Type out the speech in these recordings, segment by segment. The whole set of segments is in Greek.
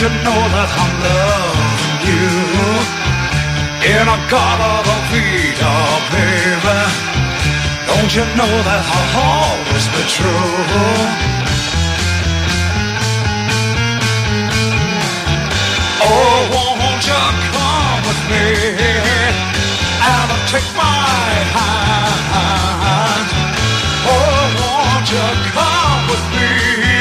you know that I'm loving you? In a Galata Vita, baby. Don't you know that I'll always be true? Oh, won't you come with me and take my hand? Oh, won't you come with me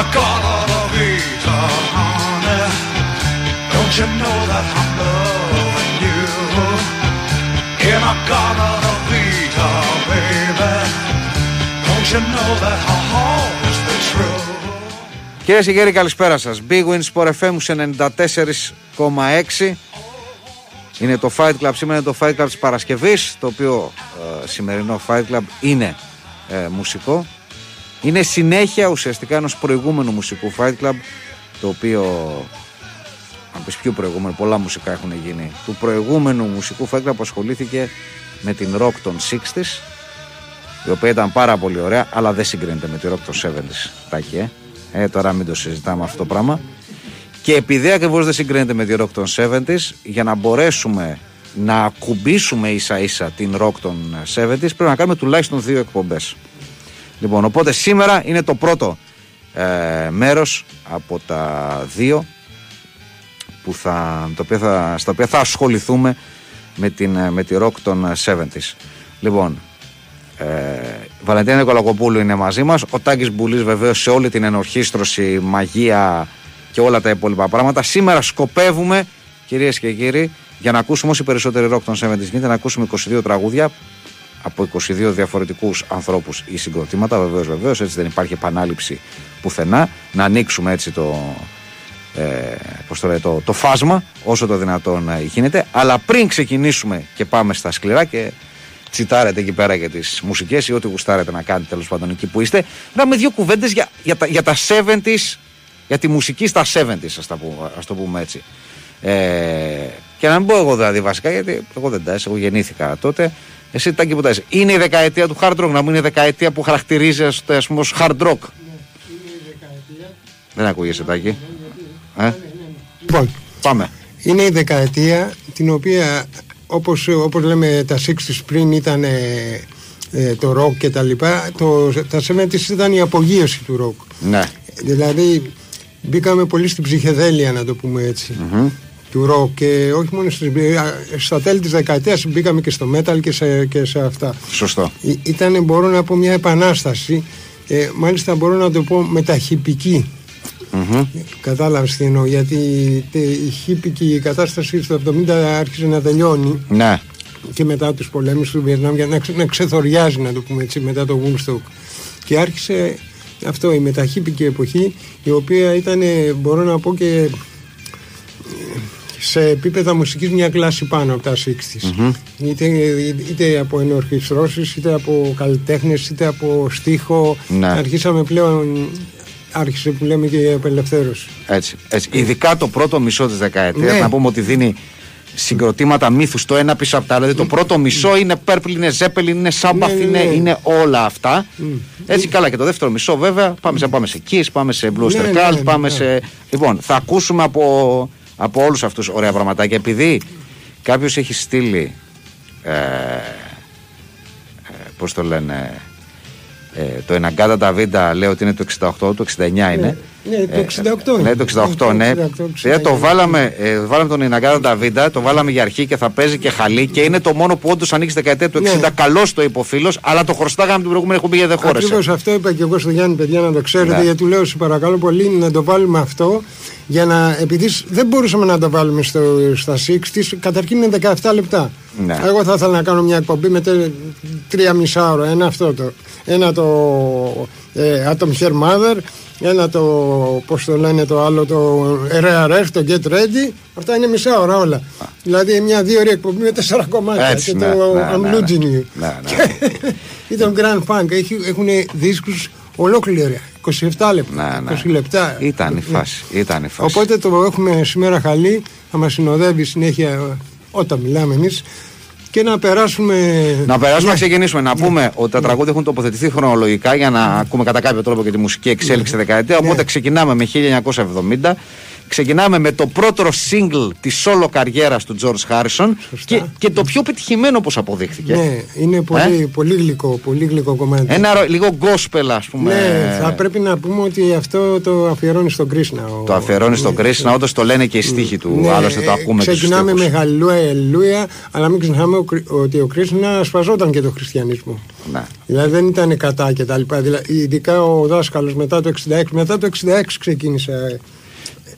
I got all of vita, honey. Don't you know that I'm loving you? Yeah, I got all of vita, baby. Don't you know that I'll always be true? Κυρίε και κύριοι, καλησπέρα σα. Big Win Sport FM σε 94,6. Είναι το Fight Club. Σήμερα είναι το Fight Club τη Παρασκευή. Το οποίο ε, σημερινό Fight Club είναι ε, μουσικό. Είναι συνέχεια ουσιαστικά ενός προηγούμενου μουσικού Fight Club. Το οποίο. Αν πεις πιο προηγούμενο, πολλά μουσικά έχουν γίνει. Του προηγούμενου μουσικού Fight Club που ασχολήθηκε με την rock των 60s. Η οποία ήταν πάρα πολύ ωραία, αλλά δεν συγκρίνεται με τη rock των 70s. Τάκη, ε. Ε, τώρα μην το συζητάμε αυτό το πράγμα. Και επειδή ακριβώς δεν συγκρίνεται με τη rock των 70s, για να μπορέσουμε να ακουμπήσουμε ίσα ίσα την rock των 70s, πρέπει να κάνουμε τουλάχιστον δύο εκπομπές. Λοιπόν, οπότε σήμερα είναι το πρώτο ε, μέρος από τα δύο που θα, το οποίο θα, στα οποία θα ασχοληθούμε με, την, ε, με τη rock των 70s. Λοιπόν, ε, Βαλεντίνα Νικολακοπούλου είναι μαζί μας Ο Τάκης Μπουλής βεβαίως σε όλη την ενορχίστρωση, μαγεία και όλα τα υπόλοιπα πράγματα. Σήμερα σκοπεύουμε, κυρίες και κύριοι, για να ακούσουμε όσοι περισσότεροι ροκ των 70s γίνεται, να ακούσουμε 22 τραγούδια από 22 διαφορετικούς ανθρώπους ή συγκροτήματα. Βεβαίως, βεβαίως, έτσι δεν υπάρχει επανάληψη πουθενά. Να ανοίξουμε έτσι το, ε, πώς το, λέει, το, το φάσμα όσο το δυνατόν ε, γίνεται. Αλλά πριν ξεκινήσουμε και πάμε στα σκληρά και τσιτάρετε εκεί πέρα για τις μουσικές ή ό,τι γουστάρετε να κάνετε τέλος πάντων εκεί που είστε. Να με δύο κουβέντες για, για, τα, για τα 70s, για τη μουσική στα 70s, ας, τα πούμε, ας το πούμε έτσι. Ε, και να μην πω εγώ δηλαδή βασικά, γιατί εγώ δεν τα εγώ γεννήθηκα τότε. Εσύ Τάκη που τα είσαι. Είναι η δεκαετία του hard rock, να μην είναι η δεκαετία που χαρακτηρίζεται ας πούμε ως hard rock. Δεν ακούγεσαι Τάκη. Ε; Λοιπόν, Πάμε. είναι η δεκαετία την οποία όπως, όπως λέμε τα 60's πριν ήταν ε, ε, το rock και τα λοιπά, το, τα 70's ήταν η απογείωση του rock. Ναι. Δηλαδή μπήκαμε πολύ στην ψυχεδέλεια να το πούμε έτσι. Του rock και όχι μόνο στις, στα τέλη της δεκαετίας μπήκαμε και στο metal και σε, και σε αυτά. Σωστό. Ήταν μπορώ να πω μια επανάσταση ε, μάλιστα μπορώ να το πω μεταχυπική Μμμ. Κατάλαβες τι εννοώ. Γιατί τε- η χύπικη κατάσταση στο 70 άρχισε να τελειώνει Ναι. και μετά τους πολέμους του Βιετνάμ για να, ξε- να ξεθοριάζει, να το πούμε έτσι, μετά το Woodstock. Και άρχισε αυτό η μεταχύπικη εποχή, η οποία ήταν, μπορώ να πω και ε, σε επίπεδα μουσικής μια κλάση πάνω από τα 60's. Είτε, είτε από ενορχιστρώσεις, είτε από καλλιτέχνες, είτε από στίχο. Ναι. Αρχίσαμε πλέον, άρχισε που λέμε και η απελευθέρωση. Έτσι, έτσι. Ειδικά το πρώτο μισό της δεκαετίας, Ναι. να πούμε ότι δίνει συγκροτήματα μύθους το ένα πίσω από τα άλλα. Δηλαδή το πρώτο μισό είναι Purple, είναι Zeppelin, είναι Sabbath, Ναι, ναι, είναι, ναι. είναι όλα αυτά. Έτσι καλά. Και το δεύτερο μισό, βέβαια, πάμε σε, πάμε σε Kiss, πάμε σε Blues Ναι, ναι, ναι, ναι, πάμε ναι. σε. Λοιπόν, θα ακούσουμε από, από όλους αυτούς ωραία πραγματάκια. Επειδή κάποιος έχει στείλει. Ε, ε, Πώς το λένε. Ε, το Εναγκάτα Νταβίντα λέει ότι είναι το 68, το 69 είναι. ναι, το 68 Ναι, είναι. το 68, ναι. Το 68, Δηλαδή, το βάλαμε, ε, βάλαμε τον Ιναγκάτα Νταβίντα, το βάλαμε για αρχή και θα παίζει και χαλί και είναι το μόνο που όντως ανοίξει τη δεκαετία του 60. Ναι. Καλός το υποφίλο, αλλά το χρωστάγαμε την προηγούμενη εκπομπή γιατί δεν χώρεσε. Ακριβώς αυτό είπα και εγώ στον Γιάννη, παιδιά, να το ξέρετε. Ναι. Γιατί του λέω, σε παρακαλώ πολύ, να το βάλουμε αυτό. Για να, επειδή σ- δεν μπορούσαμε να το βάλουμε στο, στα 60 καταρχήν είναι 17 λεπτά. Ναι. Εγώ θα ήθελα να κάνω μια εκπομπή με τε- τρία μισά ώρα. Ένα αυτό το. Ένα το ε, Atom Hair Mother. Ένα το, πώς το λένε το άλλο, το RRF, το Get Ready. Αυτά είναι μισά ώρα όλα. Δηλαδή μια δύο ώρια εκπομπή με τέσσερα κομμάτια. Έτσι, και ναι, το ναι, I'm ναι, ναι. losing you. Ναι, ναι. Ήταν Grand Funk. Έχουν δίσκους ολόκληρα. 27 λεπτά. Ναι, ναι. 20 λεπτά. Ήταν η Ναι. φάση. Ήταν η φάση. Οπότε το έχουμε σήμερα χαλή. Θα μας συνοδεύει συνέχεια ε, όταν μιλάμε εμείς. Και να περάσουμε. Να περάσουμε Ναι. να ξεκινήσουμε. Να πούμε ότι τα τραγούδια έχουν τοποθετηθεί χρονολογικά για να ακούμε κατά κάποιο τρόπο και τη μουσική εξέλιξη Ναι. δεκαετία. Οπότε ξεκινάμε με 1970. Ξεκινάμε με το πρώτο single της solo καριέρας του George Harrison Σωστά. και, και το πιο πετυχημένο όπως αποδείχθηκε. Ναι, είναι πολύ, πολύ γλυκό, πολύ γλυκό κομμάτι. Ε; Ένα ρο- λίγο gospel ας πούμε. Ναι, θα πρέπει να πούμε ότι αυτό το αφιερώνει στον Κρίσνα. ο- Το αφιερώνει στον ναι, Κρίσνα, όντως το λένε και οι στίχοι του. Ναι, άλλωστε το ε, ακούμε και στους Ξεκινάμε με στίχους. Χαλιλούια, Ελούια, αλλά μην ξεχνάμε ο Κρι- ότι ο Κρίσνα σφαζόταν και το χριστιανισμό. Ναι. Δηλαδή δεν ήταν κατά και τα λοιπά. Δηλαδή, ειδικά ο δάσκαλος μετά το 66, μετά το 66 ξεκίνησε.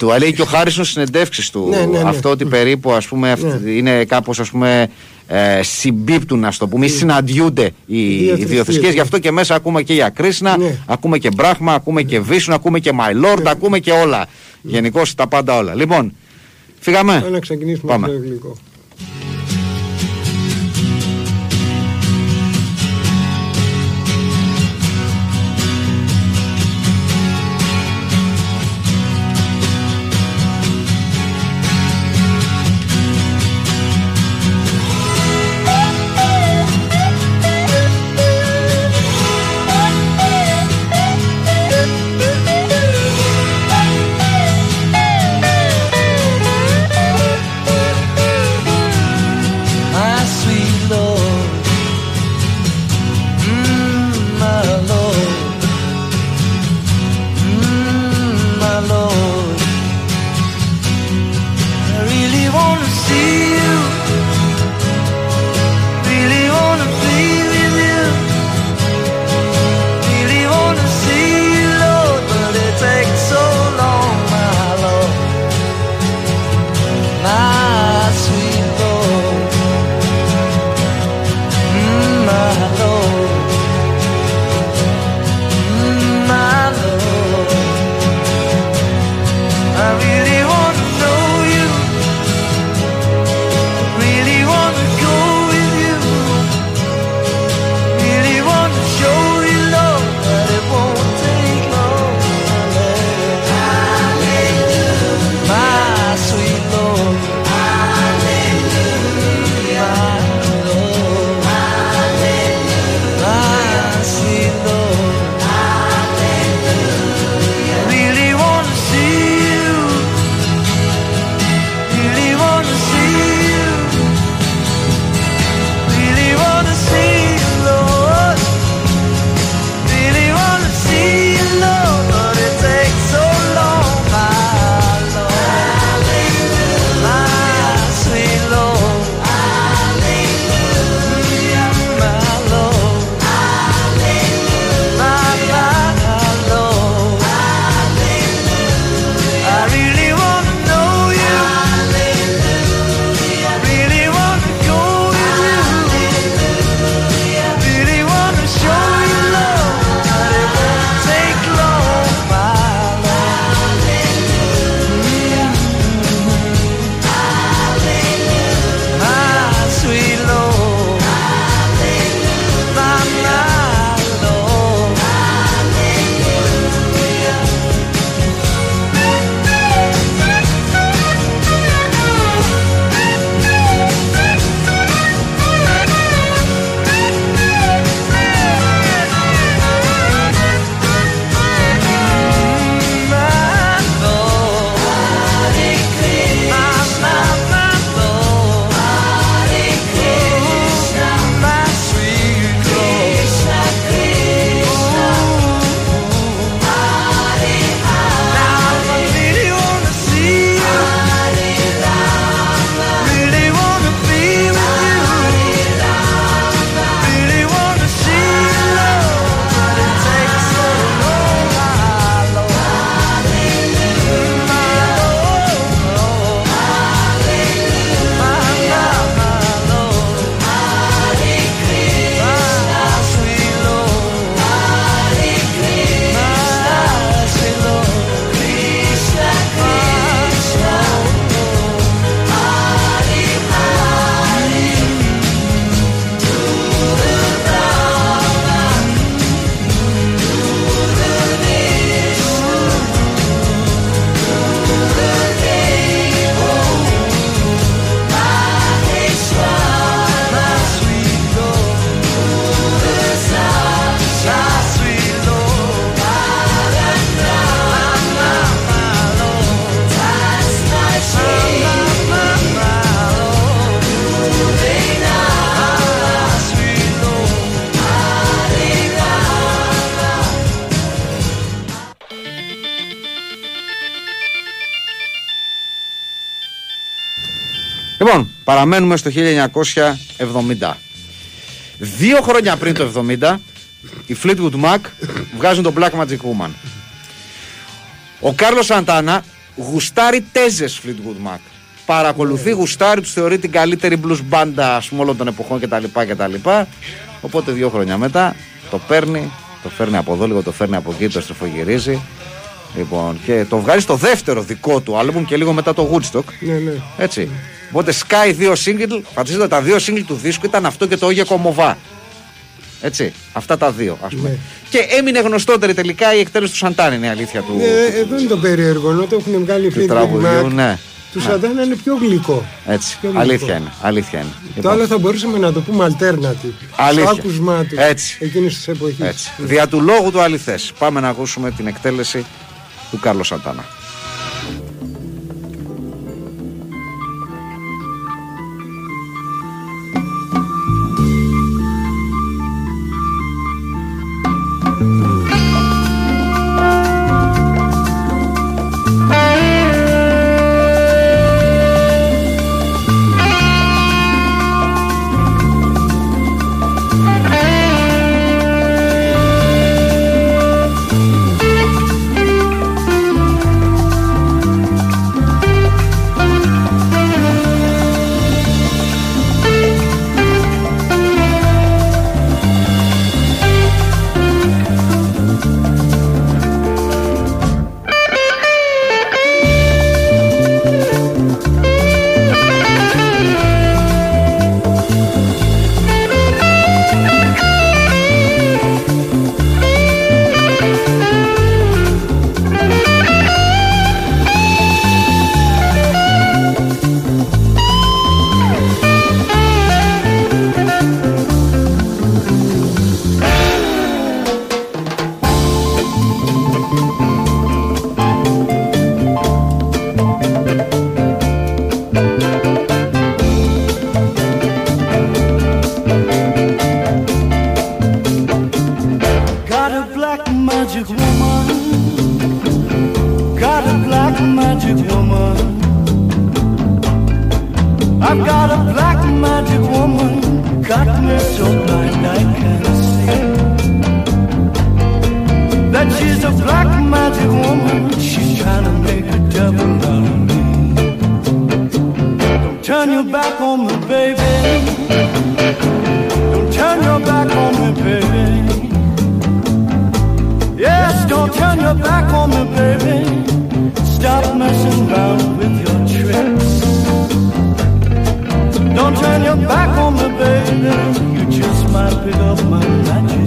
Του. Λέει και ο Χάρισον συνεντεύξει του. Ναι, ναι, ναι. αυτό ότι περίπου ας πούμε αυ- Ναι. είναι κάπως ας πούμε ε, συμπίπτουν ας το πούμε ή συναντιούνται οι, οι δύο θρησκείες, θρησκείες γι' ναι. αυτό και μέσα ακούμε και για Κρίσνα Ναι. ακούμε και Μπράχμα, ακούμε και Βίσουν ακούμε και My Lord, ακούμε και όλα. Γενικώς τα πάντα όλα. Λοιπόν φύγαμε. Πάμε να ξεκινήσουμε Πάμε. αυτό το Παραμένουμε στο 1970. Δύο χρόνια πριν το 70, οι Fleetwood Mac βγάζουν το Black Magic Woman. Ο Κάρλος Σαντάνα γουστάρει τέζες Fleetwood Mac. Παρακολουθεί, γουστάρει, τους θεωρεί την καλύτερη blues μπάντα ας πούμε, όλων των εποχών κτλ. κτλ. Οπότε δύο χρόνια μετά το παίρνει, το φέρνει από εδώ λίγο, το φέρνει από εκεί, το στρεφογυρίζει. Λοιπόν, και το βγάζει στο δεύτερο δικό του άλμπουμ και λίγο μετά το Woodstock. Ναι, ναι. Έτσι. Οπότε Sky δύο single, φανταστείτε τα δύο single του δίσκου ήταν αυτό και το Όγια Κομοβά. Έτσι. Αυτά τα δύο, ας πούμε. Ναι. Και έμεινε γνωστότερη τελικά η εκτέλεση του Σαντάν, είναι η αλήθεια του. Ναι, εδώ είναι το περίεργο. Ενώ το έχουν βγάλει του Fleetwood τραγουδιού, Mac, ναι. Του Ναι. Σαντάνα είναι πιο γλυκό. Έτσι. Πιο γλυκό. Αλήθεια είναι. Αλήθεια είναι. Το Λοιπόν, άλλο θα μπορούσαμε να το πούμε alternative. Αλήθεια. Στο άκουσμά του. Έτσι. Εκείνης της εποχής. έτσι. Δια του λόγου του αληθές. Πάμε να ακούσουμε την εκτέλεση του Κάρλος Σαντάνα. Magic woman. Got a black magic woman. I've got a black magic woman. Got me so blind I can't see. That she's a black magic woman. She's trying to make a devil out of me. Don't turn your back on me, baby. Don't turn your back on me, baby. Stop messing around with your tricks. Don't turn your back on me, baby. You just might pick up my magic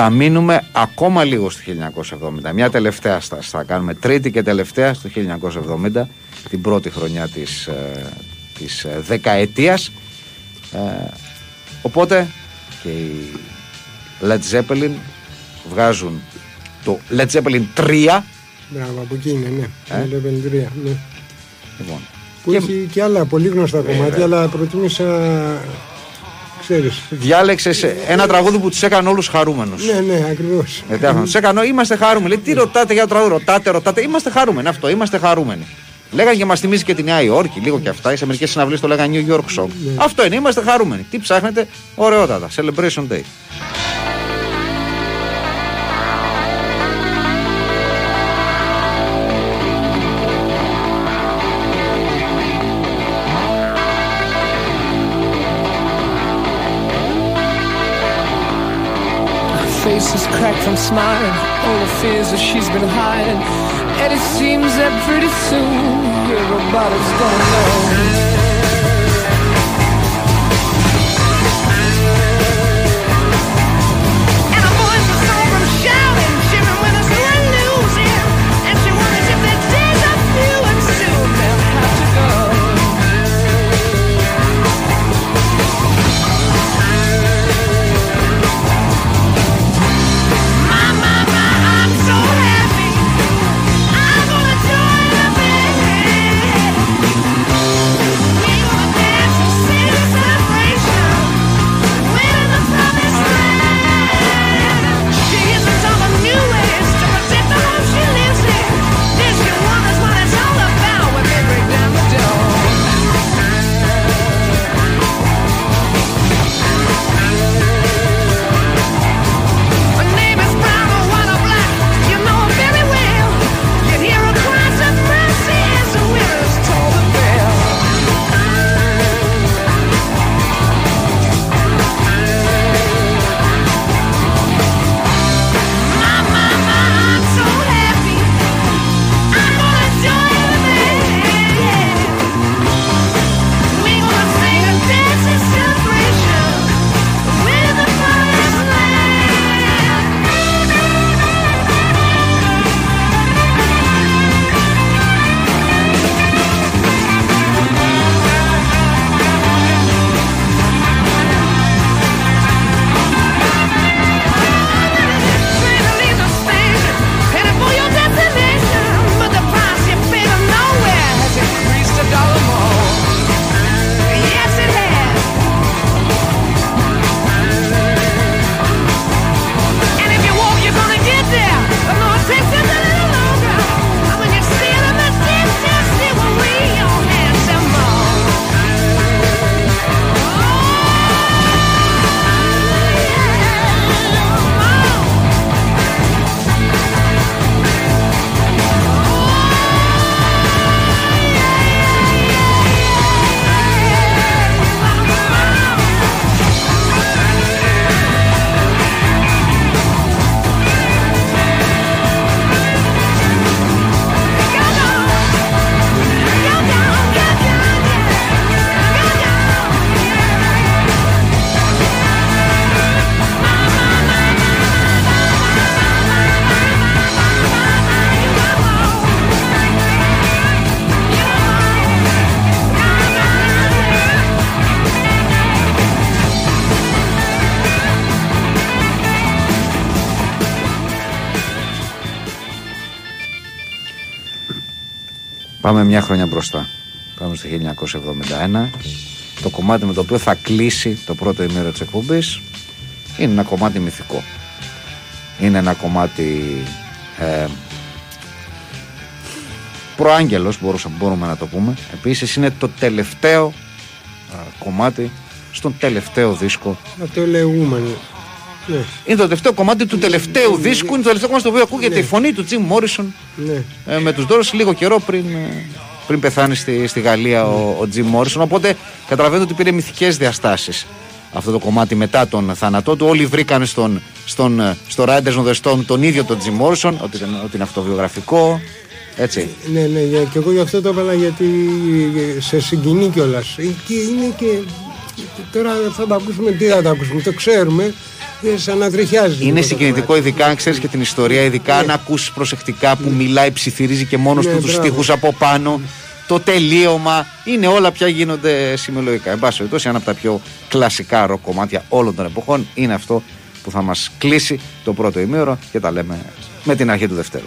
Θα μείνουμε ακόμα λίγο στο 1970. Μια τελευταία θα, θα κάνουμε τρίτη και τελευταία στο 1970, την πρώτη χρονιά της, ε, της ε, δεκαετίας. Ε, οπότε και οι Led Zeppelin βγάζουν το Led Zeppelin 3. Μπράβο, από εκεί είναι, ναι. Ε; Είναι το 53, ναι. Λοιπόν, Που και- έχει και άλλα πολύ γνωστά κομμάτια, αλλά προτίμησα ξέρεις. Διάλεξες ένα τραγούδι που τους έκανε όλους χαρούμενους. Ναι, ναι, ακριβώς. Γιατί αυτό τους έκανε, είμαστε χαρούμενοι. Λέει, τι ρωτάτε για το τραγούδι, ρωτάτε, ρωτάτε. Είμαστε χαρούμενοι. Αυτό, είμαστε χαρούμενοι. Λέγανε και μας θυμίζει και τη Νέα Υόρκη, λίγο και αυτά. Σε μερικές συναυλίες το λέγανε New York Song. Αυτό είναι, είμαστε χαρούμενοι. Τι ψάχνετε, ωραιότατα. Celebration Day. Face is cracked from smiling, all the fears that she's been hiding. And it seems that pretty soon your everybody's gonna know. Πάμε μια χρονιά μπροστά. Πάμε στο 1971. Το κομμάτι με το οποίο θα κλείσει το πρώτο ημέρο της εκπομπής είναι ένα κομμάτι μυθικό. Είναι ένα κομμάτι ε, προάγγελος μπορούσα- μπορούμε να το πούμε. Επίσης είναι το τελευταίο ε, κομμάτι στον τελευταίο δίσκο Αυτό λεγούμενο. Ναι, είναι το τελευταίο κομμάτι του τελευταίου δίσκου. Είναι το τελευταίο κομμάτι στο οποίο ακούγεται Ναι. η φωνή του Τζιμ Μόρισον ναι. ε, με τους Doors λίγο καιρό πριν, ε, πριν πεθάνει στη, στη Γαλλία ο, ο Τζιμ Μόρισον. Οπότε καταλαβαίνετε ότι πήρε μυθικές διαστάσεις αυτό το κομμάτι μετά τον θάνατό του. Όλοι βρήκαν στον, στον, ε, στο Riders on the Stone τον ίδιο τον Τζιμ Μόρισον, ότι, ήταν- ότι είναι αυτοβιογραφικό. Έτσι. Ναι, ναι, για- και εγώ γι' αυτό το έβαλα γιατί σε συγκινεί κιόλας. Και είναι και. Τώρα θα το ακούσουμε, τι θα το ακούσουμε, το ξέρουμε. Και σαν να τριχιάζει. λίγο Είναι το συγκινητικό, κομμάτι. ειδικά αν ξέρεις και την ιστορία, ειδικά αν ακούσει προσεκτικά που μιλάει, ψιθυρίζει και μόνος Ναι, του τους μπράβο. στίχους από πάνω. Το τελείωμα είναι όλα πια γίνονται σημειολογικά. Εν πάση περιπτώσει, ένα από τα πιο κλασικά ροκ κομμάτια όλων των εποχών είναι αυτό που θα μας κλείσει το πρώτο ημίωρο και τα λέμε με την αρχή του Δευτέρου.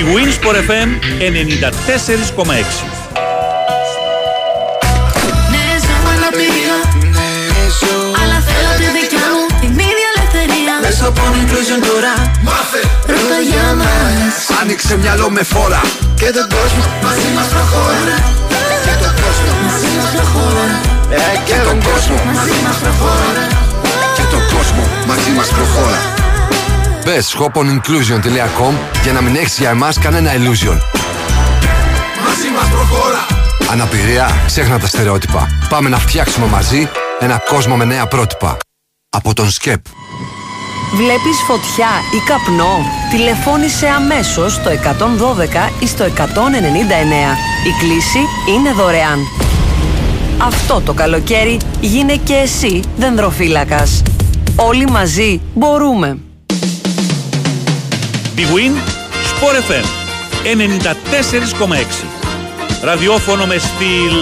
Η Winsport FM 94,6. Ναι, ζω αναπηρία. Αλλά θέλω τη δικιά μου την ίδια ελευθερία. Μέσα από inclusion τώρα Μάθε Ρώτα για μας. Άνοιξε μυαλό με φόρα Και τον κόσμο μαζί μας προχώρα Και τον κόσμο Μαζί μας προχώρα. Ε, και τον κόσμο Μαζί μας προχώρα. Και τον κόσμο μαζί μας προχώρα Μπες hoponclusion.com για να μην έχεις για εμάς κανένα illusion Μαζί μας προχώρα Αναπηρία, ξέχνα τα στερεότυπα Πάμε να φτιάξουμε μαζί ένα κόσμο με νέα πρότυπα Από τον ΣΚΕΠ Βλέπεις φωτιά ή καπνό; Τηλεφώνησε αμέσως στο 112 ή στο 199. Η κλίση είναι δωρεάν. Αυτό το καλοκαίρι γίνε και εσύ δενδροφύλακας. Όλοι μαζί μπορούμε. Big Win Sport FM 94,6. Ραδιόφωνο με στυλ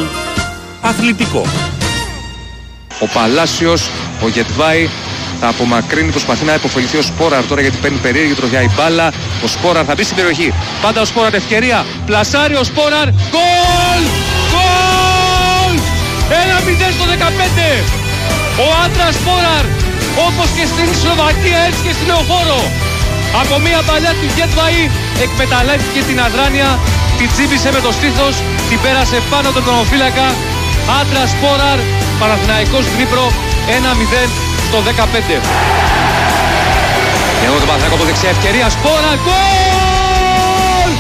αθλητικό. Ο Παλάσιος, ο Γετβάη θα απομακρύνει, προσπαθεί να υποφεληθεί ο Σπόραρ τώρα γιατί παίρνει περίεργη τροχιά η μπάλα. Ο Σπόραρ θα μπει στην περιοχή. Πάντα ο Σπόραρ ευκαιρία. Πλασάρει ο Σπόραρ. Γκολ! Γκολ! 1-0 στο 15. Ο άντρας Σπόραρ όπως και στην Σλοβακία έτσι και στην Λεωφόρο. Από μια παλιά του Γετβάη εκμεταλλεύτηκε την αδράνεια, την τσίπησε με το στήθος, την πέρασε πάνω τον κονοφύλακα. Άντρα Σπόραρ, Παναθηναϊκός Δνύπρο 1-0 στο 15. Εδώ το Παναθηναϊκό από δεξιά ευκαιρία. Σπόραρ, γκολ!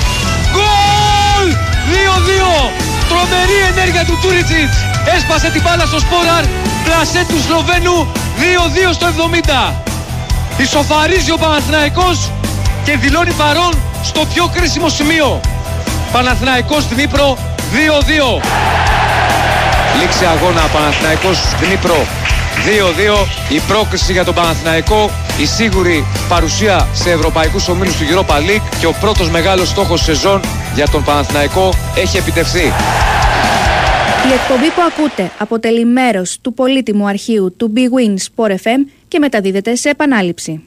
Γκολ! 2-2. Τρομερή ενέργεια του Τούριτσιτς. Έσπασε την μπάλα στο Σπόραρ. Πλασέ του Σλοβαίνου 2-2 στο 70. Ισοφαρίζει ο Παναθηναϊκός και δηλώνει παρόν στο πιο κρίσιμο σημείο. Παναθηναϊκός Δνύπρο 2-2. Λήξη αγώνα Παναθηναϊκός Δνύπρο 2-2. Η πρόκριση για τον Παναθηναϊκό, η σίγουρη παρουσία σε ευρωπαϊκούς ομίλους του Europa League και ο πρώτος μεγάλος στόχος σεζόν για τον Παναθηναϊκό έχει επιτευχθεί. Η εκπομπή που ακούτε αποτελεί μέρος του πολύτιμου αρχείου του Big Win Sport FM και μεταδίδεται σε επανάληψη.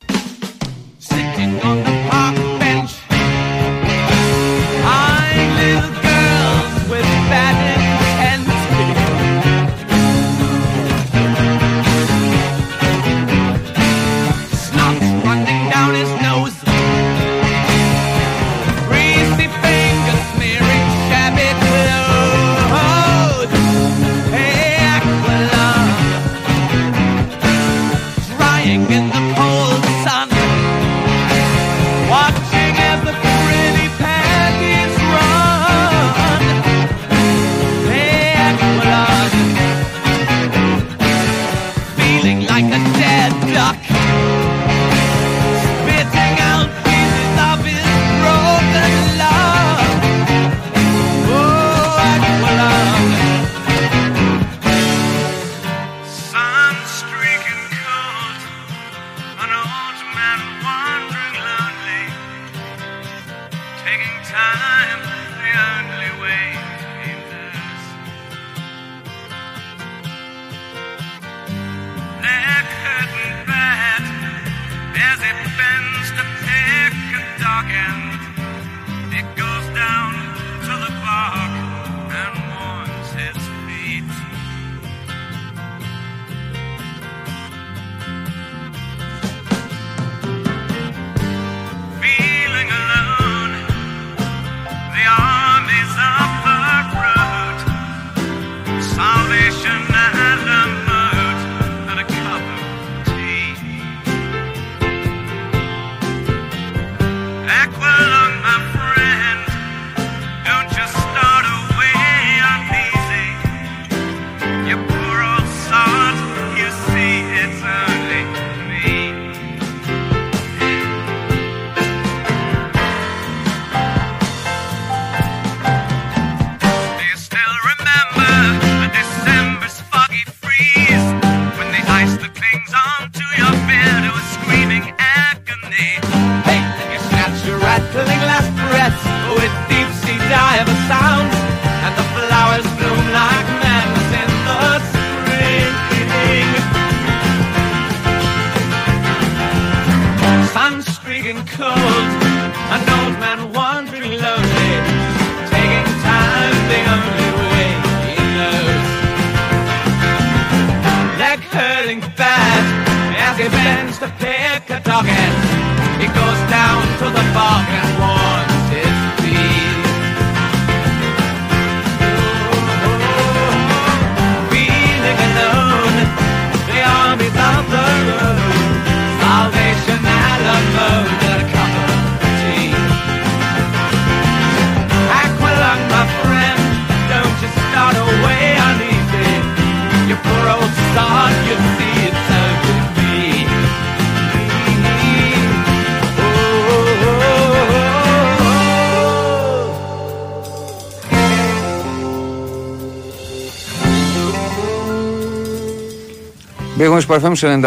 Big Wings Sport FM σε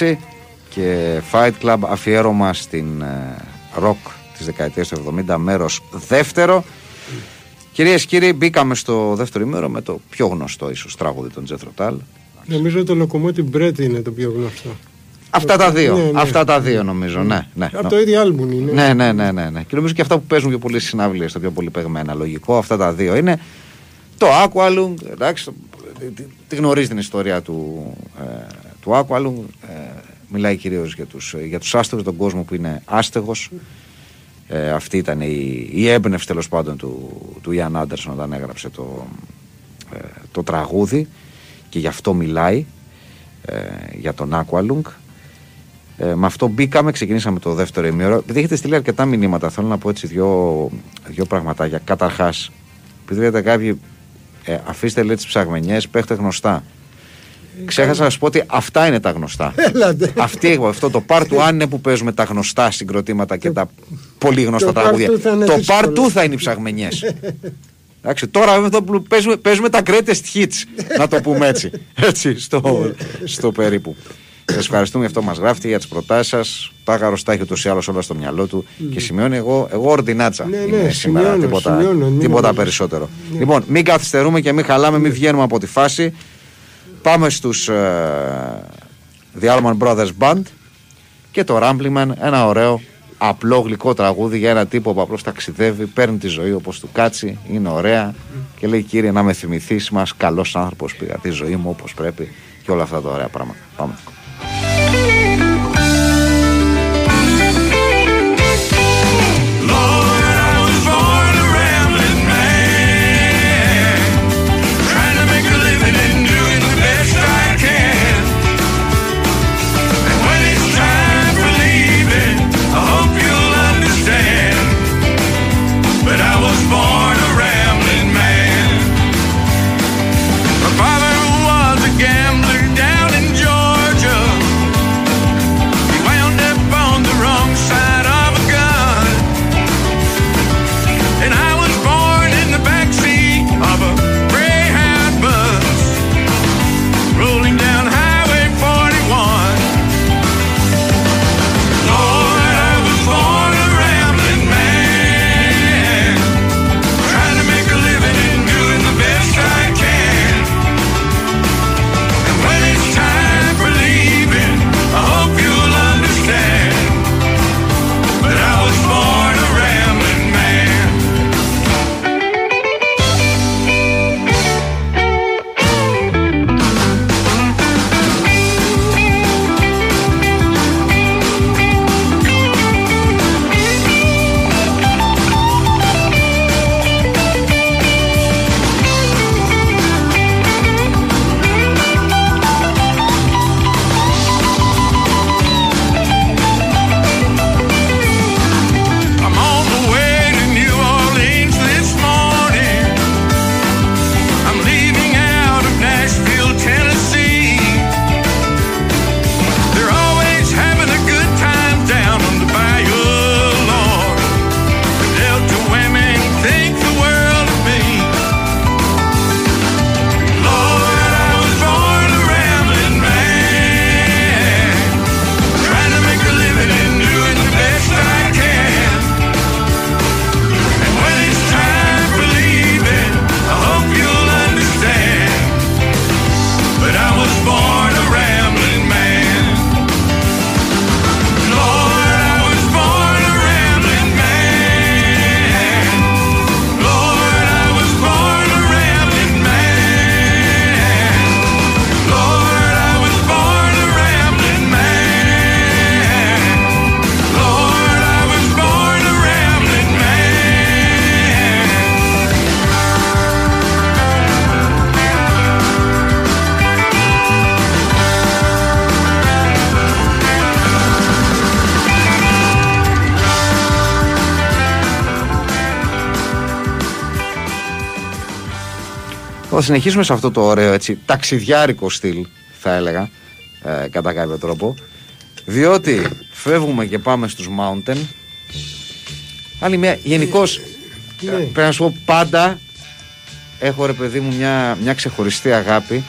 94,6 και Fight Club αφιέρωμα στην ε, ροκ της δεκαετίας του 70 μέρος δεύτερο. Κυρίες και κύριοι μπήκαμε στο δεύτερο ημέρο με το πιο γνωστό ίσως τραγούδι των Jethro Tull. Νομίζω το Locomotive Bread είναι το πιο γνωστό. Αυτά τα δύο, Ναι, ναι. αυτά τα δύο νομίζω, ναι. ναι. Από το ίδιο άλμπουμ είναι. Ναι, ναι, ναι, ναι, ναι. Και νομίζω και αυτά που παίζουν πιο πολύ στι συναυλίες, τα πιο πολύ παιγμένα. Λογικό, αυτά τα δύο είναι. Το Aqualung, εντάξει, το- τη, τη γνωρίζει την ιστορία του, ε, του Aqualung. Ε, μιλάει κυρίως για τους για τους άστεγους, τον κόσμο που είναι άστεγος. Ε, αυτή ήταν η, η έμπνευση τέλος πάντων του, του Ιαν Άντερσον όταν έγραψε το, ε, το τραγούδι και γι' αυτό μιλάει ε, για τον Aqualung. Ε, με αυτό μπήκαμε, ξεκινήσαμε το δεύτερο ημίωρο. Επειδή έχετε στείλει αρκετά μηνύματα, θέλω να πω έτσι δύο, δύο πραγματάκια. Καταρχάς, επειδή λέτε κάποιοι, ε, αφήστε λέει τις ψαγμενιές, παίχτε γνωστά. Ξέχασα να σα πω ότι αυτά είναι τα γνωστά. Έλατε. Αυτή, εγώ, αυτό το part 1 είναι που παίζουμε τα γνωστά συγκροτήματα και τα πολύ γνωστά το part τραγούδια. two θα είναι Το δύσκολο. part 2 θα είναι οι ψαγμενιές. Εντάξει, τώρα βέβαια αυτό που παίζουμε, παίζουμε τα greatest hits, να το πούμε έτσι. Έτσι, στο, στο περίπου. Σας ευχαριστούμε για αυτό που μας γράφετε, για τις προτάσεις σας. Πάγαρο τα έχει ούτως ή άλλως όλα στο μυαλό του και σημειώνει εγώ, εγώ ορδινάτσα. Ναι, είμαι ναι, σήμερα, σημειώνω, τίποτα, σημειώνω, μην τίποτα νομίζεις. περισσότερο. Λοιπόν, μην καθυστερούμε και μην χαλάμε, μην βγαίνουμε από τη φάση. Πάμε στους The Allman Brothers Band και το Rambleman, ένα ωραίο απλό γλυκό τραγούδι για ένα τύπο που απλώς ταξιδεύει, παίρνει τη ζωή όπως του κάτσει, είναι ωραία και λέει κύριε να με θυμηθείς, μας καλός άνθρωπος πήγα τη ζωή μου όπως πρέπει και όλα αυτά τα ωραία πράγματα. Πάμε. Συνεχίσουμε σε αυτό το ωραίο έτσι, ταξιδιάρικο στυλ, θα έλεγα, ε, κατά κάποιο τρόπο. Διότι φεύγουμε και πάμε στους Mountain. Άλλη μια, γενικώς Ναι. πρέπει να σου πω πάντα έχω ρε παιδί μου μια, μια ξεχωριστή αγάπη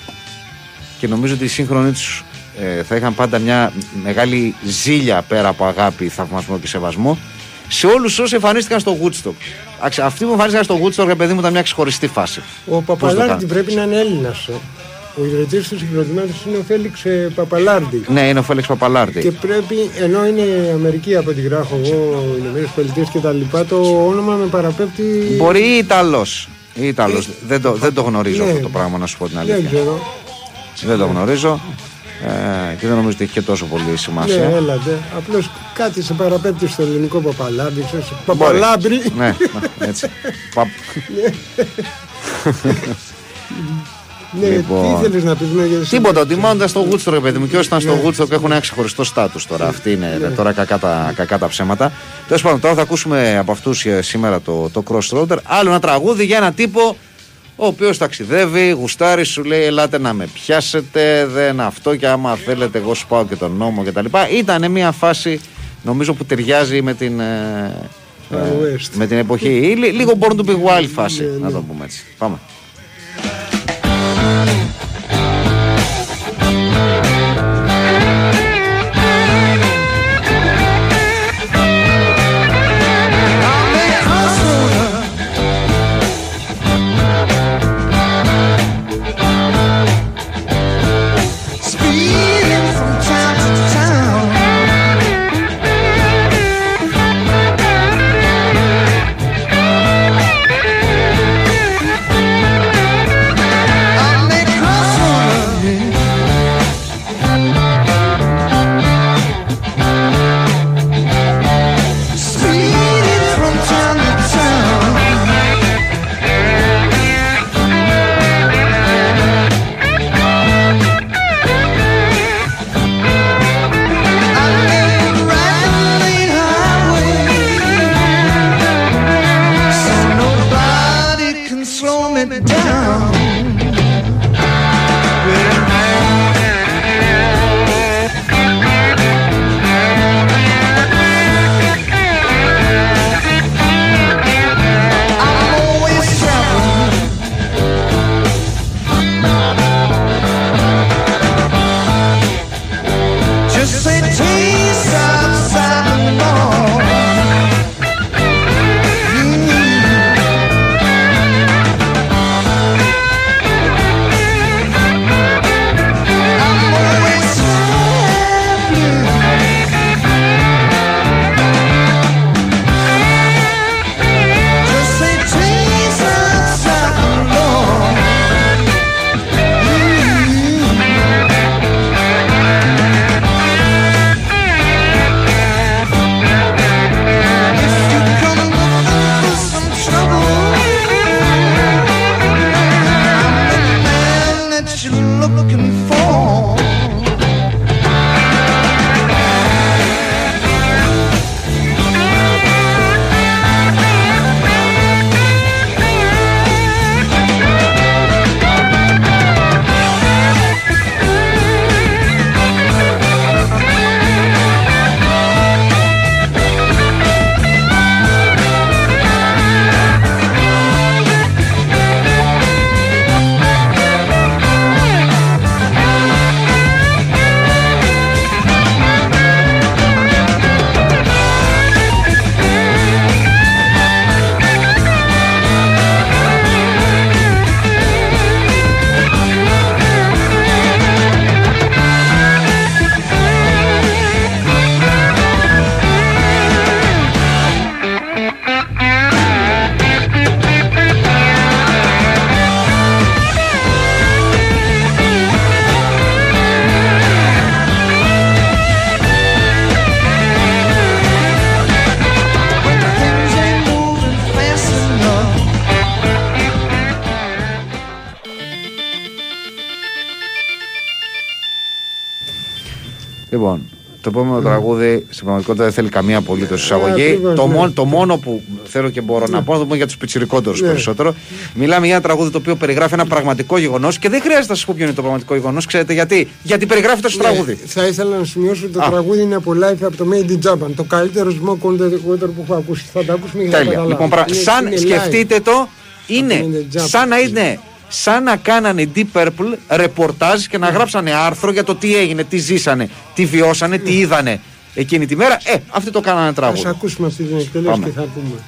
και νομίζω ότι οι σύγχρονοι τους ε, θα είχαν πάντα μια μεγάλη ζήλια πέρα από αγάπη, θαυμασμό και σεβασμό σε όλους όσοι εμφανίστηκαν στο Woodstock. Άξι, Αυτοί που εμφανίστηκαν στο Woodstock, ρε παιδί μου, ήταν μια ξεχωριστή φάση. Ο Πώς το Παπαλάρντι κάνουν. πρέπει να είναι Έλληνας. Ο ιδρυτής του συγκροτήματος είναι ο Φέληξ ε, Παπαλάρντι. Ναι, είναι ο Φέλεξ Παπαλάρτη. Και πρέπει, ενώ είναι Αμερική από ό,τι γράφω εγώ, Ηνωμένες Πολιτείες και τα λοιπά, το όνομα με παραπέμπει. Μπορεί ή Ιταλός. Ή Ιταλός. δεν, το, δεν το γνωρίζω Ναι. αυτό το πράγμα, να σου πω την αλήθεια. Δεν ξέρω. Δεν το γνωρίζω. Ε, και δεν νομίζω ότι έχει και τόσο πολύ Ναι, σημασία. έλατε. Απλώς κάτι σε παραπέμπει στο ελληνικό Παπαλάρντι. ξέρεις, Μπορεί. Παπαλάμπρι. ναι, ναι, έτσι. Πα- Ναι, Λοιπόν. τι ήθελες να πεις, ναι, για Τίποτα, ότι μόνο ήταν στο Woodstock, ρε παιδί μου. Και όσοι ήταν στο Ναι. Woodstock έχουν ένα ξεχωριστό στάτους τώρα. Αυτή είναι τώρα κακά τα, κακά τα ψέματα. Τέλος πάντων, τώρα θα ακούσουμε από αυτούς σήμερα το, το Crossroader. Άλλο ένα τραγούδι για ένα τύπο ο οποίος ταξιδεύει, γουστάρει, σου λέει: Ελάτε να με πιάσετε. Δεν αυτό και άμα θέλετε, εγώ σου πάω και τον νόμο κτλ. Ήταν μια φάση νομίζω που ταιριάζει με την. ε, ε, West. με την εποχή. Ή λι- Λίγο born to be wild φάση, Ναι, να το πούμε έτσι. Πάμε. Στην πραγματικότητα δεν θέλει καμία απολύτως εισαγωγή. ακριβώς, Το, ναι. μόνο, το μόνο που θέλω και μπορώ να πω, να το πω για τους πιτσιρικότερους Ναι. περισσότερο. Μιλάμε για ένα τραγούδι το οποίο περιγράφει ένα πραγματικό γεγονός και δεν χρειάζεται να σας πω ποιο είναι το πραγματικό γεγονός. Ξέρετε γιατί. Γιατί περιγράφεται στο Ναι, τραγούδι. Θα ήθελα να σημειώσω ότι το Α. τραγούδι είναι από live από το Made in Japan. Το καλύτερο smoke on the water που έχω ακούσει. Θα το ακούσουμε για να Τέλεια. καταλάβετε. Λοιπόν, πρα- Είναι- σαν είναι live. σκεφτείτε το, είναι είναι Japan. σαν να είναι. Σαν να κάνανε Deep Purple ρεπορτάζ και Ναι. να γράψανε άρθρο για το τι έγινε, τι ζήσανε, τι βιώσανε, τι είδανε εκείνη τη μέρα. Ε, αυτοί το κάνανε Ας τραγούδι. ακούσουμε αυτή την εκτέλεση Πάμε. και θα πούμε.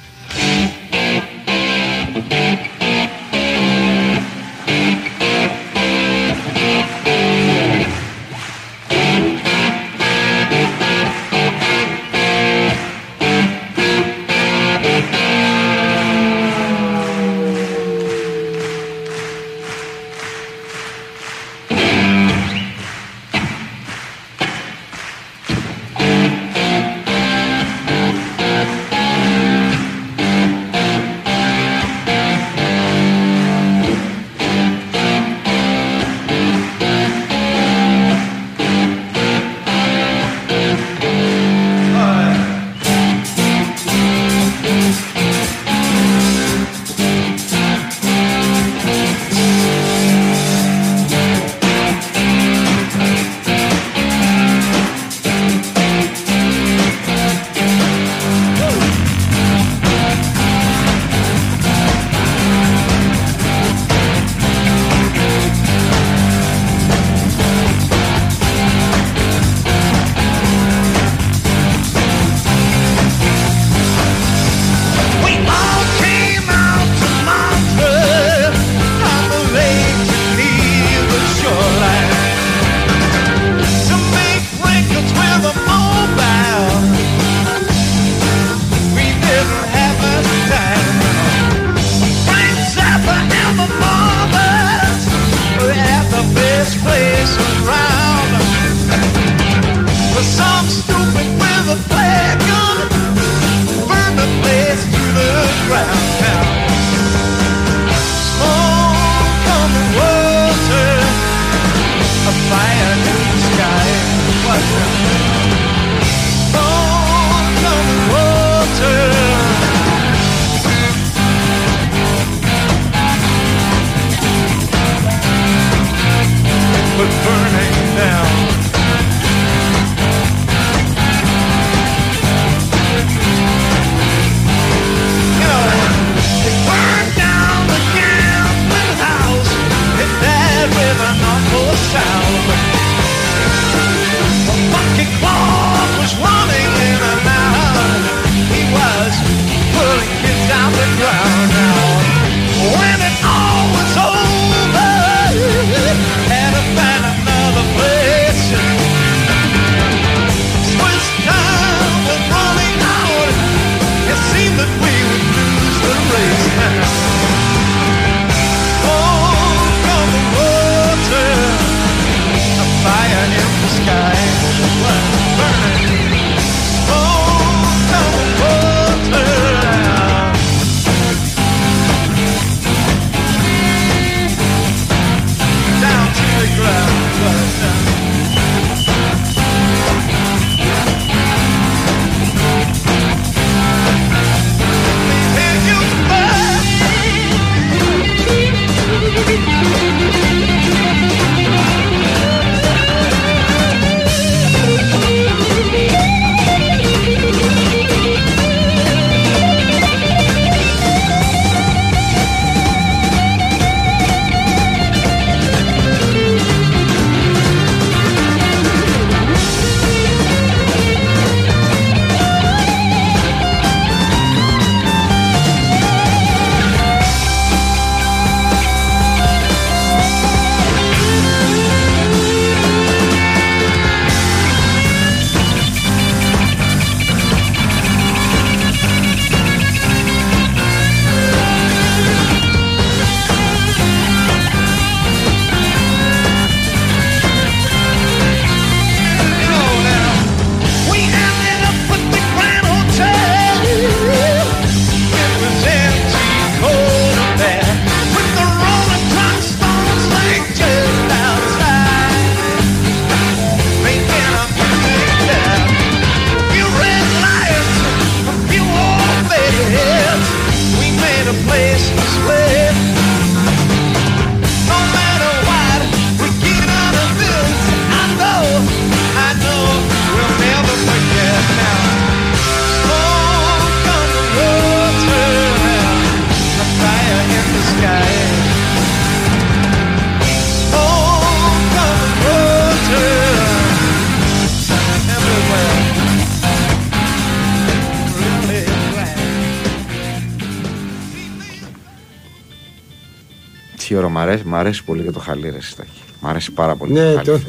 Αρέσει, μ' αρέσει πολύ και το χαλί, ρε Στάχη. Μ' αρέσει πάρα πολύ. Ναι, χαλί. το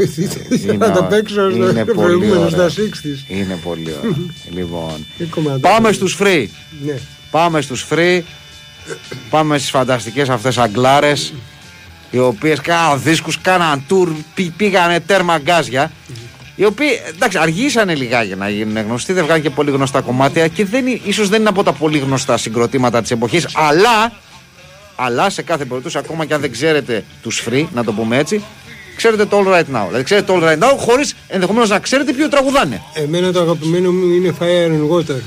ήθελα να το παίξω είναι στο πολύ προηγούμενο ωραίο. στα 60's. Είναι πολύ ωραίο. λοιπόν, Τι κομματάκι. πάμε στους free. Ναι. Πάμε στους free. Πάμε στις φανταστικές αυτές αγκλάρες οι οποίες κάναν δίσκους, κάναν tour, πή- πήγανε τέρμα γκάζια. Οι οποίοι εντάξει, αργήσανε λιγάκι να γίνουν γνωστοί, δεν βγάλουν και πολύ γνωστά κομμάτια και δεν, είναι- ίσως δεν είναι από τα πολύ γνωστά συγκροτήματα της εποχής, αλλά, αλλά σε κάθε περίπτωση, ακόμα και αν δεν ξέρετε τους free, να το πούμε έτσι, ξέρετε το All Right Now. Δηλαδή ξέρετε το All Right Now χωρίς ενδεχομένως να ξέρετε ποιο τραγουδάνε. Εμένα το αγαπημένο μου είναι Fire and Water.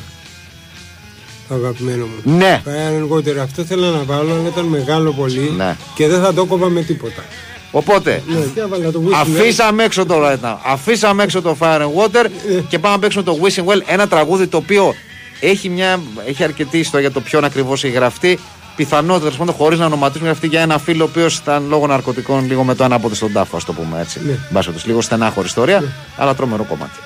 Το αγαπημένο μου. Ναι. Fire and Water. Αυτό θέλω να βάλω, αλλά ήταν μεγάλο πολύ Ναι. και δεν θα το κόβα με τίποτα. Οπότε, Ναι, και έβαλα το Wishing Αφήσαμε έξω το Right Now. Αφήσαμε έξω το Fire and Water και πάμε να παίξουμε το Wishing Well. Ένα τραγούδι το οποίο έχει, μια, έχει αρκετή ιστορία για το ποιον ακριβώς έχει γραφτεί. Πιθανότητα τέλο πάντων χωρίς να ονοματίσουμε γραφτεί για ένα φίλο ο οποίος ήταν λόγω ναρκωτικών λίγο με το ένα πόδι στον τάφο, ας το πούμε έτσι. Ναι. Μπάσο τους, λίγο στενάχωρη ιστορία, αλλά τρομερό κομμάτι.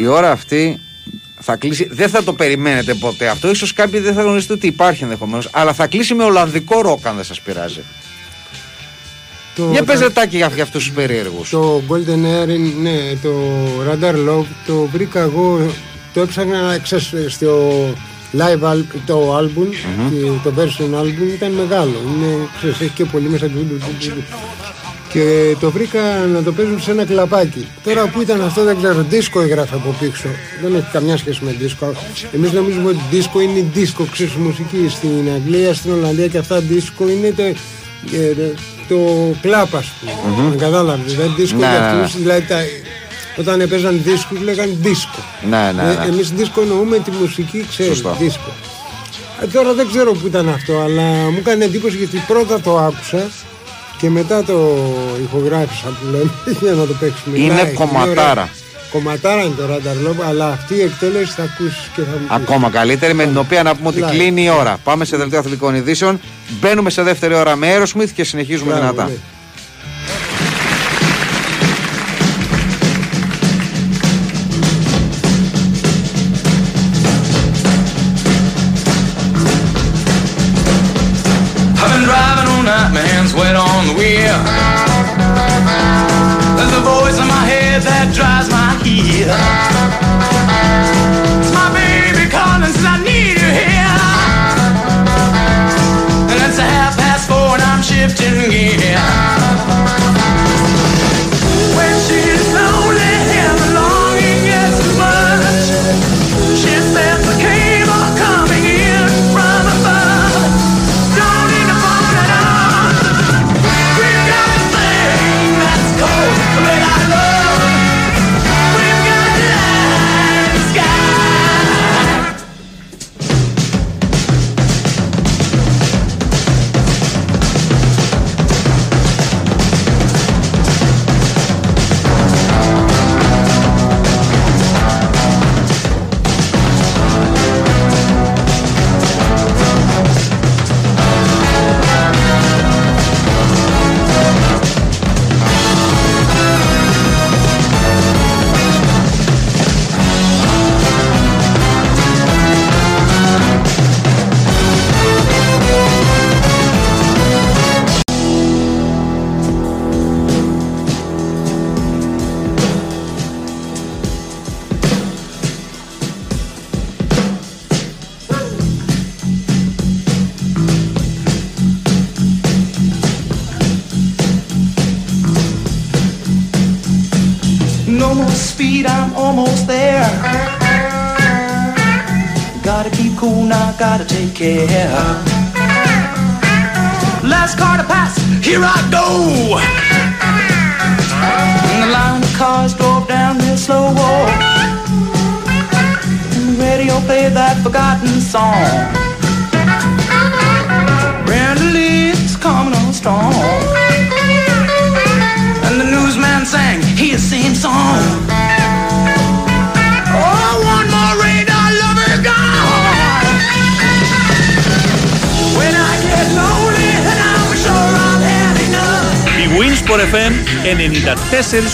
Η ώρα αυτή θα κλείσει. Δεν θα το περιμένετε ποτέ αυτό. Ίσως κάποιοι δεν θα γνωρίζετε ότι υπάρχει ενδεχομένως. Αλλά θα κλείσει με Ολλανδικό ροκ, αν δεν σας πειράζει. Το, Για πες τα- ρετάκι για, για αυτούς τους περίεργους. Το Golden Air, είναι- ναι, το Radar Log, το βρήκα εγώ, το έψαχνα ξέρεις, στο, live al- το album, και το version album ήταν μεγάλο. Είναι, ξέρεις, έχει και πολύ μέσα του. Του- του- του- Και το βρήκα να το παίζουν σε ένα κλαπάκι. Τώρα που ήταν αυτό δεν ξέρω, δίσκο έγραφε από πίσω. Δεν έχει καμιά σχέση με δίσκο. Εμείς νομίζουμε ότι δίσκο είναι δίσκο, ξέρεις, μουσική. Στην Αγγλία, στην Ολλανδία και αυτά δίσκο είναι το, ε, το κλαπ ας πούμε. Μμμ. Κατάλαβες, δηλαδή δίσκο Ναι, για ναι, ναι. αυτούς, δηλαδή τα, όταν έπαιζαν δίσκους λέγανε δίσκο. Ναι, ναι, Ε, ναι. Εμείς δίσκο εννοούμε τη μουσική, ξέρεις, Σωστό. δίσκο. Ε, τώρα δεν ξέρω που ήταν αυτό, αλλά μου έκανε εντύπωση γιατί πρώτα το άκουσα και μετά το ηχογράφησα που λέμε για να το παίξουμε. Είναι live. κομματάρα. ωραία. Κομματάρα είναι το Radar Love, αλλά αυτή η εκτέλεση θα ακούσεις και θα μου πεις. Ακόμα καλύτερη, με την οποία να πούμε ότι Live. κλείνει η ώρα. Πάμε σε δελτίο αθλητικών ειδήσεων. Μπαίνουμε σε δεύτερη ώρα με Aerosmith και συνεχίζουμε Μπράβο, δυνατά.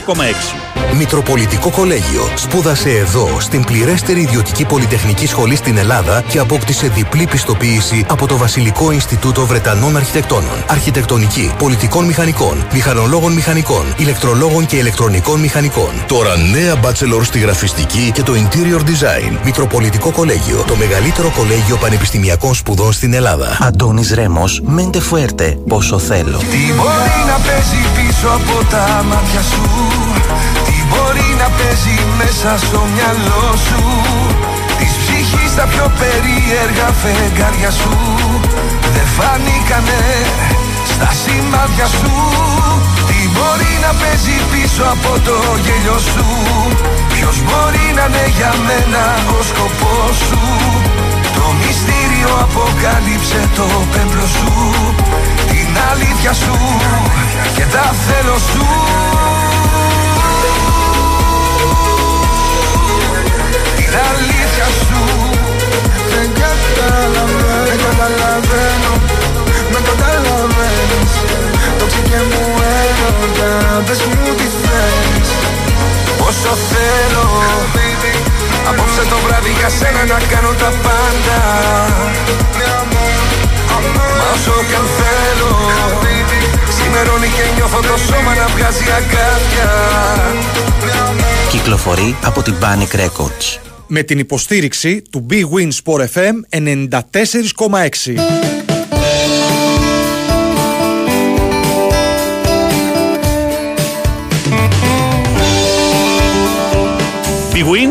94,6. Μητροπολιτικό Κολέγιο. Σπούδασε εδώ, στην πληρέστερη ιδιωτική πολυτεχνική σχολή στην Ελλάδα και απόκτησε διπλή πιστοποίηση από το Βασιλικό Ινστιτούτο Βρετανών Αρχιτεκτόνων. Αρχιτεκτονική, πολιτικών μηχανικών, μηχανολόγων μηχανικών, ηλεκτρολόγων και ηλεκτρονικών μηχανικών. Τώρα νέα bachelor στη γραφιστική και το interior design. Μητροπολιτικό Κολέγιο. Το μεγαλύτερο κολέγιο πανεπιστημιακών σπουδών στην Ελλάδα. Αντώνης Ρέμος, Μέντε Φουέρτε, πόσο θέλω. Τι μπορεί να παίζει πίσω από τα μάτια σου. Τι μπορεί να παίζει μέσα στο μυαλό σου; Της ψυχής τα πιο περίεργα φεγγάρια σου. Δεν φανήκανε στα σημάδια σου. Τι μπορεί να παίζει πίσω από το γέλιο σου; Ποιος μπορεί να είναι για μένα ο σκοπός σου; Το μυστήριο αποκάλυψε το πέμπλο σου Την αλήθεια σου και τα θέλω σου. Την αλήθεια σου. Δεν καταλαβαίνω Δεν καταλαβαίνω Με καταλαβαίνεις. Το ξήκε μου έρωτα Πες μου τι θες. Πόσο θέλω Απόψε το βράδυ για σένα να κάνω τα πάντα Μα όσο κι αν θέλω Σημερώνει και νιώθω το σώμα να βγάζει αγκάθια Κυκλοφορεί από την Panic Records. Με την υποστήριξη του Big Win Sport FM 94,6. Big Win,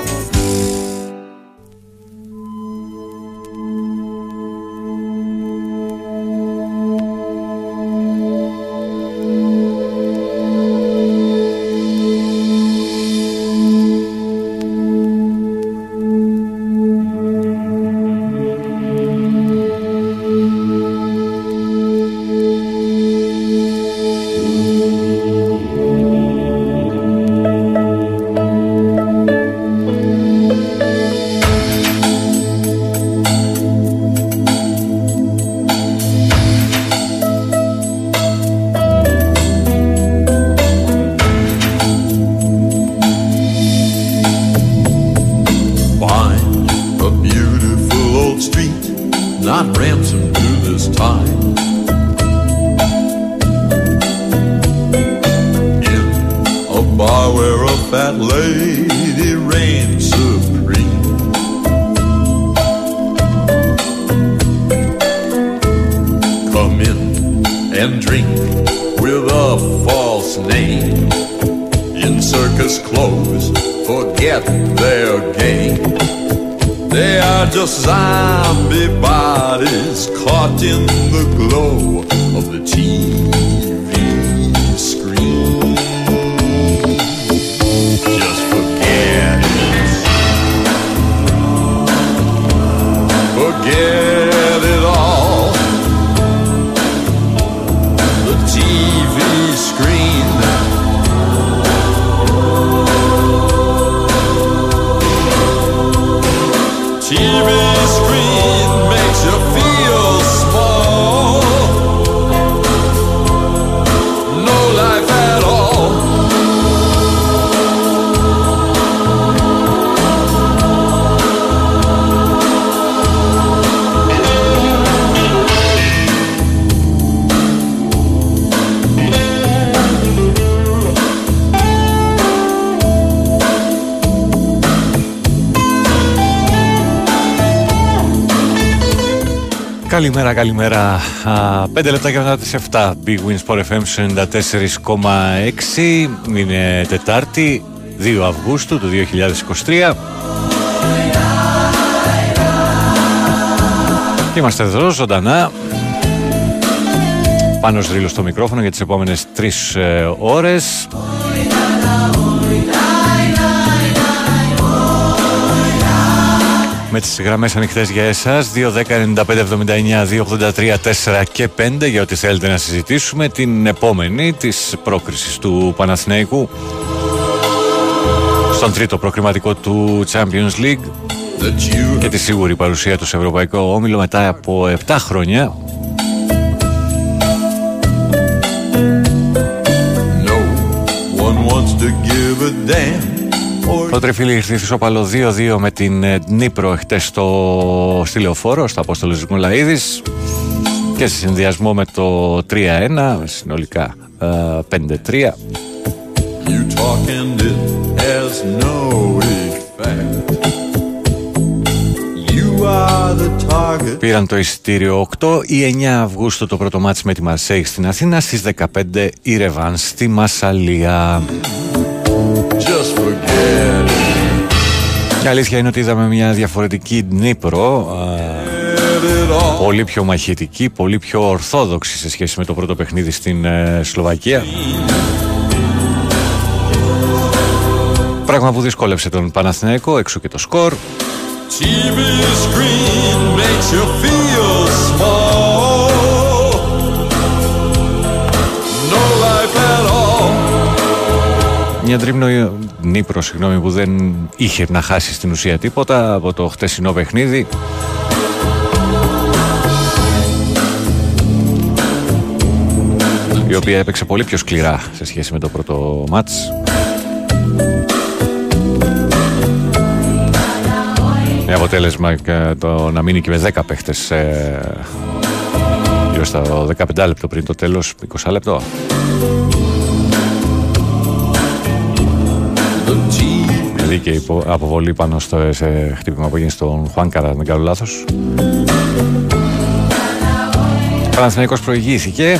scream free. Καλημέρα, καλημέρα. Α, Πέντε λεπτά και μετά τις 7. Big Win Sport FM στους 94,6. Είναι Τετάρτη, 2 Αυγούστου του 2023. Και Είμαστε εδώ ζωντανά. Πάνω στρίλω στο μικρόφωνο για τις επόμενες τρεις ε, ώρες. Με τις γραμμές ανοιχτές για εσάς. 2, 10, 95, 79, 2, 83, 4 και 5 για ό,τι θέλετε να συζητήσουμε την επόμενη της πρόκρισης του Παναθηναϊκού. Στον τρίτο προκριματικό του Champions League και τη σίγουρη παρουσία του σε Ευρωπαϊκό Όμιλο μετά από 7 χρόνια. One wants to give a damn. Το τρεφίλι ήρθε ισόπαλο 2-2 με την ε, Νύπρο εχθές στο στη Λεωφόρο, στο Απόστολος Μουλαίδης και σε συνδυασμό με το 3-1, συνολικά ε, 5-3. You talk and it has no effect. You are the target. Πήραν το εισιτήριο 8 ή 9 Αυγούστου το πρώτο μάτς με τη Μαρσέη στην Αθήνα στις 15 η Ρεβάν στη Μασαλία. Just Και αλήθεια είναι ότι είδαμε μια διαφορετική Νύπρο α, Πολύ πιο μαχητική, πολύ πιο ορθόδοξη σε σχέση με το πρώτο παιχνίδι στην ε, Σλοβακία. Πράγμα που δυσκόλεψε τον Παναθηναϊκό, έξω και το σκορ. TV screen makes you feel Μια τρίμνο Νύπρος, συγγνώμη, που δεν είχε να χάσει στην ουσία τίποτα από το χτεσινό παιχνίδι. Η οποία έπαιξε πολύ πιο σκληρά σε σχέση με το πρώτο μάτς. Με αποτέλεσμα και το να μείνει και με 10 παίχτες ε, οι γύρω στα 15 λεπτό πριν το τέλος, 20 λεπτό. Δίκαιη υπο- αποβολή πάνω στο σε χτύπημα που έγινε στον Χουάνκαρα, αν δεν κάνω λάθος. Ο Παναθηναϊκός προηγήθηκε.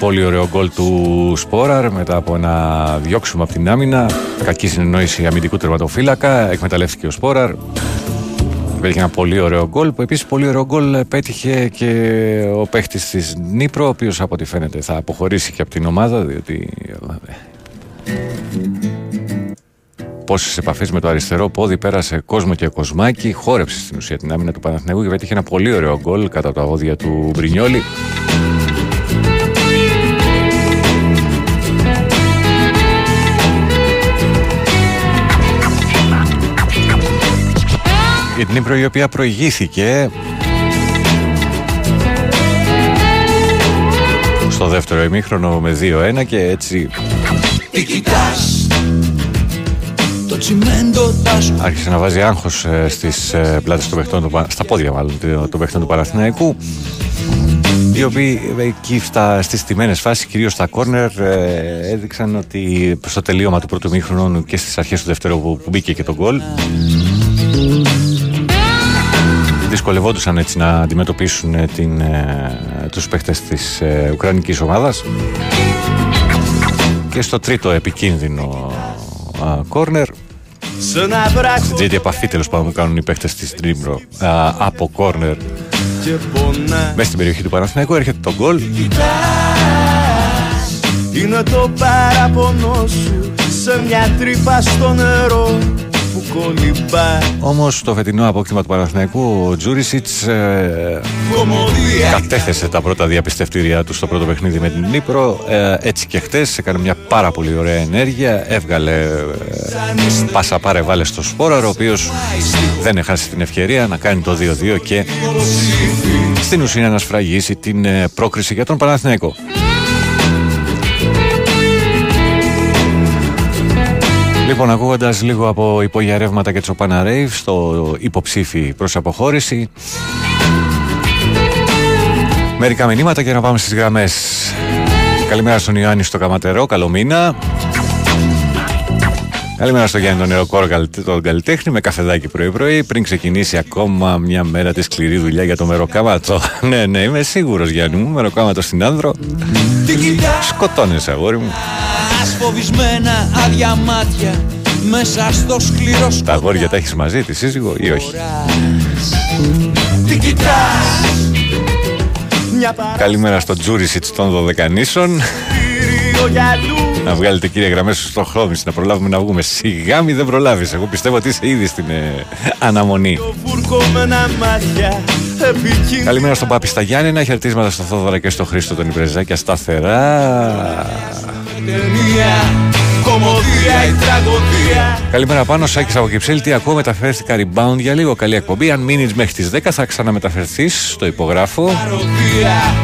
Πολύ ωραίο γκολ του Σπόραρ μετά από ένα διώξιμο από την άμυνα. Κακή συνεννόηση αμυντικού τερματοφύλακα. Εκμεταλλεύτηκε ο Σπόραρ. Υπήρχε ένα πολύ ωραίο γκολ που επίσης πολύ ωραίο γκολ πέτυχε και ο παίχτης της Νύπρο ο οποίος από ό,τι φαίνεται θα αποχωρήσει και από την ομάδα διότι πόσες επαφές με το αριστερό πόδι πέρασε κόσμο και κοσμάκι, χόρεψε στην ουσία την άμυνα του Παναθηναϊκού και πέτυχε ένα πολύ ωραίο γκολ κατά τα αγώδια του Μπρινιόλη. Η Νύπρο η οποία προηγήθηκε στο δεύτερο ημίχρονο με 2-1 και έτσι Τι κοιτάς; Το τσιμέντο τάσου άρχισε να βάζει άγχος ε, στις ε, πλάτες των παιχτών, του Πα- στα πόδια μάλλον των- των παιχτών του Παναθηναϊκού οι οποίοι ε, εκεί στα, στις τιμένες φάσεις, κυρίως στα κόρνερ ε, έδειξαν ότι στο τελείωμα του πρώτου μήχρονου και στις αρχές του δεύτερου που, που μπήκε και το γκολ δυσκολευόντουσαν έτσι να αντιμετωπίσουν ε, την, ε, τους παίχτες της ε, Ουκρανικής ομάδας. Και στο τρίτο επικίνδυνο α, κόρνερ Σαν να βράχω στην τρίτη επαφή τέλος πάντων που κάνουν οι παίχτες της Dreamro α, από κόρνερ και πονά μέσα στην περιοχή του Παναθηναϊκού έρχεται το γκολ. Είναι το παραπονό σου Σε μια τρύπα στο νερό. Που κολυμπά Όμως το φετινό απόκτημα του Παναθηναϊκού ο Τζούρισιτς ε, Κομμωδία. κατέθεσε τα πρώτα διαπιστευτήριά του στο πρώτο παιχνίδι με την Νύπρο. Ε, έτσι και χτες έκανε μια πάρα πολύ ωραία ενέργεια. Έβγαλε ε, πάσα πάρε βάλε στο Σπόραρο ο οποίος δεν έχασε την ευκαιρία να κάνει το 2-2 και στην ουσία να σφραγίσει την ε, πρόκριση για τον Παναθηναϊκό. Λοιπόν, ακούγοντας λίγο από υπόγεια ρεύματα και Τσοπάνα Ρέιβ στο υποψήφι προς αποχώρηση. Μερικά μηνύματα και να πάμε στις γραμμές. Καλημέρα στον Ιωάννη στο Καματερό, καλό μήνα. Καλημέρα στο Γιάννη τον Νεροκόρο, τον καλλιτέχνη, με καφεδάκι πρωί-πρωί, πριν ξεκινήσει ακόμα μια μέρα της σκληρή δουλειά για το μεροκάματο. ναι, ναι, είμαι σίγουρος Γιάννη μου, μεροκάματο στην άνδρο. Τι κοιτάς; Σκοτώνεσαι, αγόρι μου. Φοβισμένα άδεια μάτια Μέσα στο σκληρό Τα αγόρια τα έχεις μαζί τη σύζυγο ή όχι; Τι κοιτάς; Μια Καλημέρα στο Τζούρισιτς των Δωδεκανήσων. παρατηρείο γυαλού Να βγάλετε κύριε γραμμές στο χρώμη να προλάβουμε να βγούμε. Σιγά μη δεν προλάβεις. Εγώ πιστεύω ότι είσαι ήδη στην ε, αναμονή. Βουρκωμένα μάτια Επικίνδυνα Καλημέρα στον Πάπη στα Γιάννενα. Χαιρετίσματα στο Θόδωρα και στο Χρήστο τον Ιπρεζάκια σταθερά. Ταινία Κομμωδία ή τραγωδία Καλημέρα πάνω, Σάκης από Κυψέλη. Τι ακούω, μεταφέρθηκα rebound για λίγο. Καλή εκπομπή. Αν μείνεις μέχρι τις 10, θα ξαναμεταφερθείς στο υπογράφο. Παροδία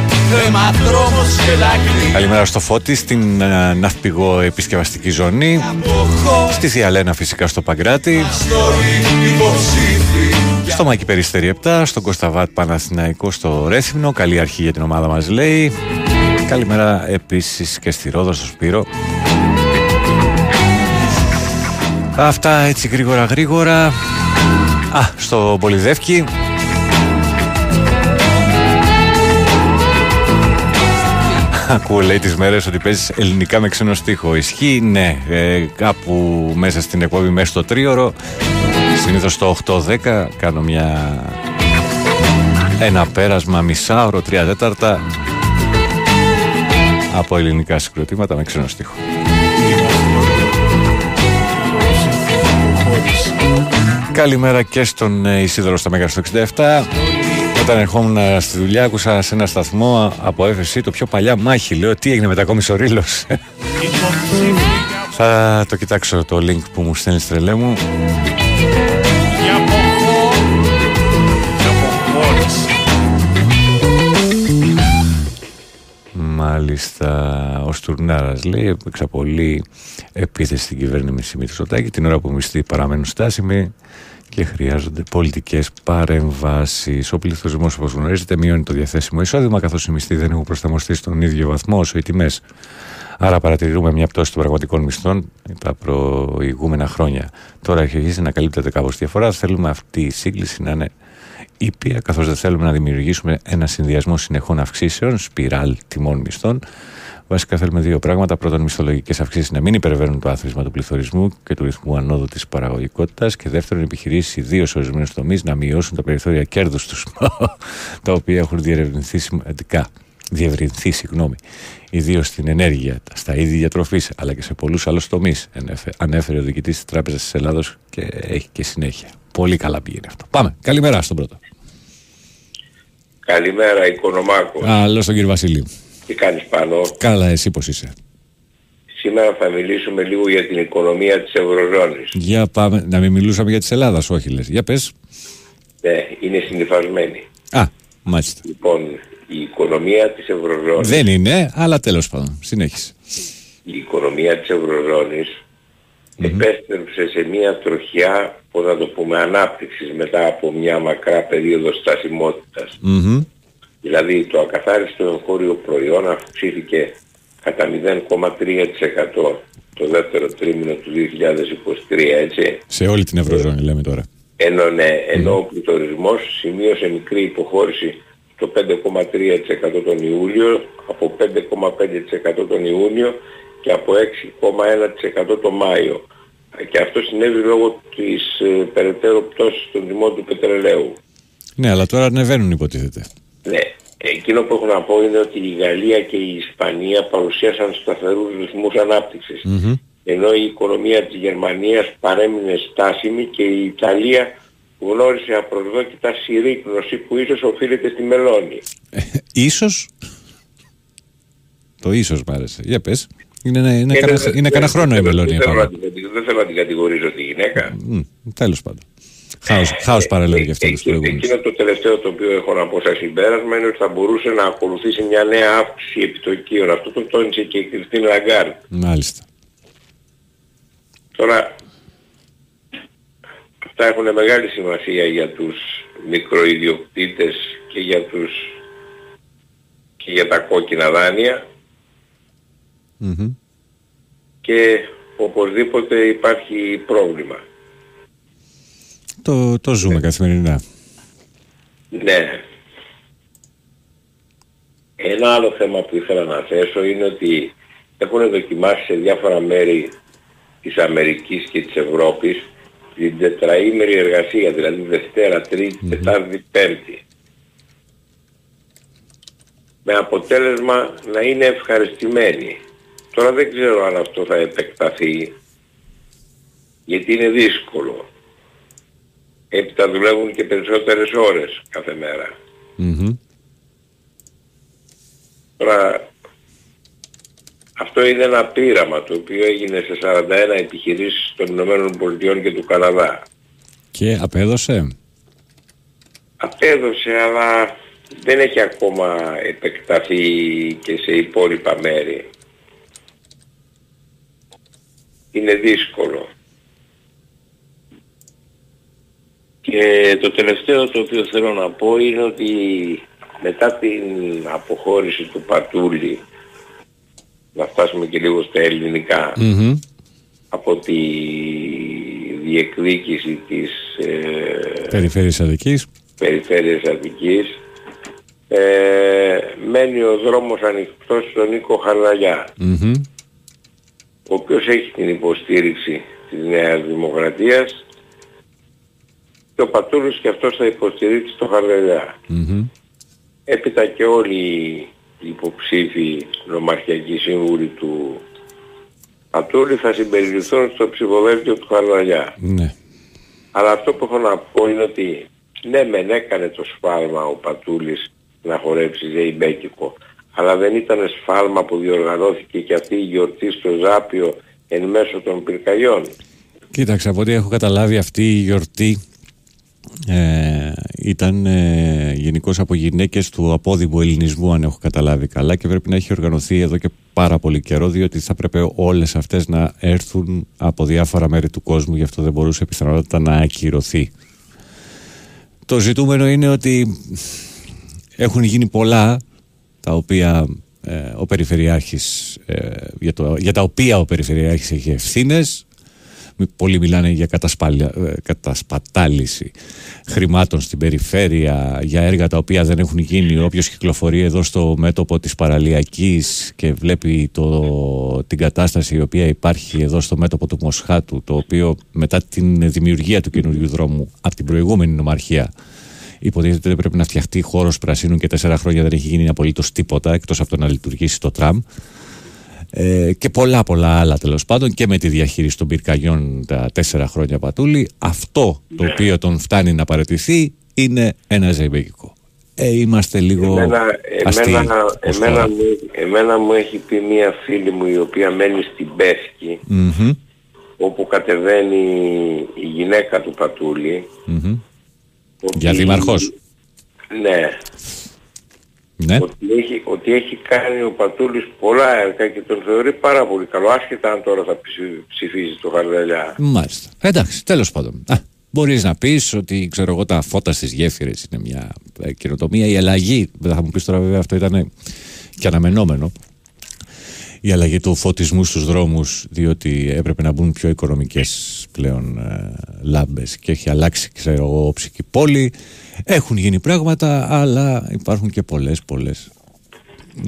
Αιματρόμος και δάκρυ Καλημέρα στο Φώτη, στην ε, ναυπηγό επισκευαστική ζώνη. Στη Θεία Λένα φυσικά στο Παγκράτη. Story υποψήφι Στο Μάκη Περιστέρη 7, στον Κωνσταβάτ Παναθηναϊκό στο Ρέθυμνο. Καλή αρχή για την ομάδα μας λέει. Καλημέρα επίσης και στη Ρόδο στο Σπύρο. Αυτά έτσι γρήγορα γρήγορα. Α, στο Πολυδεύκη. Ακούω λέει τις μέρες ότι παίζεις ελληνικά με ξένο στίχο. Ισχύει, ναι. Ε, κάπου μέσα στην εκπομπή, μέσα στο τρίωρο. Συνήθως το 8-10 κάνω μια... Ένα πέρασμα μισάωρο, τρία τέταρτα από ελληνικά συγκροτήματα με ξένο στίχο. Καλημέρα και στον ε, Ισίδωρο στα Μέγα στο 67. Όταν ερχόμουν ε, στη δουλειά, άκουσα σε ένα σταθμό από έφεση το πιο παλιά μάχη. Λέω τι έγινε μετακόμισε ο Ρήλος. Θα το κοιτάξω το link που μου στέλνει τρελέ μου. Μάλιστα, ο Στουρνάρας λέει: Έπαιξα πολύ επίθεση στην κυβέρνηση Μητσοτάκη την ώρα που μισθοί παραμένουν στάσιμοι και χρειάζονται πολιτικές παρεμβάσεις. Ο πληθωρισμό, όπως γνωρίζετε, μειώνει το διαθέσιμο εισόδημα, καθώς οι μισθοί δεν έχουν προσαρμοστεί στον ίδιο βαθμό όσο οι τιμές. Άρα παρατηρούμε μια πτώση των πραγματικών μισθών τα προηγούμενα χρόνια. Τώρα έχει αρχίσει να καλύπτεται κάπως διαφορά. Θέλουμε αυτή η σύγκληση να είναι ήπια, καθώς δεν θέλουμε να δημιουργήσουμε ένα συνδυασμό συνεχών αυξήσεων, σπιράλ τιμών μισθών. Βασικά θέλουμε δύο πράγματα. Πρώτον, μισθολογικές αυξήσεις να μην υπερβαίνουν το άθροισμα του πληθωρισμού και του ρυθμού ανόδου της παραγωγικότητας. Και δεύτερον, οι επιχειρήσεις, ιδίως σε ορισμένους τομείς, να μειώσουν τα περιθώρια κέρδους τους, τα οποία έχουν διερευνηθεί σημαντικά. Διευρυνθεί, συγγνώμη. Ιδίως στην ενέργεια, στα είδη διατροφής, αλλά και σε πολλούς άλλους τομείς. Ανέφερε ο διοικητής της Τράπεζας της Ελλάδος και έχει και συνέχεια. Πολύ καλά πήγαινε αυτό. Πάμε. Καλημέρα στον πρώτο. Καλημέρα, Οικονομάκο. Καλό τον κύριο Βασιλείου. Τι κάνεις πάνω; Καλά, εσύ πώς είσαι; Σήμερα θα μιλήσουμε λίγο για την οικονομία της Ευρωζώνης. Για πάμε. Να μην μιλούσαμε για της Ελλάδας, όχι λες. Για πες. Ναι, είναι συνειφασμένη. Α, μάλιστα. Λοιπόν, η οικονομία της Ευρωζώνης, Δεν είναι, αλλά τέλος πάντων. Συνέχισε. η οικονομία της Ευρωζώνης επέστρεψε σε μια τροχιά, πώς να το πούμε, ανάπτυξης μετά από μια μακρά περίοδο στασιμότητας. Μμμ. Δηλαδή το ακαθάριστο εγχώριο προϊόν αυξήθηκε κατά 0,3% το δεύτερο τρίμηνο του 2023, έτσι. Σε όλη την Ευρωζώνη λέμε τώρα. Ενώ, ναι, ενώ ο πληθωρισμός σημείωσε μικρή υποχώρηση το 5,3% τον Ιούλιο, από 5,5% τον Ιούνιο και από 6,1% τον Μάιο. Και αυτό συνέβη λόγω της ε, περαιτέρω πτώσης των τιμών του πετρελαίου. Ναι, αλλά τώρα ανεβαίνουν υποτίθεται. Ναι. Εκείνο που έχω να πω είναι ότι η Γαλλία και η Ισπανία παρουσίασαν σταθερούς ρυθμούς ανάπτυξης. Μμμ. Ενώ η οικονομία της Γερμανίας παρέμεινε στάσιμη και η Ιταλία γνώρισε απροσδόκητα συρρήκνωση που ίσως οφείλεται στη μελώνη. Ίσως Το ίσως μ' άρεσε. Για πες. Είναι, είναι, είναι, Και κανένα, δεν- είναι κανένα χρόνο η δεν- Μελώνια Δεν θέλω πάνω. να την κατη- δεν θέλω να την κατηγορήσω τη γυναίκα. Μμ, Τέλος πάντων. Χάος, χάος παρέλκει και αυτό τους προηγούμενους. Εκείνο το τελευταίο το οποίο έχω να πω σαν συμπέρασμα είναι ότι θα μπορούσε να ακολουθήσει μια νέα αύξηση επιτοκίων. Αυτό το τόνισε και η Κριστίν Λαγκάρντ. Μάλιστα. Τώρα, αυτά έχουν μεγάλη σημασία για τους μικροϊδιοκτήτες και για τους και για τα κόκκινα δάνεια Μμμ. και οπωσδήποτε υπάρχει πρόβλημα. Το, το ζούμε καθημερινά. Ναι. Ένα άλλο θέμα που ήθελα να θέσω είναι ότι έχουν δοκιμάσει σε διάφορα μέρη της Αμερικής και της Ευρώπης την τετραήμερη εργασία, δηλαδή Δευτέρα, Τρίτη, Τετάρτη, Πέμπτη. Με αποτέλεσμα να είναι ευχαριστημένοι. Τώρα δεν ξέρω αν αυτό θα επεκταθεί, γιατί είναι δύσκολο. Έπειτα δουλεύουν και περισσότερες ώρες κάθε μέρα. Μμμ. Τώρα, αυτό είναι ένα πείραμα το οποίο έγινε σε 41 επιχειρήσεις των Ηνωμένων Πολιτειών και του Καναδά. Και απέδωσε. Απέδωσε αλλά δεν έχει ακόμα επεκταθεί και σε υπόλοιπα μέρη. Είναι δύσκολο. Και το τελευταίο το οποίο θέλω να πω είναι ότι μετά την αποχώρηση του Πατούλη, να φτάσουμε και λίγο στα ελληνικά, Μμμ. από τη διεκδίκηση της ε, Περιφέρειας Αδικής. περιφέρειας Αττικής, ε, μένει ο δρόμος ανοιχτός στον Νίκο Χαρδαλιά, Μμμ. ο οποίος έχει την υποστήριξη της Νέας Δημοκρατίας και ο Πατούλης και αυτός θα υποστηρίξει το Χαρδαλιά. Μμμ. Έπειτα και όλοι οι υποψήφοι νομαρχιακοί σύμβουλοι του Πατούλη θα συμπεριληφθούν στο ψηφοδέλτιο του Χαρδαλιά. Ναι. Αλλά αυτό που έχω να πω είναι ότι ναι μεν έκανε το σφάλμα ο Πατούλης να χορέψει Ζεϊμπέκικο αλλά δεν ήταν σφάλμα που διοργανώθηκε και αυτή η γιορτή στο Ζάπιο εν μέσω των πυρκαγιών. Κοίταξε, από ό,τι έχω καταλάβει αυτή η γιορτή ε, ήταν ε, γενικώς από γυναίκες του απόδημου ελληνισμού, αν έχω καταλάβει καλά, και πρέπει να έχει οργανωθεί εδώ και πάρα πολύ καιρό, διότι θα πρέπει όλες αυτές να έρθουν από διάφορα μέρη του κόσμου, γι' αυτό δεν μπορούσε πιθανότατα να ακυρωθεί. Το ζητούμενο είναι ότι έχουν γίνει πολλά τα οποία ε, ο Περιφερειάρχης, ε, για, το, για τα οποία ο Περιφερειάρχης έχει ευθύνες μη- Πολλοί μιλάνε για κατασπάλια- ε, κατασπατάληση χρημάτων στην περιφέρεια, για έργα τα οποία δεν έχουν γίνει. Όποιος κυκλοφορεί εδώ στο μέτωπο της παραλιακής και βλέπει το, την κατάσταση η οποία υπάρχει εδώ στο μέτωπο του Μοσχάτου, το οποίο μετά την δημιουργία του καινούριου δρόμου από την προηγούμενη νομαρχία υποτίθεται ότι πρέπει να φτιαχτεί χώρος πρασίνου και τέσσερα χρόνια δεν έχει γίνει απολύτως τίποτα εκτός από το να λειτουργήσει το τραμ. Ε, και πολλά πολλά άλλα τέλος πάντων και με τη διαχείριση των πυρκαγιών τα τέσσερα χρόνια πατούλη. Αυτό το οποίο τον φτάνει να παραιτηθεί είναι ένα ζεϊμπέκικο. Ε, είμαστε λίγο Εμένα, αστείοι εμένα, ως εμένα, χώρα. μου, εμένα μου έχει πει μία φίλη μου η οποία μένει στην Πέσκη Μμμ, όπου κατεβαίνει η γυναίκα του Πατούλη μμμ. ότι- Για δήμαρχος. Ναι, Ναι. ότι, έχει, ότι έχει κάνει ο Πατούλης πολλά έργα και τον θεωρεί πάρα πολύ καλό άσχετα αν τώρα θα ψη- ψηφίζει το Χαρδαλιά. Μάλιστα. Εντάξει, τέλος πάντων. Α, Μπορείς να πεις ότι ξέρω εγώ, τα φώτα στις γέφυρες είναι μια ε, καινοτομία. Η αλλαγή, δεν θα μου πεις τώρα βέβαια αυτό ήταν και αναμενόμενο. Η αλλαγή του φωτισμού στους δρόμους διότι έπρεπε να μπουν πιο οικονομικές πλέον ε, λάμπες και έχει αλλάξει ξέρω εγώ όψικη πόλη. Έχουν γίνει πράγματα αλλά υπάρχουν και πολλές πολλές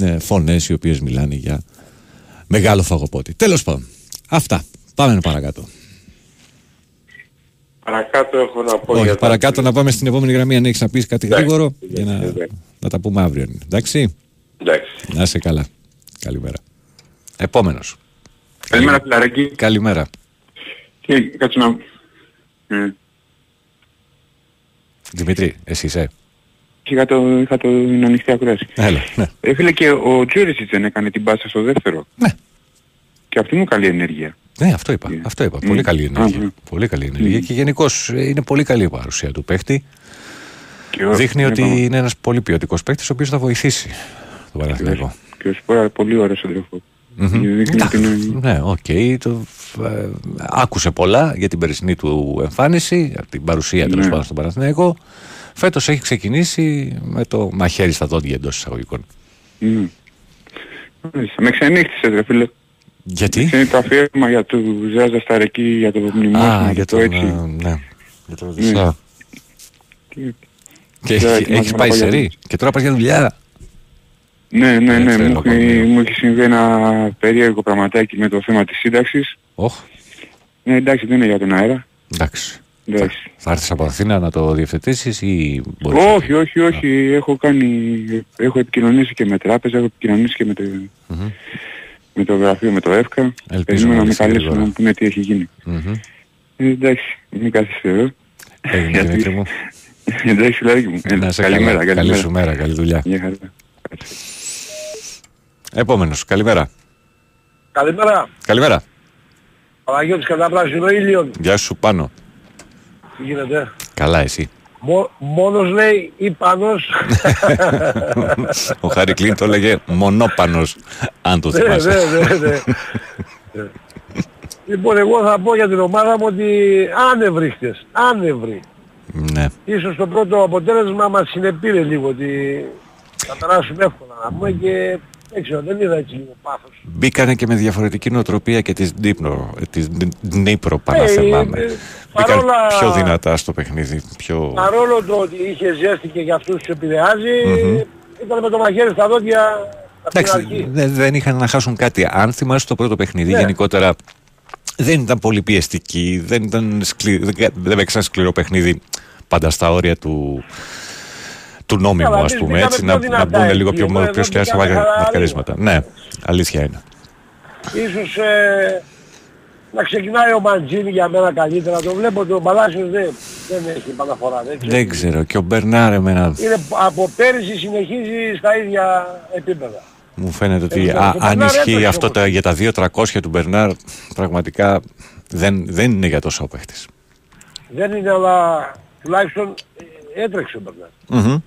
ε, φωνές οι οποίες μιλάνε για μεγάλο φαγοπότη. Τέλος πάντων αυτά. Πάμε παρακάτω. Παρακάτω έχω να πω όχι για τα- παρακάτω να πάμε στην επόμενη γραμμή αν έχεις να πεις κάτι Εντάξει, γρήγορο για εντάξει, να, εντάξει. να τα πούμε αύριο εντάξει; Εντάξει. να είσαι καλά. Καλημέρα επόμενος Καλημέρα, φιλαράκι. Καλημέρα. Και κάτσε να... Ε, Δημήτρη, εσύ είσαι; είχα το, είχα το την ανοιχτή ακρόαση. Έλα, ναι. Ε, φίλε, και ο Τζούρισιτς δεν έκανε την πάσα στο δεύτερο. Ναι. Και αυτή μου καλή ενέργεια. Ναι, αυτό είπα. Αυτό είπα. Πολύ καλή ενέργεια. Πολύ καλή ενέργεια. Και γενικώς είναι πολύ καλή η παρουσία του παίχτη. Δείχνει ότι είναι ένας πολύ ποιοτικός παίχτη, ο οποίος θα βοηθήσει τον Παναθηναϊκό. Και ο Σπόρα πολύ ωραίος σύντροφο. Μμμ. Δείχνει ότι είναι... Ναι, οκ. το, ε, άκουσε πολλά για την περσινή του εμφάνιση, από την παρουσία τέλος Ναι. πάντων στον Παναθηναϊκό. Φέτος έχει ξεκινήσει με το μαχαίρι στα δόντια εντός εισαγωγικών. Mm. Με ξενύχτησες ρε φίλε. Γιατί; Είναι το αφιέρωμα για το Ζάζα Σταρεκή, για το μνημόσυνο. Α, για το τον, έτσι. ε, ναι, για τον Ναι. Οδυσσέα. Και- Και και έχει, ετοιμάζομαι έχεις να πάει πάω σε για- ρί και τώρα πας για δουλειά. Ναι, ναι, ναι, τρελό μου έχει, κομμάτι. μου έχει συμβεί ένα περίεργο πραγματάκι με το θέμα της σύνταξης. Όχ. Ναι, εντάξει, δεν είναι για τον αέρα. Εντάξει. Εντάξει. Θα έρθεις από Αθήνα να το διευθετήσεις ή μπορείς Όχι, όχι, όχι. Έχω κάνει, έχω επικοινωνήσει και με τράπεζα, έχω επικοινωνήσει και με το, Μμμ. με το γραφείο, με το ΕΦΚΑ. Ελπίζω Περιμένω να να με λυθεί καλέσουν γρήγορα. να μου πούνε τι έχει γίνει. Μμμ. Ε, εντάξει, μην καθυστερώ. Έγινε Γιατί- Δημήτρη μου. εντάξει, φιλαράκι μου. Ε, Να σε καλημέρα, καλά. Καλή καλημέρα. σου μέρα, καλή δουλειά. Μια χαρά. Επόμενος, καλημέρα. Καλημέρα. Καλημέρα. Παναγιώτης Καταπράσινο ήλιον. Γεια σου πάνω. Τι γίνεται; Καλά εσύ. Μο, μόνος λέει ή πανός. Ο Χάρη Κλίν το έλεγε μονόπανος, αν το Ναι, θυμάσαι. ναι, ναι, ναι. λοιπόν, εγώ θα πω για την ομάδα μου ότι άνευροι χτες. Άνευροι. Ναι. Ίσως το πρώτο αποτέλεσμα μας συνεπήρε λίγο ότι θα περάσουμε εύκολα να πούμε και δεν ξέρω, δεν είδα έτσι λίγο πάθος. Μπήκανε και με διαφορετική νοοτροπία και της Ντύπρο, της Ντνίπρο παραθεμάμε. ε, Μπήκαν παρόλα- πιο δυνατά στο παιχνίδι. Πιο... Παρόλο το ότι είχε ζέστη και για αυτούς τους επηρεάζει, Μμμ. ήταν με το μαχαίρι στα δόντια από την Εντάξει, αρχή. δεν, δεν είχαν να χάσουν κάτι. Αν θυμάσαι το πρώτο παιχνίδι, Ναι. γενικότερα δεν ήταν πολύ πιεστική, δεν, ήταν σκλη... δεν, κα- δεν παίξαν σκληρό παιχνίδι πάντα στα όρια του, του νόμιμου, Καλά, ας εμείς πούμε, μπήκαμε έτσι, πιο να, δυνατά να μπουν εκεί, λίγο πιο, εδώ πιο μπήκαμε σκληρά στα χαλαροί. μαρκαρίσματα. Ναι, αλήθεια είναι. Ίσως ε, να ξεκινάει ο Μαντζίνη για μένα καλύτερα. Το βλέπω ότι ο Παλάσιος δεν, δεν έχει επαναφορά. Δεν ξέρω. Δεν ξέρω. Και ο Μπερνάρ εμένα Είναι από πέρυσι συνεχίζει στα ίδια επίπεδα. μου φαίνεται ότι ξέρω, α, το αν Μπερνάρ ισχύει έπαιξε αυτό όμως. τα, για τα 2-300 του Μπερνάρ, πραγματικά δεν, δεν είναι για τόσο ο παίχτης. Δεν είναι αλλά τουλάχιστον ε, έτρεξε ο Μπερνάρ. Μμμ.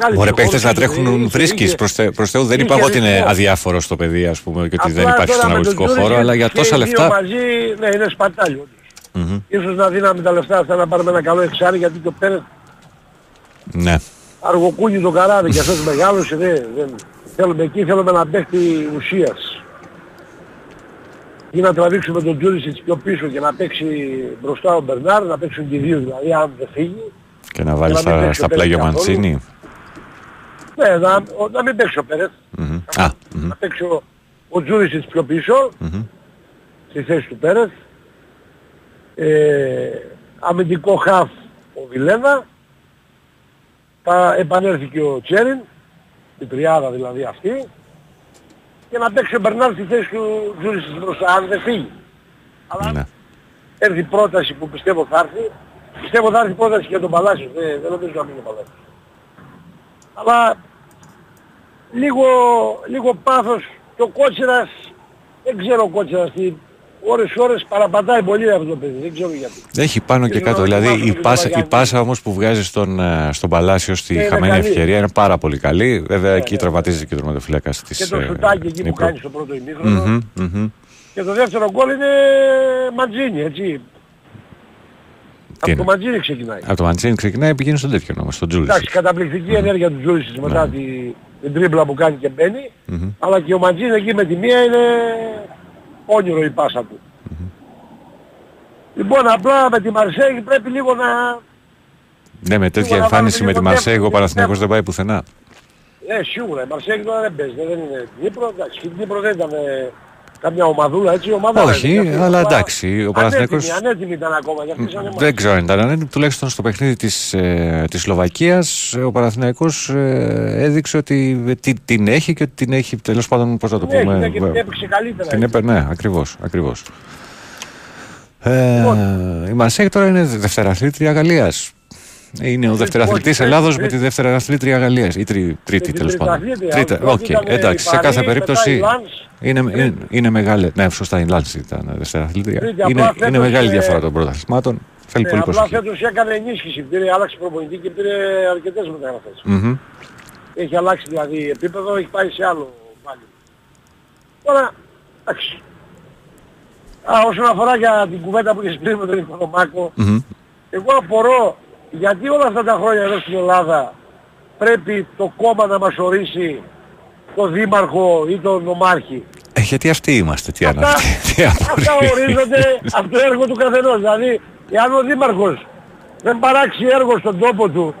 Κάλυψε Ωραία, παίχτες χώρους, να είχε- τρέχουν είχε- βρίσκει. είχε- Προς Θεού δεν είχε είπα εγώ ότι είναι ρυθμό. αδιάφορο στο παιδί, ας πούμε, και ότι δεν Απλά υπάρχει τώρα στον με τον αγωνιστικό Τζούρι χώρο, και- αλλά για και τόσα οι δύο λεφτά. μαζί, ναι, είναι σπατάλι. όντως. Μμμ. Ίσως να δίναμε τα λεφτά αυτά να πάρουμε ένα καλό εξάρι γιατί το Πέρες Ναι. αργοκούνι το καράβι και αυτός μεγάλος δεν, δεν... Θέλουμε εκεί, θέλουμε να παίχτη ουσίας. Ή να τραβήξουμε τον Τζούρισιτς πιο πίσω και να παίξει μπροστά ο Μπερνάρ, να παίξουν και οι δύο δηλαδή αν δεν φύγει. Και να βάλει να μην στα, παίξει στα ο Πέρες πλάγια καθόλου. Μαντσίνη. Ναι, να, ο- να μην παίξει ο Πέρες, Μμμ. Α, μμμ. να παίξει ο, ο Τζούρισιτς πιο πίσω, Μμμ. στη θέση του Πέρες. Ε, αμυντικό χαφ ο Βιλένα. Θα επανέλθει και ο Τσέριν, η τριάδα δηλαδή αυτή. Και να παίξει ο Μπερνάρ στη θέση του Τζούρισιτς μπροστά, αν δεν φύγει. Αλλά Ναι. έρθει πρόταση που πιστεύω θα έρθει. Πιστεύω θα έρθει πρόταση για τον Παλάσιος, δεν, δεν νομίζω να μείνει ο Παλάσιος. Αλλά λίγο, λίγο πάθος και ο Κότσιρας, δεν ξέρω ο Κότσιρας τι, ώρες ώρες παραπατάει πολύ αυτό το παιδί, δεν ξέρω γιατί. Έχει πάνω και Και κάτω. να Δηλαδή μάθουμε η και πάσα, τον η πάσα όμως που βγάζει στον, ε, στον Παλάσιο στη Ναι, είναι χαμένη καλή. ευκαιρία είναι πάρα πολύ καλή. Βέβαια εκεί ναι. τραυματίζει και ο τερματοφύλακας της Και το ε, σουτάκι εκεί που Νύπρου. κάνει στο πρώτο ημίχρονο. Μμμ, μμμ. Και το δεύτερο γκολ είναι Μαντζίνι, έτσι. Από είναι; το Μαντζίνι ξεκινάει. Από το Μαντσίνη ξεκινάει πηγαίνει στον τέτοιο όμως, στον Τζούλης. Εντάξει, καταπληκτική ενέργεια του Τζούρισης μετά Ναι. τη, την τρίμπλα που κάνει και μπαίνει. Μμμ. Αλλά και ο Μαντζίνι εκεί με τη μία είναι όνειρο η πάσα του. Λοιπόν, απλά με τη Μαρσέγη πρέπει λίγο να... Ναι, με τέτοια Σίγουρα εμφάνιση βάλουμε με τη λίγο Μαρσέη ο δεύτερο, Παναθηναϊκός δεν δεύτερο. πάει πουθενά. Ναι, σίγουρα. Η Μαρσέγη τώρα δεν παίζει. Δεν είναι Νύπρο. Εντάξει, η Νύπρο δεν ήταν ε, καμιά ομαδούλα έτσι. η Ομάδα Όχι, δεν είναι. αλλά Αυτή, εντάξει, ο Παναθηναϊκός- Ανέτοιμη, ανέτοιμη ήταν ακόμα. Για αυτές ήταν Δεν ξέρω αν ήταν ανέντιμη, τουλάχιστον στο παιχνίδι της, ε, της Σλοβακίας ε, ο Παναθηναϊκός ε, έδειξε ότι ε, τι, την έχει και ότι την έχει τέλος πάντων πώς να το Ναι, πούμε. ναι, και την ε, έπαιξε καλύτερα. Την έπαι, ναι, ακριβώς, ακριβώς. Ε, η Μαρσέη τώρα είναι δευτεραθλήτρια Γαλλίας. Είναι ο δευτεραθλητής όχι, Ελλάδος τρίτη- με τη δευτεραθλήτρια Γαλλίας. Ή τρι, τρίτη την τέλος πάντων. τετραθλήτρια. Τρίτα, Πρώτη οκ, ήταν η εντάξει, σε Παρί, κάθε μετά περίπτωση η Λανς, είναι, είναι, είναι μεγάλη. Ναι, σωστά η Λάνση ήταν δευτεραθλήτρια. Τρίτη, Είναι, απλά είναι φέτος, μεγάλη ε, διαφορά των πρωταθλημάτων. Θέλει Ναι, πολύ απλά προσοχή. φέτος έκανε ενίσχυση. Πήρε, άλλαξε προπονητή και πήρε αρκετές μεταγραφές. Μμμ. Έχει αλλάξει δηλαδή επίπεδο, έχει πάει σε άλλο πάλι. Τώρα, εντάξει. Α, όσον αφορά για την κουβέντα που είχες πριν με τον Οικονομάκο, Μμμ. εγώ απορώ γιατί όλα αυτά τα χρόνια εδώ στην Ελλάδα πρέπει το κόμμα να μας ορίσει τον δήμαρχο ή τον νομάρχη; Ε, γιατί αυτοί είμαστε, τι Αυτά, ανάγκη. Τι αυτά απορία. ορίζονται από το έργο του καθενός. Δηλαδή, εάν ο δήμαρχος δεν παράξει έργο στον τόπο του,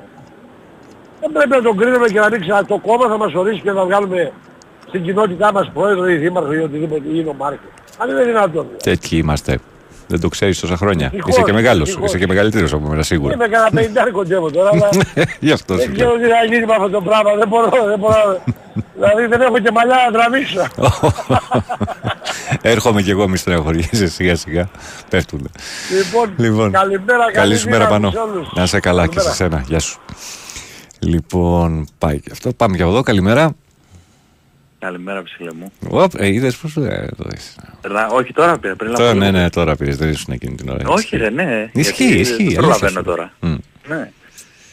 δεν πρέπει να τον κρίνουμε και να μην ξανά το κόμμα θα μας ορίσει και να βγάλουμε στην κοινότητά μας πρόεδρο ή δήμαρχο ή οτιδήποτε ή νομάρχη. Αν είναι δυνατόν. Τέτοιοι είμαστε. Δεν το ξέρεις τόσα χρόνια. Ευτυχώς, Είσαι και μεγάλος. ευτυχώς. Είσαι και μεγαλύτερος από μένα σίγουρα. Είμαι κανένα πενηντάρι κοντεύω τώρα, αλλά Γι' αυτό σου δεν ξέρω τι θα γίνει με αυτό το πράγμα. Δεν μπορώ, δεν μπορώ. δηλαδή δεν έχω και μαλλιά να τραβήξω. Έρχομαι κι εγώ μη στεναχωριέσαι σιγά σιγά. Πέφτουνε. λοιπόν, Λοιπόν, καλημέρα, καλή σου μέρα δύναμη πάνω. σε όλους. Να είσαι καλά και σε Καλημέρα. σένα. Γεια σου. Λοιπόν, πάει και αυτό. Πάμε και από εδώ. Καλημέρα. Καλημέρα ψηλέ μου. Οπ, ε, είδες πώς ε, το δεις. Περνά- Όχι τώρα πήρα, πριν Τώρα, λίγο. ναι, ναι, τώρα πήρες. Δεν ήσουν εκείνη την ώρα. Όχι ρε, ναι. Ισχύει, γιατί ισχύει, Δεν αλήθεια προλαβαίνω σου. τώρα. Μμ. Ναι.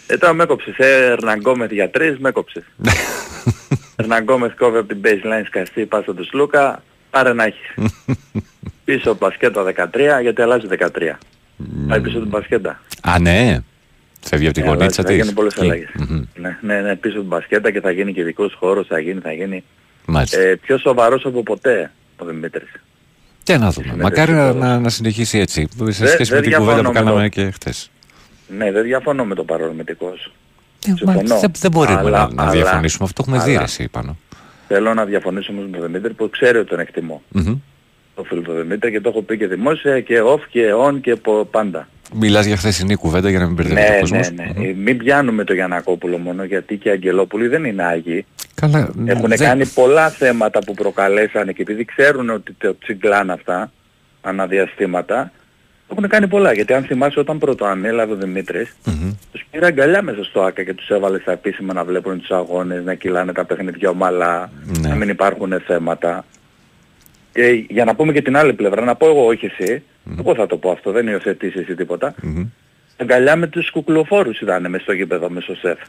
Ε, τώρα με έκοψες. Ε, Ερναγκόμεθ για τρεις, με έκοψες. Ερναγκόμεθ κόβει από την baseline σκαστή, πάσα του Σλούκα, πάρε να έχεις. πίσω από μπασκέτα 13, γιατί αλλάζει 13. Πάει πίσω του μπασκέτα. Α, ναι. Φεύγει από την Ε, γωνίτσα αλλάζει, θα της. γίνουν πολλές Εκεί. αλλαγές. Μμμ. Ναι, ναι, ναι, πίσω του μπασκέτα και θα γίνει και δικός χώρος, θα γίνει, θα γίνει. Μάλιστα. Ε, πιο σοβαρός από ποτέ ο Δημήτρης. Και να δούμε. Μακάρι να, να, να συνεχίσει έτσι. Σε Δεν- σχέση δεν με την κουβέντα διαφωνώ που με κάναμε το- και χθες. Ναι, δεν διαφωνώ με το παρορμητικός σου. Ε, μα Συμφωνώ. δεν, δεν μπορούμε Αλλά- να, να αλλά- διαφωνήσουμε. Αυτό έχουμε δει αλλά εσύ πάνω. Θέλω να διαφωνήσω όμως με τον Δημήτρη που ξέρει ότι τον εκτιμώ. Μμμ. Το φίλο του Δημήτρη και το έχω πει και δημόσια και off και on και πο- πάντα. Μιλάς για χθεσινή κουβέντα για να μην μπερδεύει ο Ναι, κόσμος. ναι, ναι. Ε, Μην πιάνουμε το Γιανακόπουλο μόνο γιατί και οι Αγγελόπουλοι δεν είναι άγιοι. Καλά, Έχουν δεν- κάνει πολλά θέματα που προκαλέσανε και επειδή ξέρουν ότι το τσιγκλάνε αυτά αναδιαστήματα έχουν κάνει πολλά. Γιατί αν θυμάσαι όταν πρώτο ανέλαβε ο Δημήτρης τους πήρε αγκαλιά μέσα στο ΆΚΑ και τους έβαλε στα επίσημα να βλέπουν τους αγώνες, να κυλάνε τα παιχνίδια ομαλά, Ναι. να μην υπάρχουν θέματα. Και για να πούμε και την άλλη πλευρά, να πω εγώ όχι εσύ, εγώ θα το πω αυτό, δεν υιοθετείς εσύ τίποτα. Μμμ. αγκαλιά με τους κουκλοφόρους ήταν μες στο γήπεδο μες στο σεφ.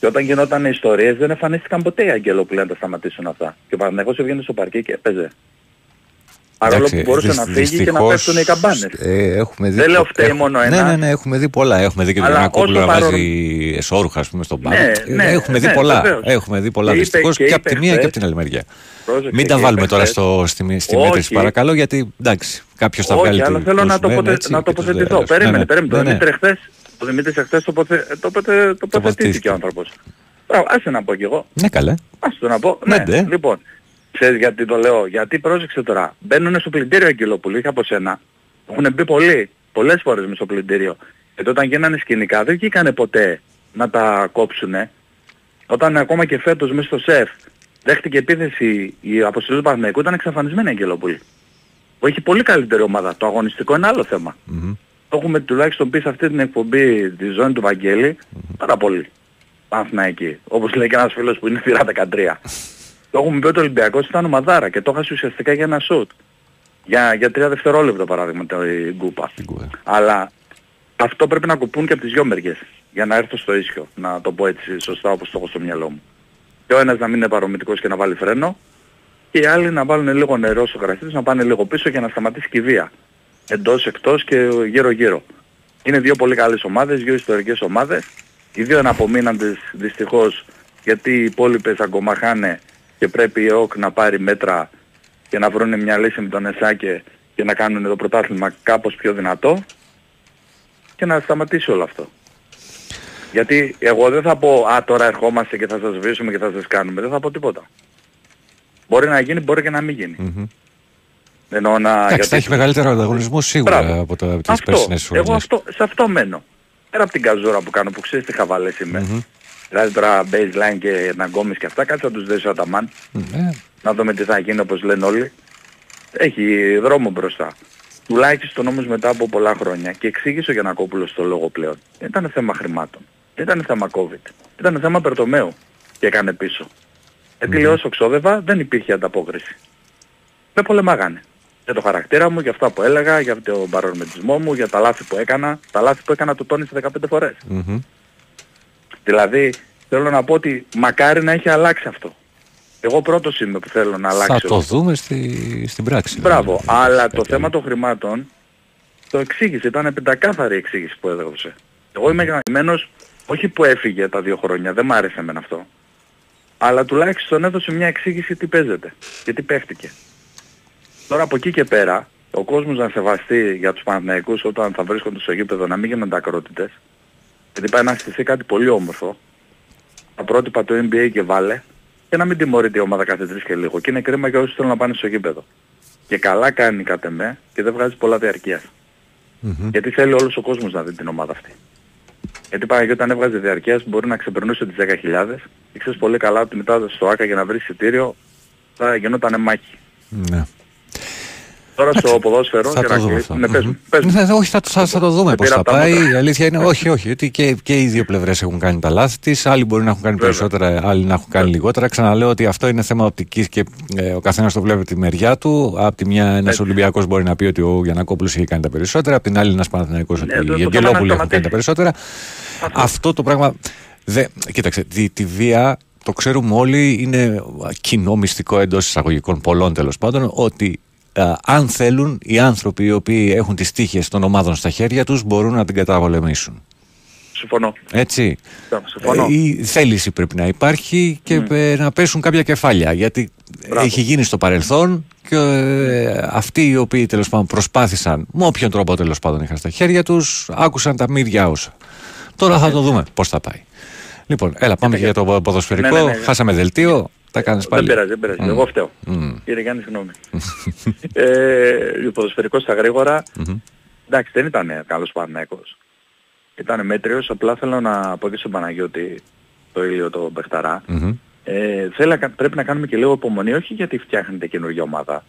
Και όταν γινόταν οι ιστορίες δεν εμφανίστηκαν ποτέ οι Αγγελόπουλοι να τα σταματήσουν αυτά. Και ο Παναθηναϊκός έβγαινε στο παρκέ και έπαιζε. Παρόλο Εντάξει, που μπορούσε δυσ- να φύγει και να δυστυχώς, πέφτουν οι καμπάνες. Ε, έχουμε δει Δεν λέω πο- φταίει έχουμε- μόνο Ναι, ένας. ναι, ναι, έχουμε δει πολλά. Έχουμε δει και τον Αλλά Γιανακόπουλο όσο να παρόν- βάζει εσόρουχα, ας πούμε, στον πάγκο. Ναι, Ε, ναι, έχουμε δει ναι, πολλά. βεβαίως. Έχουμε δει πολλά Και είπε- δυστυχώς και και από τη είπε μία και χθες- από την άλλη μεριά. Πρόσεξε, Μην τα και βάλουμε είπε τώρα χθες- στο, στη, στη Όχι. μέτρηση παρακαλώ γιατί εντάξει κάποιος θα βγάλει Όχι, αλλά του- θέλω τους να, λένε τοποθε... έτσι να και τους τοποθετηθώ. λέει, Περίμενε, ναι, ναι, περίμενε. ναι, Το ναι. Δημήτρη εχθές, το Δημήτρης εχθές τοποθε... τοποθε... τοποθετήθηκε ο άνθρωπος. Μπράβο, άσε να πω κι εγώ. Ναι καλέ. Άσε το να πω. Ναι, Ναι, ντε. λοιπόν. Ξέρεις γιατί το λέω; Γιατί πρόσεξε τώρα. Μπαίνουν στο πλυντήριο Αγγελόπουλου, είχα από σένα. Έχουν μπει πολλοί, πολλές φορές μες στο πλυντήριο. Γιατί όταν γίνανε σκηνικά δεν βγήκανε ποτέ να τα κόψουνε. Όταν ακόμα και φέτος μέσα στο ΣΕΦ δέχτηκε επίθεση η αποστολή του Παναθηναϊκού ήταν εξαφανισμένη η Αγγελόπουλη. Που έχει πολύ καλύτερη ομάδα. Το αγωνιστικό είναι άλλο θέμα. Το έχουμε τουλάχιστον πει σε αυτή την εκπομπή τη ζώνη του Βαγγέλη πάρα πολύ. Παναθηναϊκή. Όπως λέει και ένας φίλος που είναι θύρα 13. Το έχουμε πει ότι ο Ολυμπιακός ήταν ομαδάρα και το έχασε ουσιαστικά για ένα σουτ. Για, για τρία δευτερόλεπτα παράδειγμα το η γκούπα. Αλλά αυτό πρέπει να κουπούν και από τις δυο μεριές. Για να έρθω στο ίσιο. Να το πω έτσι σωστά όπως το έχω στο μυαλό μου. Και ο ένας να μην είναι παρομητικός και να βάλει φρένο. Και οι άλλοι να βάλουν λίγο νερό στο κρασί τους, να πάνε λίγο πίσω και να σταματήσει και η βία. Εντός, εκτός και γύρω γύρω. Είναι δύο πολύ καλές ομάδες, δύο ιστορικές ομάδες. Οι δύο αναπομείναντες δυστυχώς γιατί οι υπόλοιπες αγκομαχάνε και πρέπει η ΕΟΚ να πάρει μέτρα και να βρουν μια λύση με τον ΕΣΑΚΕ και να κάνουν το πρωτάθλημα κάπως πιο δυνατό και να σταματήσει όλο αυτό. Γιατί εγώ δεν θα πω «Α, τώρα ερχόμαστε και θα σας βρίσκουμε και θα σας κάνουμε». Δεν θα πω τίποτα. Μπορεί να γίνει, μπορεί και να μην γίνει. Εννοώ να... Εντάξει, γιατί- θα έχει μεγαλύτερο ανταγωνισμό σίγουρα Μπράβο. από, τα, από τις Αυτό. περσινές Εγώ χρονιές. αυτό, σε αυτό μένω. Πέρα από την καζούρα που κάνω που ξέρεις τι χαβαλές είμαι. Δηλαδή τώρα baseline και να γκόμεις και αυτά, κάτσε να τους δεις ο Αταμάν. Ναι. Να δούμε τι θα γίνει όπως λένε όλοι. Έχει δρόμο μπροστά. Τουλάχιστον όμως μετά από πολλά χρόνια και εξήγησε ο Γιανακόπουλος το λόγο πλέον. Δεν ήταν θέμα χρημάτων. Δεν ήταν θέμα COVID. Ήταν θέμα Περτομέου και έκανε πίσω. Γιατί λέει όσο ξόδευα δεν υπήρχε ανταπόκριση. Με πολεμάγανε. Για το χαρακτήρα μου, για αυτά που έλεγα, για τον παρορμητισμό μου, για τα λάθη που έκανα. Τα λάθη που έκανα το τόνισε 15 φορές. Μμμ. Δηλαδή θέλω να πω ότι μακάρι να έχει αλλάξει αυτό. Εγώ πρώτος είμαι που θέλω να αλλάξει. Θα το δούμε στη, στην πράξη. Μπράβο. Αλλά το θέμα των χρημάτων το εξήγησε. Ήταν πεντακάθαρη η εξήγηση που έδωσε. Εγώ είμαι γραμμένος, όχι που έφυγε τα δύο χρόνια, δεν μ' άρεσε εμένα αυτό. Αλλά τουλάχιστον έδωσε μια εξήγηση τι παίζεται και τι παίχτηκε. Τώρα από εκεί και πέρα, ο κόσμος να σεβαστεί για τους Παναθηναϊκούς όταν θα βρίσκονται στο γήπεδο να μην γίνονται ακρότητες. Γιατί πάει να στηθεί κάτι πολύ όμορφο. Τα πρότυπα του NBA και βάλε και να μην τιμωρείται η ομάδα κάθε τρεις και λίγο. Και είναι κρίμα για όσους θέλουν να πάνε στο γήπεδο. Και καλά κάνει κατ' εμέ και δεν βγάζει πολλά διαρκείας. Γιατί θέλει όλος ο κόσμος να δει την ομάδα αυτή. Γιατί πάει όταν έβγαζε διαρκείας μπορεί να ξεπερνούσε τις 10.000 και ξέρεις πολύ καλά ότι μετά στο ΆΚΑ για να βρεις εισιτήριο θα γινόταν μάχη. Ναι. Τώρα στο ποδόσφαιρο Θα για το να δούμε κλείσουμε. αυτό. Ναι, πες μου, πες μου. Ναι, όχι, θα, το- θα, θα το δούμε Σε πώς πήρα θα από τα πάει. μούτρα. Η αλήθεια είναι, όχι, όχι, ότι και, και οι δύο πλευρές έχουν κάνει τα λάθη της. Άλλοι μπορεί να έχουν κάνει περισσότερα, άλλοι να έχουν κάνει λιγότερα. Ξαναλέω ότι αυτό είναι θέμα οπτικής και ε, ο καθένας το βλέπει από τη μεριά του. Από τη μια ένας Ολυμπιακός μπορεί να πει ότι ο Γιανακόπουλος έχει κάνει τα περισσότερα. Από την άλλη ένας Παναθηναϊκός ότι Ναι, το- το οι θέμα Αγγελόπουλοι να έχουν κάνει τα περισσότερα. Αυτό το πράγμα. Δε, κοίταξε, τη, τη βία το ξέρουμε όλοι, είναι κοινό μυστικό εντός εισαγωγικών πολλών τέλος πάντων, ότι α, αν θέλουν οι άνθρωποι οι οποίοι έχουν τις τύχες των ομάδων στα χέρια τους μπορούν να την καταπολεμήσουν. Συμφωνώ. Έτσι. Συμφωνώ. Ε, η θέληση πρέπει να υπάρχει και ε, να πέσουν κάποια κεφάλια. Γιατί έχει γίνει στο παρελθόν και ε, αυτοί οι οποίοι τέλος πάντων προσπάθησαν, με όποιον τρόπο τέλος πάντων είχαν στα χέρια τους, άκουσαν τα μύρια όσα. Τώρα θα το δούμε πώς θα πάει. Λοιπόν, έλα, πάμε και για το ποδοσφαιρικό. Ναι, ναι, ναι. Χάσαμε δελτίο. Τα κάνεις Δεν πάλι. πειράζει, δεν πειράζει. Μμ. Εγώ φταίω. Μμ. Κύριε Γιάννη, συγγνώμη. ε, ο ποδοσφαιρικός στα γρήγορα, εντάξει δεν ήταν καλός Παναθηναϊκός. Ήταν μέτριος, απλά θέλω να πω και στον Παναγιώτη το ήλιο το Μπεχταρά. Μμμ. Ε, θέλω να κα- πρέπει να κάνουμε και λίγο υπομονή, όχι γιατί φτιάχνετε καινούργια ομάδα.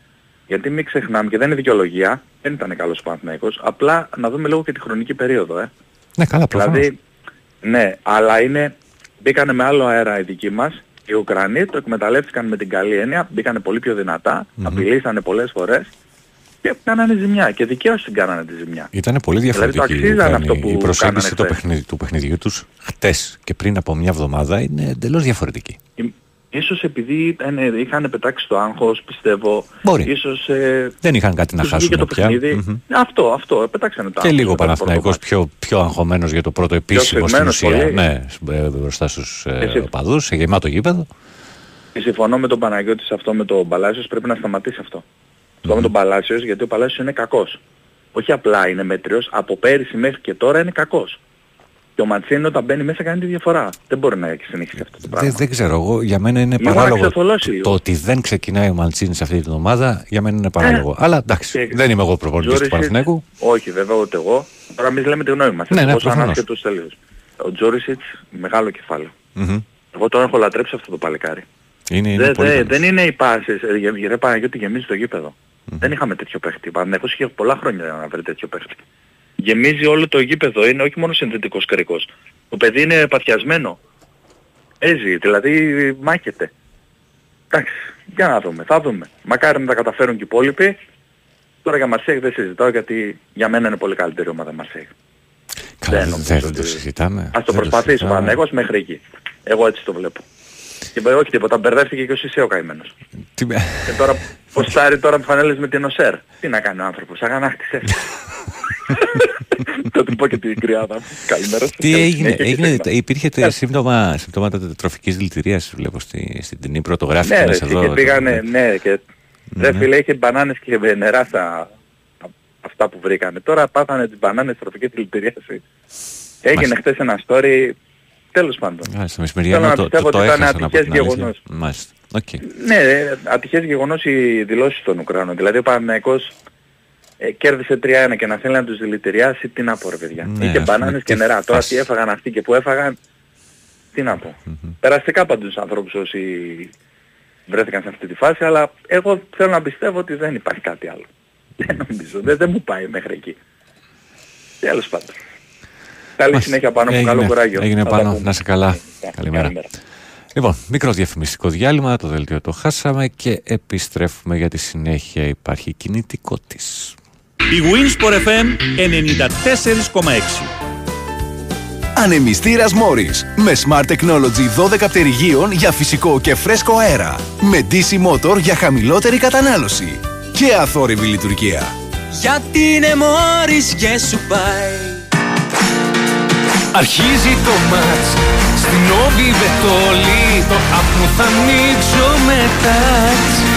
Γιατί μην ξεχνάμε, και δεν είναι δικαιολογία, δεν ήταν καλός Παναθηναϊκός, απλά να δούμε λίγο και τη χρονική περίοδο. Ε. Ναι, καλά, προφανώς. Δηλαδή, ναι, αλλά είναι, μπήκανε με άλλο αέρα οι δικοί μας. Οι Ουκρανοί το εκμεταλλεύτηκαν με την καλή έννοια, μπήκανε πολύ πιο δυνατά, απειλήσανε πολλές φορές και κάνανε ζημιά και δικαίως την κάνανε τη ζημιά. Ήταν πολύ Δηλαδή, το διαφορετική αξίζαν ήταν αυτό η- που η προσέγγιση κάνανε του, χθες. παιχνιδι, του παιχνιδιού τους χτες και πριν από μια εβδομάδα είναι εντελώς διαφορετική. Ίσως επειδή ήταν, είχαν πετάξει το άγχος, πιστεύω. Μπορεί. Ίσως, ε, Δεν είχαν κάτι να τους χάσουν βγήκε το πια. παιχνίδι. Μμμ. Αυτό, αυτό, ε, πετάξανε το Και άγχος. λίγο ο μετά το Παναθηναϊκός πρώτο μάτς. πιο, πιο αγχωμένος για το πρώτο επίσημο στην σφιγμένος ουσία. πολύ. Ναι, σ- ε, μπροστά στους ε, Εσύ- οπαδούς, σε γεμάτο γήπεδο. Και συμφωνώ με τον Παναγιώτη σε αυτό με τον Παλάσιος, πρέπει να σταματήσει αυτό. Αυτό με τον Παλάσιος, γιατί ο Παλάσιος είναι κακός. Όχι απλά είναι μέτριος, από πέρυσι μέχρι και τώρα είναι κακός. Και ο Ματσίνη όταν μπαίνει μέσα κάνει τη διαφορά. Δεν μπορεί να έχει συνεχίσει αυτό το πράγμα. Δεν, δεν ξέρω, εγώ, για μένα είναι Λίγο να παράλογο. ξεθολώσει Το, λίγο. το ότι δεν ξεκινάει ο Μαντσίνη σε αυτή την ομάδα, για μένα είναι παράλογο. Αλλά εντάξει, δεν είμαι εγώ προπονητής του Τζόρισιτς- Παναθηναϊκού. Όχι βέβαια ούτε εγώ. Τώρα εμείς λέμε τη γνώμη μας. Ναι, ναι, Πόσο προφανώς. ανάσχετος τελείως. Ο Τζόρισιτς, μεγάλο κεφάλαιο. Μμμ. Εγώ τον έχω λατρέψει αυτό το παλικάρι. Είναι, είναι Δε- πολύ δε- καλός. δεν είναι οι πάσες. Ε, γε- γε- Ρε Παναγιώτη γεμίζει το γήπεδο. Δεν είχαμε τέτοιο παίχτη. Παναγιώτης είχε πολλά χρόνια να βρει τέτοιο παίχτη. Γεμίζει όλο το γήπεδο. Είναι όχι μόνο συνθετικός κρίκος. Το παιδί είναι παθιασμένο. Έζει, δηλαδή μάχεται. Εντάξει, για να δούμε, θα δούμε. Μακάρι να τα καταφέρουν και οι υπόλοιποι. Τώρα για Μαρσέικ δεν συζητάω γιατί για μένα είναι πολύ καλύτερη ομάδα Μαρσέικ. Καλά, δεν δεν, νομίζω δεν το συζητάμε. Ας το δεν προσπαθήσει ο συζητάμε. Παναγιώτης μέχρι εκεί. Εγώ έτσι το βλέπω. Και βε- όχι τίποτα, μπερδεύτηκε και ο Σισέ ο καημένος. Τι- Και τώρα ποστάρει τώρα φανέλες με την ΟΣΕΡ. Τι να κάνει ο άνθρωπος, αγανάκτησες. Θα του πω και την κρυάδα μου. Καλημέρα σας. Τι Καλή έγινε, συνέχεια και έγινε συχνά. υπήρχε Ε, σύμπτωμα, συμπτώματα τροφικής δηλητηρίας βλέπω στη, στην ταινή πρωτογράφη Ναι, ρε, μέσα και εδώ. πήγανε, ναι, και ρε Ναι. φίλε είχε μπανάνες και νερά στα αυτά που βρήκανε. Τώρα πάθανε τις μπανάνες τροφικής δηλητηρίασης. Έγινε Μάλιστα. χθες ένα story, τέλος πάντων. Α, στο Θέλω μεσημεριανό να το, το, πιστεύω το, ότι ήταν έχασαν από ατυχές την αλήθεια. γεγονός. Μάλιστα. Οκ. Ναι, ε, ατυχές γεγονός οι δηλώσεις των Ουκρανών. Δηλαδή ο Παναθηναϊκός ε, κέρδισε 3-1 και να θέλει να τους δηλητηριάσει, τι να πω ρε παιδιά. Ναι, Είχε ας πούμε, μπανάνες τι και νερά. Τώρα φάση. τι έφαγαν αυτοί και που έφαγαν, τι να πω. Περαστικά πάντως τους ανθρώπους όσοι βρέθηκαν σε αυτή τη φάση, αλλά εγώ θέλω να πιστεύω ότι δεν υπάρχει κάτι άλλο. Δεν νομίζω, δεν, δεν μου πάει μέχρι εκεί. Τέλος πάντων. Καλή Μάλιστα. συνέχεια πάνω από Έγινε, καλό κουράγιο. Έγινε Θα τα πάνω, πούμε. να σε καλά. Ναι, Καλημέρα. καλημέρα. Λοιπόν, μικρό διαφημιστικό διάλειμμα, το δελτίο το χάσαμε και επιστρέφουμε για τη συνέχεια. Υπάρχει κινητικό της. Η Winsport FM 94,6. Ανεμιστήρας Μόρις με Smart Technology 12 πτερυγίων για φυσικό και φρέσκο αέρα. Με DC Motor για χαμηλότερη κατανάλωση. Και αθόρυβη λειτουργία. Γιατί είναι μόρις και σου πάει Αρχίζει το μάτς Στην όβη βετόλη Το άπνο θα ανοίξω με τάτς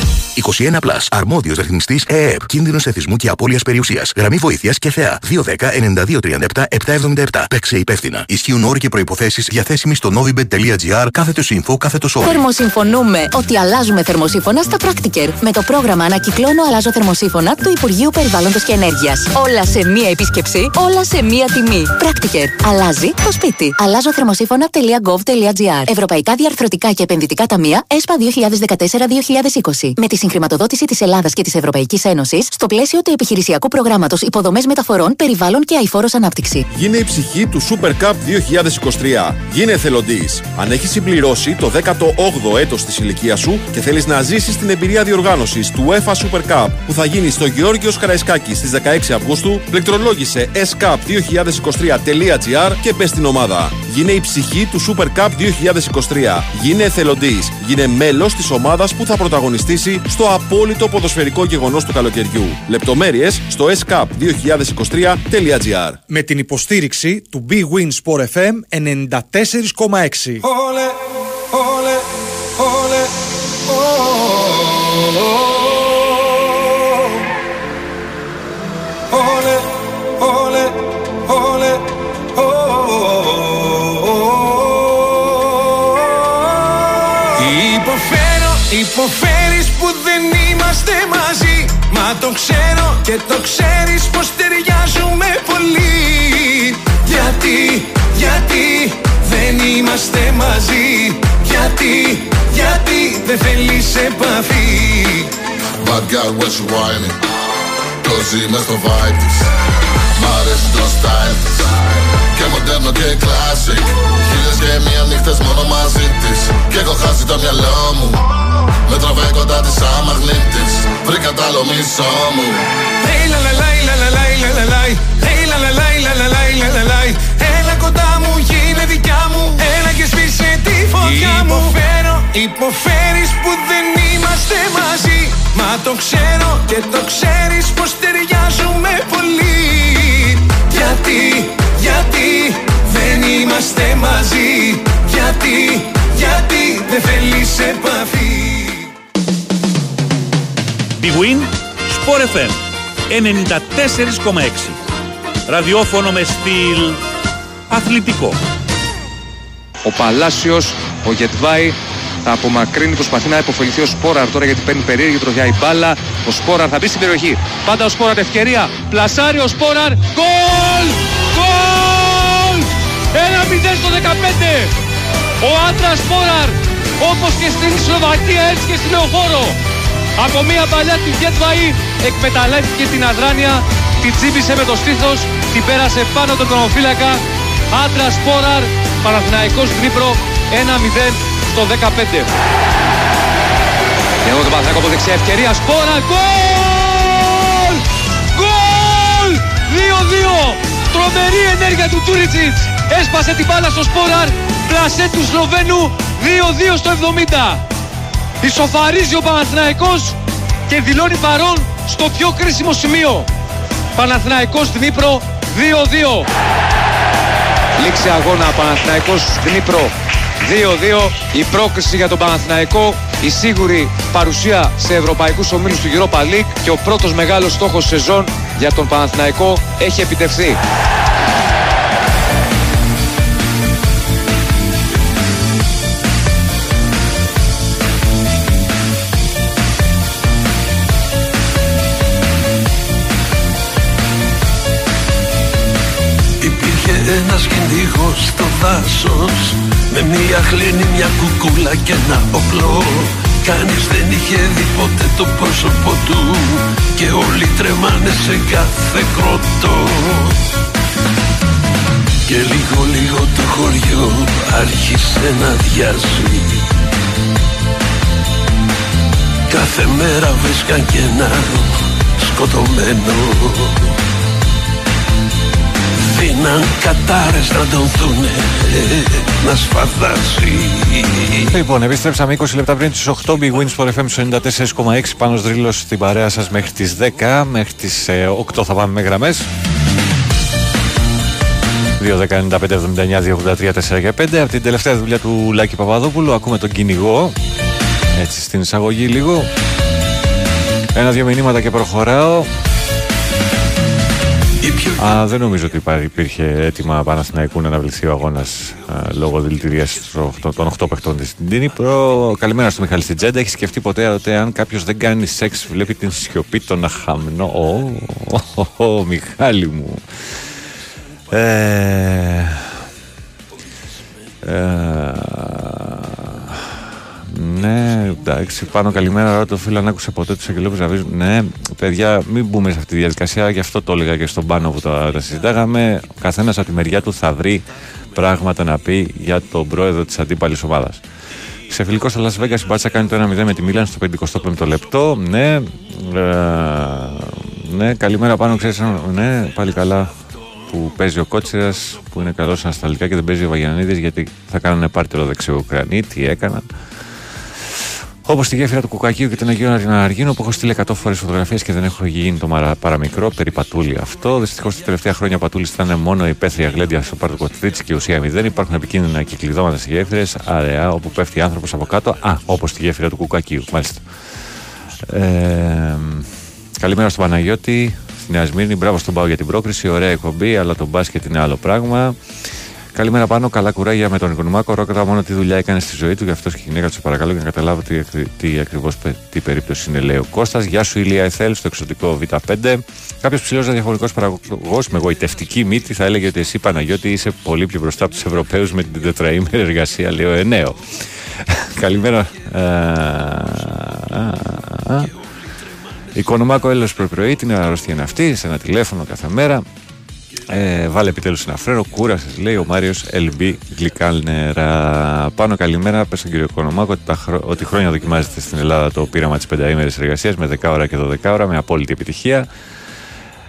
21 Plus. Αρμόδιος ρυθμιστής ΕΕΠ. Κίνδυνος εθισμού και απώλειας περιουσίας. Γραμμή βοήθειας και θεά. 210-9237-777. Παίξε υπεύθυνα. Ισχύουν όροι και προϋποθέσεις διαθέσιμοι στο novibet.gr κάθετος info κάθετος όροι. Θερμοσυμφωνούμε ότι αλλάζουμε θερμοσύφωνα στα Practiker με το πρόγραμμα Ανακυκλώνω Αλλάζω Θερμοσύφωνα του Υπουργείου Περιβάλλοντος και Ενέργειας. Όλα σε μία επίσκεψη, όλα σε μία τιμή. Practiker. Αλλάζει το σπίτι. Αλλάζω θερμοσύφωνα.gov.gr Ευρωπαϊκά Διαρθρωτικά και Επενδυτικά Ταμεία ΕΣΠΑ 2014-2020. Με τη συγχρηματοδότηση της Ελλάδας και της Ευρωπαϊκής Ένωσης στο πλαίσιο του επιχειρησιακού προγράμματος Υποδομές Μεταφορών, Περιβάλλον και Αηφόρος Ανάπτυξη. Γίνε η ψυχή του Super Cup 2023. Γίνε εθελοντή. Αν έχεις συμπληρώσει το 18ο έτος της ηλικίας σου και θέλεις να ζήσεις την εμπειρία διοργάνωσης του UEFA Super Cup που θα γίνει στο Γεώργιος Καραϊσκάκης στις 16 Αυγούστου, πληκτρολόγησε scup2023.gr και μπε στην ομάδα. Γίνε η ψυχή του Super Cup 2023. Γίνε εθελοντής. Γίνε μέλος της ομάδας που θα πρωταγωνιστήσει στο απόλυτο ποδοσφαιρικό γεγονός του καλοκαιριού. Λεπτομέρειες στο scup2023.gr Με την υποστήριξη του Big Win Sport FM 94,6. Όλε, όλε, όλε, Όλε, όλε, όλε, Υποφέρω, υποφέρεις που δεν είμαστε μαζί. Μα το ξέρω και το ξέρεις πως ταιριάζουμε πολύ. Γιατί, γιατί δεν είμαστε μαζί. Γιατί, γιατί δεν θέλεις επαφή. Bad girl when she whining. Cozy μες στο vibe της. Μ' αρέσει το style της. Και μοντέρνο και classic. Χίλιες και μία νύχτες μόνο μαζί της. Και έχω χάσει το μυαλό μου με τραβάει κοντά της άμα. Βρήκα τα άλλο μισό μου. Λέιλα λαλάι, Έλα κοντά μου, γίνε δικιά μου. Έλα και σβήσε τη φωτιά μου. Υποφέρω, υποφέρεις που δεν είμαστε μαζί. Μα το ξέρω και το ξέρεις πως ταιριάζουμε πολύ. Γιατί, γιατί δεν είμαστε μαζί. Γιατί, γιατί δεν θέλεις επαφή. Big Win, Sport FM 94,6. Ραδιόφωνο με στυλ αθλητικό. Ο Παλάσιος, ο Γετβάη θα απομακρύνει, προσπαθεί να υποφεληθεί ο Σπόραρ τώρα γιατί παίρνει περίεργη τροχιά η μπάλα. Ο Σπόραρ θα μπει στην περιοχή. Πάντα ο Σπόραρ ευκαιρία. Πλασάρει ο Σπόραρ. Γκολ! Γκολ! 1-0 στο 15. Ο άντρας Σπόραρ, όπως και στην Σλοβακία έτσι και στην Λεωφόρο. Από μία παλιά του Γετβάη εκμεταλλεύτηκε την αδράνεια, την τσίπησε με το στήθος, την πέρασε πάνω τον κονοφύλακα. Άντρα Σπόραρ, Παναθηναϊκός Δνύπρο 1-0 στο 15. Και εδώ το Παναθηναϊκό από δεξιά ευκαιρία. Σπόραρ, γκολ! Γκολ! 2-2! Τρομερή ενέργεια του Τούριτσιτς. Έσπασε την μπάλα στο Σπόραρ. Πλασέ του Σλοβαίνου 2-2 στο 70. Ισοφαρίζει ο Παναθηναϊκός και δηλώνει παρόν στο πιο κρίσιμο σημείο. Παναθηναϊκός Δνύπρο 2-2. Λήξη αγώνα Παναθηναϊκός Δνύπρο 2-2. Η πρόκριση για τον Παναθηναϊκό, η σίγουρη παρουσία σε ευρωπαϊκούς ομίλους του Europa League και ο πρώτος μεγάλος στόχος σεζόν για τον Παναθηναϊκό έχει επιτευχθεί. Ένας κυνηγός στο δάσος. Με μία χλίνη, μια κουκούλα και ένα όπλο. Κανείς δεν είχε δει ποτέ το πρόσωπο του. Και όλοι τρεμάνε σε κάθε κρότο. Και λίγο λίγο το χωριό άρχισε να διάζει Κάθε μέρα βρίσκαν και ένα σκοτωμένο Δίναν κατάρες να τον δούνε να σφαδάζει Λοιπόν, επιστρέψαμε 20 λεπτά πριν τις 8 Big Wins for FM στο 94,6 πάνω δρύλος στην παρέα σας μέχρι τις 10 μέχρι τις ε, 8 θα πάμε με γραμμές. 2, 10, 95, 79, 283, 4 και 5 από την τελευταία δουλειά του Λάκη Παπαδόπουλου ακούμε τον κυνηγό. Έτσι στην εισαγωγή λίγο. Ένα-δύο μηνύματα και προχωράω Α, δεν νομίζω ότι υπά- υπήρχε έτοιμα Παναθηναϊκού να αναβληθεί ο αγώνας λόγω δηλητηρία των 8 παιχτών της στην Τίνipro. Καλημέρα στο Μιχάλη στην Τζέντα. Έχεις σκεφτεί ποτέ ότι αν κάποιος δεν κάνει σεξ, βλέπει την σιωπή των αχαμνών. Ω, ω, ω, ω, Μιχάλη μου. Ε, ε, ναι, εντάξει, πάνω καλημέρα. Ρώτα το φίλο αν άκουσε ποτέ τους Αγγελόπουλου να βρίζουν. Ναι, παιδιά, μην μπούμε σε αυτή τη διαδικασία. Γι' αυτό το έλεγα και στον πάνω που τα, τα συζητάγαμε. Ο καθένας από τη μεριά του θα βρει πράγματα να πει για τον πρόεδρο της αντίπαλης ομάδας. Σε φιλικό στο Las Vegas η Μπάτσα κάνει το 1-0 με τη Μίλαν στο 55ο λεπτό. Ναι, ε, ναι, καλημέρα πάνω, ξέρεις. Ναι, πάλι καλά που παίζει ο Κότσιρας, που είναι καλός ανασταλτικά και δεν παίζει ο Βαγιανίδης γιατί θα κάνανε πάρτερο δεξιό Ουκρανί. Τι έκαναν. Όπως τη γέφυρα του Κουκακίου και τον Αγίου Αργίνο που έχω στείλει 100 φορές φωτογραφίες και δεν έχω γίνει το μαρα- παραμικρό περί πατούλη αυτό. Δυστυχώς τα τελευταία χρόνια πατούλης ήταν μόνο η πέθρια γλέντια στο πάρκο Κοτρίτσι και ουσία μηδέν. Υπάρχουν επικίνδυνα κυκλειδώματα σε γέφυρες, αραιά όπου πέφτει άνθρωπος από κάτω. Α, όπως τη γέφυρα του Κουκακίου, μάλιστα. Ε, καλημέρα στον Παναγιώτη, στην Νέα Σμύρνη. Μπράβο στον Πάο για την πρόκριση. Ωραία εκπομπή, αλλά το μπάσκετ είναι άλλο πράγμα. Καλημέρα πάνω, καλά κουράγια με τον Οικονομάκο. Ρόκατα μόνο τι δουλειά έκανε στη ζωή του, γι' αυτό και η γυναίκα του σε παρακαλώ για να καταλάβω τι, ακρι- τι ακριβώς τι περίπτωση είναι, λέει ο Κώστας. Γεια σου, Ηλία Εθέλ, στο εξωτικό Β5. Κάποιος ψηλός ραδιοφωνικό παραγωγός με γοητευτική μύτη θα έλεγε ότι εσύ, Παναγιώτη, είσαι πολύ πιο μπροστά από τους Ευρωπαίους με την τετραήμερη εργασία, λέει ο Ενέο. Καλημέρα. Ε, α, α, α. Οικονομάκο έλεος πρωί-πρωί, την αρρώστια είναι αυτή, σε ένα τηλέφωνο κάθε μέρα. Ε, βάλε επιτέλους ένα φρέρο, κούρασες, λέει ο Μάριος LB Γλυκάλνερα. Πάνω καλημέρα, πες στον κύριο Οικονομάκο ότι, τα χρο- ότι χρόνια δοκιμάζεται στην Ελλάδα το πείραμα της πενταήμερης εργασίας με 10 ώρα και 12 ώρα με απόλυτη επιτυχία.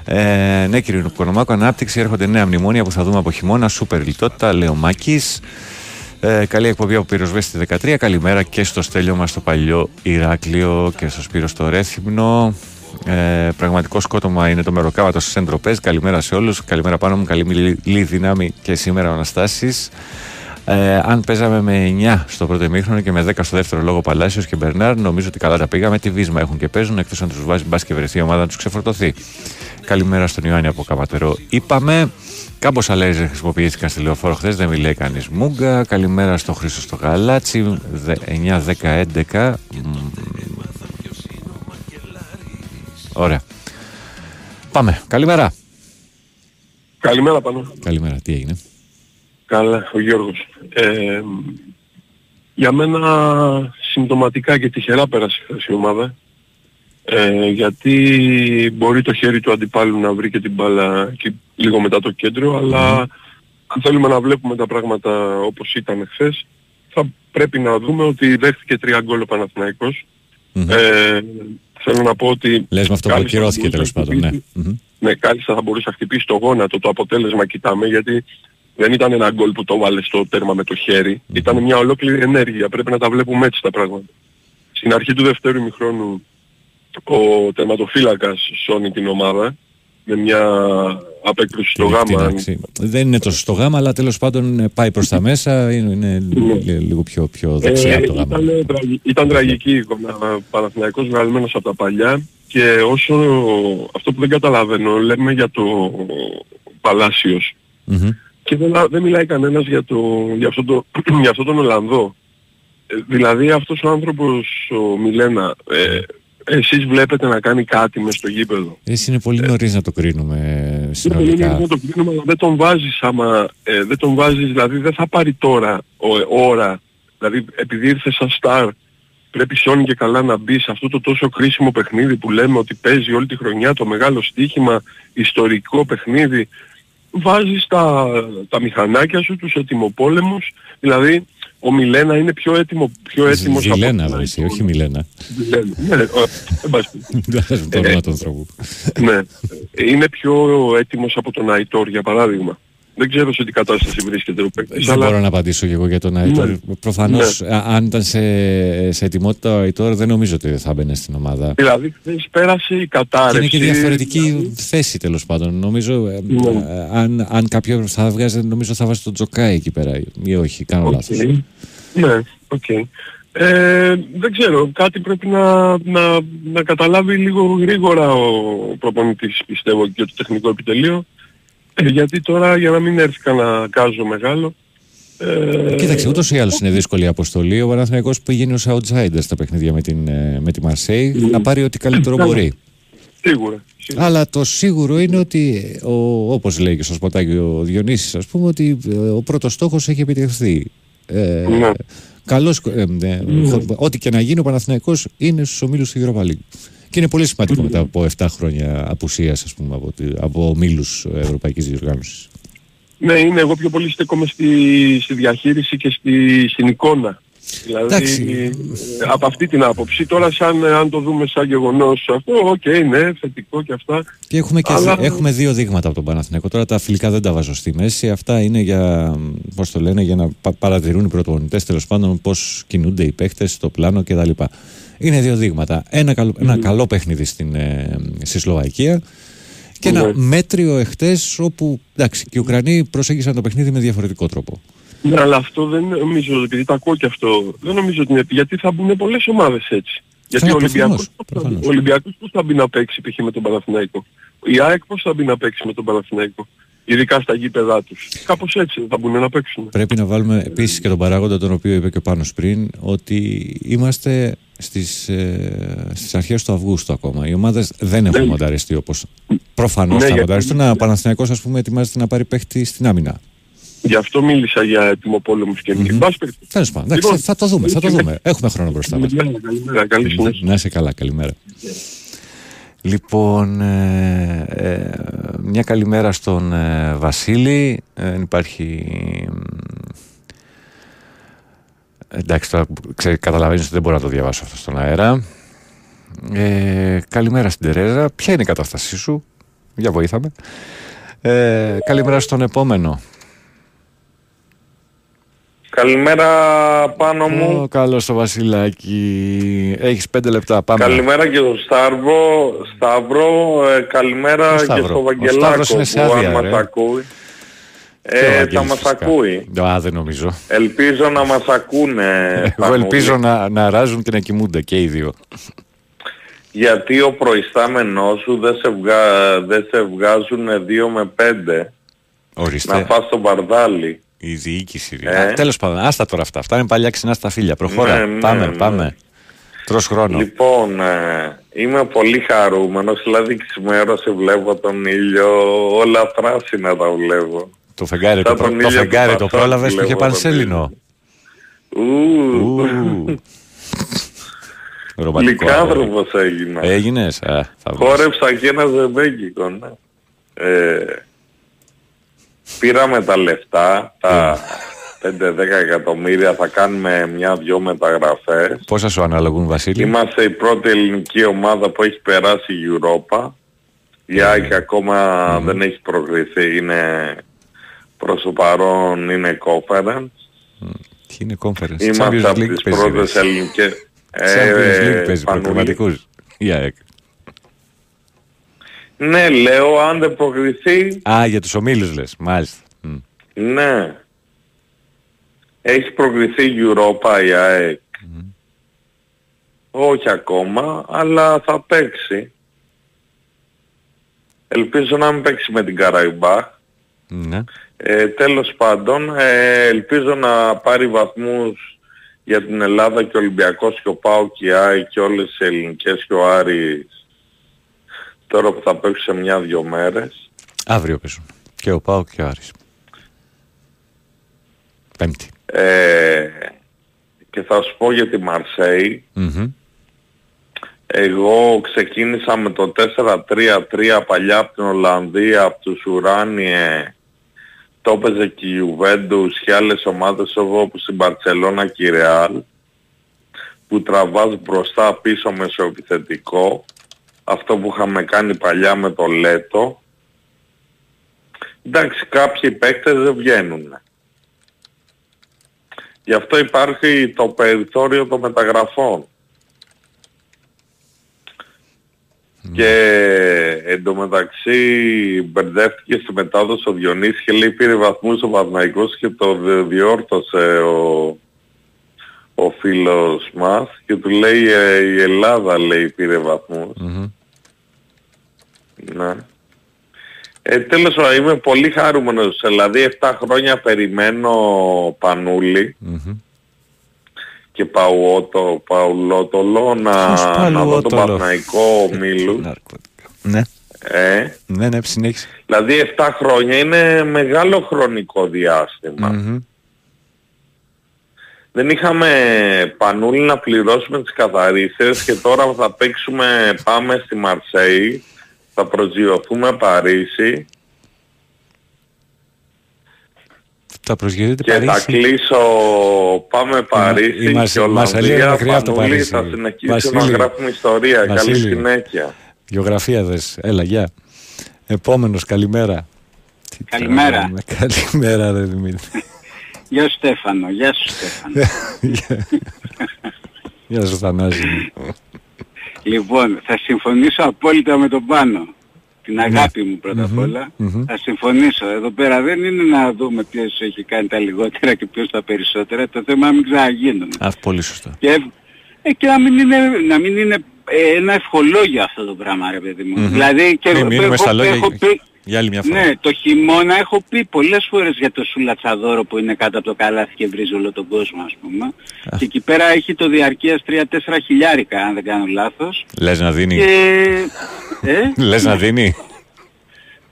Ε, ναι, κύριε Οικονομάκο, ανάπτυξη. Έρχονται νέα μνημόνια που θα δούμε από χειμώνα. Σούπερ λιτότητα, λέει ο Μάκης. Ε, καλή εκπομπή από Πυροσβέστη 13. Καλημέρα και στο στέλιο μας στο παλιό Ηράκλειο και στο Σπύρο στο Ρέθυμνο. Ε, πραγματικό σκότωμα είναι το μεροκάματο στι εντροπέ. Καλημέρα σε όλους. Καλημέρα πάνω μου. Καλή μιλή δύναμη και σήμερα ο Αναστάσης. Ε, αν παίζαμε με 9 στο πρώτο ημίχρονο και με 10 στο δεύτερο λόγο Παλάσιος και Μπερνάρ, νομίζω ότι καλά τα πήγαμε. Τι βίσμα έχουν και παίζουν, εκτός αν τους βάζει μπα και βρεθεί η ομάδα να τους ξεφορτωθεί. Καλημέρα στον Ιωάννη από Καπατερό. Είπαμε. Κάμποσα λέιζερ χρησιμοποιήθηκαν στη λεωφόρο χθες, δεν μιλάει κανείς μούγκα. Καλημέρα στο Χρήστο στο Γαλάτσι. 9, 10, 11. Μμμ. Ωραία. Πάμε. Καλημέρα. Καλημέρα πάνω. Καλημέρα. Τι έγινε; Καλά, ο Γιώργος. Ε, για μένα συμπτωματικά και τυχερά πέρασε χθες η ομάδα. Ε, γιατί μπορεί το χέρι του αντιπάλου να βρει και την μπάλα εκεί λίγο μετά το κέντρο, αλλά αν θέλουμε να βλέπουμε τα πράγματα όπως ήταν χθες, θα πρέπει να δούμε ότι δέχτηκε τρία γκολ ο παναθηναικος Ε, θέλω να πω ότι... Λες με αυτό που κάλλιστα ακυρώθηκε θα μπορούσε τέλος να πάντων. Ναι. χτυπήσει- Μμμ. ναι, κάλλιστα θα μπορούσε να χτυπήσει το γόνατο, το αποτέλεσμα κοιτάμε, γιατί δεν ήταν ένα γκολ που το βάλε στο τέρμα με το χέρι. Ήταν μια ολόκληρη ενέργεια. Πρέπει να τα βλέπουμε έτσι τα πράγματα. Στην αρχή του δευτέρου ημιχρόνου ο τερματοφύλακας σώνει την ομάδα με μια απέκρουση στο Ρηχτή, γάμα. εντάξει. Δεν είναι τόσο στο γάμα, αλλά τέλος πάντων ε, πάει προς τα μέσα. Είναι, είναι λι- λίγο πιο, πιο δεξιά από το γάμα. Ναι. Ε, ήταν, τραγι- ήταν τραγική η εικόνα. Παναθηναϊκός βγαλμένος από τα παλιά και όσο αυτό που δεν καταλαβαίνω λέμε για το Παλάσιος Μμμ. και δεν, δεν μιλάει κανένας για, το, για, αυτό το, για αυτόν τον Ολλανδό. Ε, δηλαδή αυτός ο άνθρωπος, ο Μιλένα, ε, εσείς βλέπετε να κάνει κάτι μες στο γήπεδο. Έτσι είναι πολύ νωρίς να το κρίνουμε ε, Δεν συνολικά. είναι το κρίνουμε, αλλά δεν τον βάζεις άμα, ε, δεν τον βάζεις, δηλαδή δεν θα πάρει τώρα ο, ώρα, δηλαδή επειδή ήρθε σαν στάρ, πρέπει σιώνει και καλά να μπει σε αυτό το τόσο κρίσιμο παιχνίδι που λέμε ότι παίζει όλη τη χρονιά το μεγάλο στοίχημα, ιστορικό παιχνίδι, βάζεις τα, τα μηχανάκια σου, τους ετοιμοπόλεμους, δηλαδή ο Μιλένα είναι πιο, έτοιμο, πιο έτοιμος από Βιλένα, τον βρε, εσύ, όχι Μιλένα. Μιλένα. Ναι, ο- εν πάση περιπτώσει. Δεν αλλάζουν το όνομα του ανθρώπου. Ναι. Είναι πιο έτοιμος από τον Αϊτόρ για παράδειγμα. Δεν ξέρω σε τι κατάσταση βρίσκεται ο παίκτης. Δεν μπορώ να απαντήσω και εγώ για τον Αϊτόρ. Ναι. Προφανώς, Ναι. αν ήταν σε, σε ετοιμότητα ο Αϊτόρ, δεν νομίζω ότι θα μπαινε στην ομάδα. Δηλαδή χθες πέρασε η Και κατάρρευση. είναι και διαφορετική θέση τέλος πάντων. Νομίζω, ε, Ναι. ε, αν, αν κάποιο θα βγάζει, νομίζω θα βάζει τον Τζοκάι εκεί πέρα. Ή όχι, κάνω Οκέι. λάθος. Ναι, οκέι. Ε, δεν ξέρω, κάτι πρέπει να, να, να καταλάβει λίγο γρήγορα ο προπονητής πιστεύω και το τεχνικό επιτελείο ε, γιατί τώρα για να μην έρθει κανένα κάζο μεγάλο ε, Κοίταξε, ούτως ή άλλως είναι δύσκολη η αποστολή. Ο Παναθηναϊκός πηγαίνει ως outsider στα παιχνίδια με, την, ε, με τη Μαρσέη να πάρει ό,τι καλύτερο Καλά. μπορεί. σίγουρα. Αλλά το σίγουρο είναι ότι, ο, όπως λέει και στο σποτάκι ο Διονύσης, ας πούμε, ότι ε, ο πρώτος στόχος έχει επιτευχθεί. Ε, Ναι. καλώς, ε, ε, χω- ό,τι και να γίνει ο Παναθηναϊκός είναι στους ομίλους του Europa League. Και είναι πολύ σημαντικό μετά από 7 χρόνια απουσίας, ας πούμε, από, τη- από ομίλους Ευρωπαϊκής Διοργάνωσης. Ναι, είναι εγώ πιο πολύ στέκομαι στη, στη διαχείριση και στη, στην εικόνα. Δηλαδή, Εντάξει. ε, από αυτή την άποψη. Τώρα σαν, αν το δούμε σαν γεγονός αυτό, οκέι, ναι, θετικό και αυτά. Και έχουμε, και Αλλά- δι- έχουμε δύο δείγματα από τον Παναθηναϊκό. Τώρα τα φιλικά δεν τα βάζω στη μέση. Αυτά είναι για, πώς το λένε, για να πα- παρατηρούν οι πρωταγωνιστές τέλος πάντων πώς κινούνται οι παίχτες στο πλάνο κτλ. Είναι δύο δείγματα. Ένα, καλό, ένα καλό παιχνίδι στην, ε, στη Σλοβακία και ένα Ναι. μέτριο εχθές όπου εντάξει, και οι Ουκρανοί προσέγγισαν το παιχνίδι με διαφορετικό τρόπο. Ναι, αλλά αυτό δεν νομίζω, επειδή τα ακούω και αυτό, δεν νομίζω ότι είναι, γιατί θα μπουν πολλές ομάδες έτσι. Γιατί ο προφανώς, Ολυμπιακός, πώς θα- προφανώς. ο Ολυμπιακός πώς θα μπει να παίξει π.χ. με τον Παναθηναϊκό; Η ΑΕΚ πώς θα μπει να παίξει με τον Παναθηναϊκό. Ειδικά στα γήπεδά τους; Κάπως έτσι δεν θα μπουν να παίξουν. Πρέπει να βάλουμε επίσης και τον παράγοντα τον οποίο είπε και ο Πάνος πριν ότι είμαστε στις, ε, στις αρχές του Αυγούστου ακόμα. Οι ομάδες δεν έχουν μονταριστεί όπως προφανώς Ναι, θα γιατί- μονταριστούν. Ο Παναθηναϊκός ας πούμε ετοιμάζεται να πάρει παίχτη στην άμυνα. Γι' αυτό μίλησα για ετοιμοπόλεμους και mm πάση περιπτώσει. Τέλος πάντων, εντάξει, Λοιπόν, θα το δούμε, θα το ναι. δούμε. Έχουμε χρόνο μπροστά μας. Καλημέρα, καλημέρα, καλή συνέχεια. Να είσαι καλά, καλημέρα. Λοιπόν, ε, ε, μια καλημέρα στον ε, Βασίλη. Ε, υπάρχει... Εντάξει, τώρα ξέρει, καταλαβαίνεις ότι δεν μπορώ να το διαβάσω αυτό στον αέρα. Ε, καλημέρα στην Τερέζα. Ποια είναι η κατάστασή σου; Για βοήθαμε. Ε, καλημέρα στον επόμενο. Καλημέρα πάνω μου. Ω, καλώς το Βασιλάκι. Έχεις πέντε λεπτά. Πάμε. Καλημέρα και στον Σταύρο, Σταύρο ε, καλημέρα Ο και Σταύρο. στο Ο Βαγγελάκο Σταύρος είναι σε που άδεια, αν ρε. μας ακούει. Και ο Ε, Βαγγέλης θα μας φυσικά. ακούει. Α, δεν νομίζω. Ελπίζω να μας ακούνε. Εγώ Πανούλη. ελπίζω να, να ράζουν και να κοιμούνται και οι δύο. Γιατί ο προϊστάμενός σου δεν σε, βγα... δεν σε βγάζουν 2 με 5 Ορίστε. να φας το μπαρδάλι. Η διοίκηση. Ε. Τέλος πάντων, άστα τώρα αυτά. Αυτά είναι παλιά ξινά στα φίλια. Προχώρα. Ναι, ναι, πάμε, ναι. πάμε. Τρως χρόνο. Λοιπόν, ε, είμαι πολύ χαρούμενος, δηλαδή ξημέρωσε βλέπω τον ήλιο, όλα πράσινα τα βλέπω. Το φεγγάρι, το, Σαν προ... τον το, ήλιο φεγγάρι του το Πασόκ πρόλαβες που είχε βλέπω πανσέλινο. Ου, Ρομαντικό. Λυκάνθρωπος έγινα. Έγινες; Α, θα βρεις. Χόρεψα και ένα ζεμπέκικο, ναι. Ε, πήραμε τα λεφτά, τα 5-10 εκατομμύρια, θα κάνουμε μια-δυο μεταγραφές. Πόσα σου αναλογούν, Βασίλη; Είμαστε η πρώτη ελληνική ομάδα που έχει περάσει η Europa. Η ΑΕΚ ακόμα δεν έχει προκριθεί, είναι προς το παρόν είναι conference. Τι είναι conference; Είμαστε Champions από League τις παίζει, πρώτες ρε. ελληνικές... Champions League Ε, παίζει Πανούλη. προκριματικούς. Η ΑΕΚ. Ναι, λέω αν δεν προκριθεί, Α, για τους ομίλους λες. Μάλιστα. Μμ. ναι. Έχει προκριθεί η Europa η ΑΕΚ. Όχι ακόμα, αλλά θα παίξει. Ελπίζω να μην παίξει με την Καραϊμπάχ. Ναι. Ε, τέλος πάντων, ε, ελπίζω να πάρει βαθμούς για την Ελλάδα και ο Ολυμπιακός και ο ΠΑΟ και η ΑΕΚ και όλες οι ελληνικές και ο Άρης τώρα που θα παίξουν σε μια-δυο μέρες. Αύριο παίζουν. Και ο Πάο και ο Άρης. Πέμπτη. Ε, και θα σου πω για τη Μαρσέη. Μμμ. Εγώ ξεκίνησα με το 4-3-3 παλιά από την Ολλανδία, από τους Ουράνιε. Το έπαιζε και η Ιουβέντους και άλλες ομάδες όπως η Μπαρτσελώνα και η Ρεάλ που τραβάς μπροστά πίσω μεσοεπιθετικό. Αυτό που είχαμε κάνει παλιά με το Λέτο. Εντάξει κάποιοι παίκτες δεν βγαίνουν. Γι' αυτό υπάρχει το περιθώριο των μεταγραφών και εντωμεταξύ μπερδεύτηκε στη μετάδοση ο Διονύσης και λέει πήρε βαθμούς ο Παναθηναϊκός και το δι- διόρθωσε ο, ο φίλος μας και του λέει ε, η Ελλάδα λέει πήρε βαθμούς. Μμμ. Ναι. Ε, τέλος πάντων είμαι πολύ χαρούμενος. Δηλαδή 7 χρόνια περιμένω Πανούλη Μμμ. Και Παουότο, Παουλότολο να, Ποιος να δω τον Παουλότολο; Παθηναϊκό Μίλου. Ναι. Ε, Ναι, ναι, συνέχισε. δηλαδή 7 χρόνια είναι μεγάλο χρονικό διάστημα. Μμμ. Δεν είχαμε πανούλη να πληρώσουμε τις καθαρίστες και τώρα θα παίξουμε, πάμε στη Μαρσέη, θα προσγειωθούμε Παρίσι Θα προσγειωθείτε και θα Παρίσι. κλείσω, πάμε Παρίσι η Μαρσ- και Μαρσελία είναι Ολλανδία, μακριά από το Πανούλη Παρίσι. θα συνεχίσουμε Βασίλη, να γράφουμε ιστορία. Βασίλη. Καλή συνέχεια. Γεωγραφία δες. Έλα, γεια. Επόμενος, καλημέρα. Τι Καλημέρα. τραγουδάμε. Καλημέρα, ρε Δημήτρη. Γεια σου Στέφανο, γεια σου Στέφανο. Γεια σου, Θανάση. λοιπόν, θα συμφωνήσω απόλυτα με τον Πάνο. Την αγάπη μου πρώτα απ' Μμμ, όλα. μμμ. Θα συμφωνήσω. Εδώ πέρα δεν είναι να δούμε ποιος έχει κάνει τα λιγότερα και ποιος τα περισσότερα. Το θέμα να μην ξαναγίνουν. Α, πολύ σωστά. Και, ε, και να μην είναι, να μην είναι ε, ένα ευχολόγιο αυτό το πράγμα ρε παιδί μου. Μμμ. Δηλαδή και Μην μείνουμε εγώ στα λόγια έχω πει, για άλλη μια φορά. Ναι, το χειμώνα έχω πει πολλές φορές για το Σουλατσαδόρο που είναι κάτω από το καλάθι και βρίζει όλο τον κόσμο ας πούμε. Και εκεί πέρα έχει το διαρκείας 3-4 χιλιάρικα αν δεν κάνω λάθος. Λες να δίνει. Και... Ε, Λες να δίνει;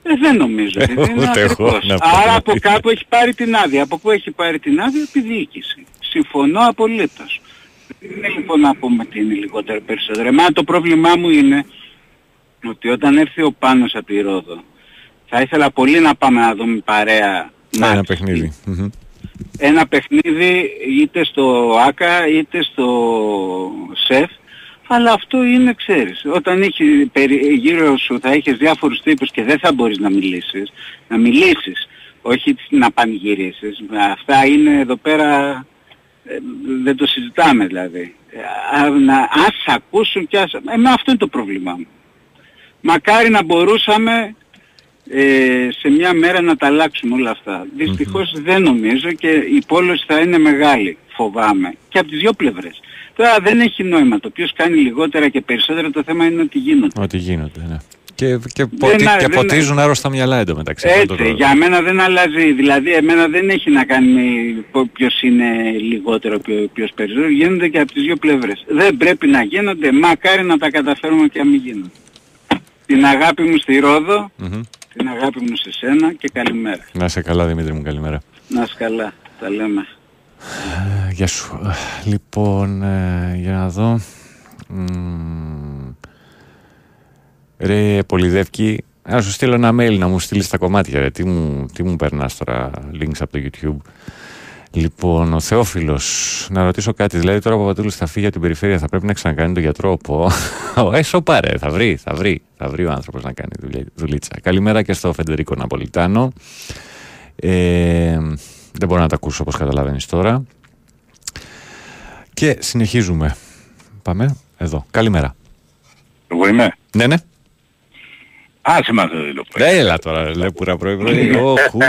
ε, δεν νομίζω. Ε, δεν είναι ούτε εγώ ακριβώς. να πω. Άρα από κάπου έχει πάρει την άδεια. Από πού έχει πάρει την άδεια, από τη διοίκηση. Συμφωνώ απολύτως. Δεν είναι λοιπόν να πούμε τι είναι λιγότερο ή περισσότερο. Εμένα το πρόβλημά μου είναι ότι όταν έρθει ο Πάνος από τη Ρόδο θα ήθελα πολύ να πάμε να δούμε παρέα Ναι, ένα μάτς. παιχνίδι. Μμμ. ένα παιχνίδι είτε στο ΆΚΑ είτε στο ΣΕΦ αλλά αυτό είναι ξέρεις όταν έχει περι- γύρω σου θα έχεις διάφορους τύπους και δεν θα μπορείς να μιλήσεις να μιλήσεις όχι να πανηγυρίσεις αυτά είναι εδώ πέρα ε, δεν το συζητάμε δηλαδή Ε, α, να, ας σ' ακούσουν και ας... Εμένα αυτό είναι το πρόβλημά μου μακάρι να μπορούσαμε ε, σε μια μέρα να τα αλλάξουμε όλα αυτά. Δυστυχώς δεν νομίζω και η πόλωση θα είναι μεγάλη, φοβάμαι. Και από τις δύο πλευρές. Τώρα δεν έχει νόημα. Το ποιος κάνει λιγότερα και περισσότερα το θέμα είναι ότι γίνονται. Ότι γίνονται, ναι. Και, και, ποτι- α- και δεν- ποτίζουν άρρωστα μυαλά εντωμεταξύ. αυτό το Έτσι, πρόβλημα. για μένα δεν αλλάζει. Δηλαδή εμένα δεν έχει να κάνει με πο- ποιος είναι λιγότερο, ποιο- ποιος περισσότερο. Γίνονται και από τις δύο πλευρές. Δεν πρέπει να γίνονται. Μακάρι να τα καταφέρουμε και να μην γίνονται. Την αγάπη μου στη Ρόδο, Μμμ. την αγάπη μου σε σένα και καλημέρα. Να είσαι καλά, Δημήτρη μου, καλημέρα. Να είσαι καλά. Τα λέμε. Ε, Γεια σου. Ε, Λοιπόν, ε, για να δω. Μμμ. Ρε Πολυδεύκη, να σου στείλω ένα mail να μου στείλεις τα κομμάτια. Ρε. Τι, μου, τι μου περνάς τώρα, links από το YouTube. Λοιπόν, ο Θεόφιλος, να ρωτήσω κάτι. Δηλαδή, τώρα ο Παπατούλης θα φύγει από την περιφέρεια, θα πρέπει να ξανακάνει τον γιατρό. Πω. Ε, σοπα, ρε, θα βρει, θα βρει. Θα βρει ο άνθρωπος να κάνει δουλειά- δουλίτσα. Καλημέρα και στο Φεντερίκο Ναπολιτάνο. Ε, δεν μπορώ να τα ακούσω όπως καταλαβαίνεις τώρα. Και συνεχίζουμε. Πάμε εδώ. Καλημέρα. Εγώ είμαι. Ναι, ναι. Άσε μας το δίλο. Έλα τώρα, λέπουρα πρωί πρωί. Όχου.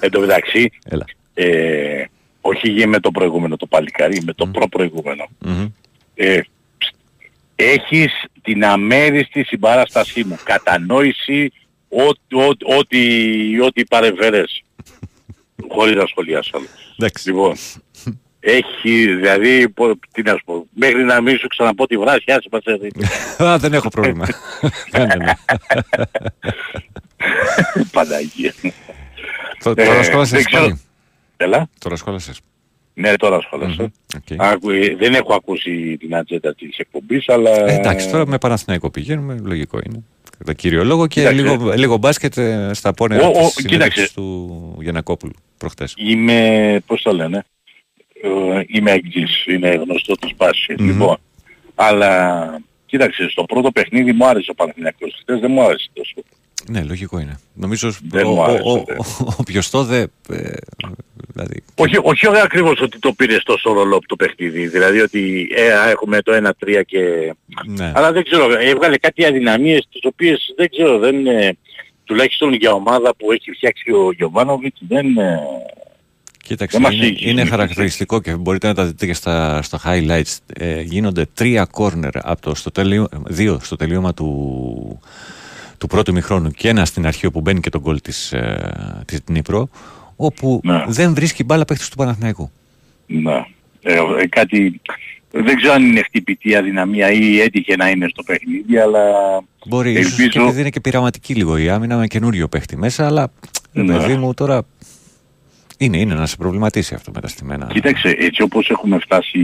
Εν τω μεταξύ, Έλα. ε, όχι γε με το προηγούμενο το παλικάρι, με το προπροηγούμενο. Μμμ. Ε, ψ, έχεις την αμέριστη συμπαράστασή μου. Κατανόηση ό,τι, ό,τι, ό,τι, ό,τι παρεμφέρες. Χωρίς να σχολιάσω άλλο. Εντάξει. Λοιπόν, έχει, δηλαδή, πω- τι να σου πω, μέχρι να μην σου ξαναπώ τη βράση, άσε μας έτσι. Α, δεν έχω πρόβλημα. Κάνε με. Παναγία. Το- Ε, Τώρα σχόλασες δεν ξέρω- πάλι. Έλα. Τώρα σχόλασες. Ναι, τώρα σχόλασα. Άκου, ε, δεν έχω ακούσει την ατζέντα της εκπομπής, αλλά... Ε, εντάξει, τώρα με Παναθηναϊκό πηγαίνουμε, λογικό είναι. Κατά κύριο λόγο και Κοίταξε. λίγο, λίγο μπάσκετ ε, στα πόνερα Ο- ο- της κοίταξε. συνέντευξης του Γιανακόπουλου προχτές. Είμαι, πώς το λένε, ε, είμαι εγγύς, είναι γνωστός το σπάσιο. Μμμ. Λοιπόν, αλλά κοίταξε, στο πρώτο παιχνίδι μου άρεσε ο Παναθηναϊκός, χθες δεν μου άρεσε τόσο. Ναι, λογικό είναι. Νομίζω Δεν ο, μου ο, άρεσε, ο, ναι. ο, ο Πιωστόδε, ε, δηλαδή, Όχι, όχι ακριβώς ότι το πήρε τόσο ρολό το παιχνίδι, δηλαδή ότι ε, α, έχουμε το 1-3 και... ναι. Αλλά δεν ξέρω, έβγαλε κάτι αδυναμίες τις οποίες δεν ξέρω, δεν... ε, τουλάχιστον για ομάδα που έχει φτιάξει ο Γιωβάνοβιτς δεν... ε, Κοίταξε, δεν μας είναι, είχε είναι συνηθίσει. χαρακτηριστικό και μπορείτε να τα δείτε και στα, στα highlights. Ε, γίνονται τρία κόρνερ από το στο τελείω, δύο στο τελείωμα του, του πρώτου μηχρόνου και ένα στην αρχή όπου μπαίνει και τον γκολ της, ε, της Δνήπρο όπου Ναι. δεν βρίσκει μπάλα παίχτης του Παναθηναϊκού. Να. Ε, ε, κάτι... Δεν ξέρω αν είναι χτυπητή αδυναμία ή έτυχε να είναι στο παιχνίδι, αλλά Μπορεί ίσως και ελπίζω... επειδή είναι και πειραματική λίγο η άμυνα με καινούριο παίχτη μέσα αλλά ρε Ναι. παιδί μου τώρα είναι, είναι να σε προβληματίσει αυτό με τα στημένα. Κοίταξε, έτσι όπως έχουμε φτάσει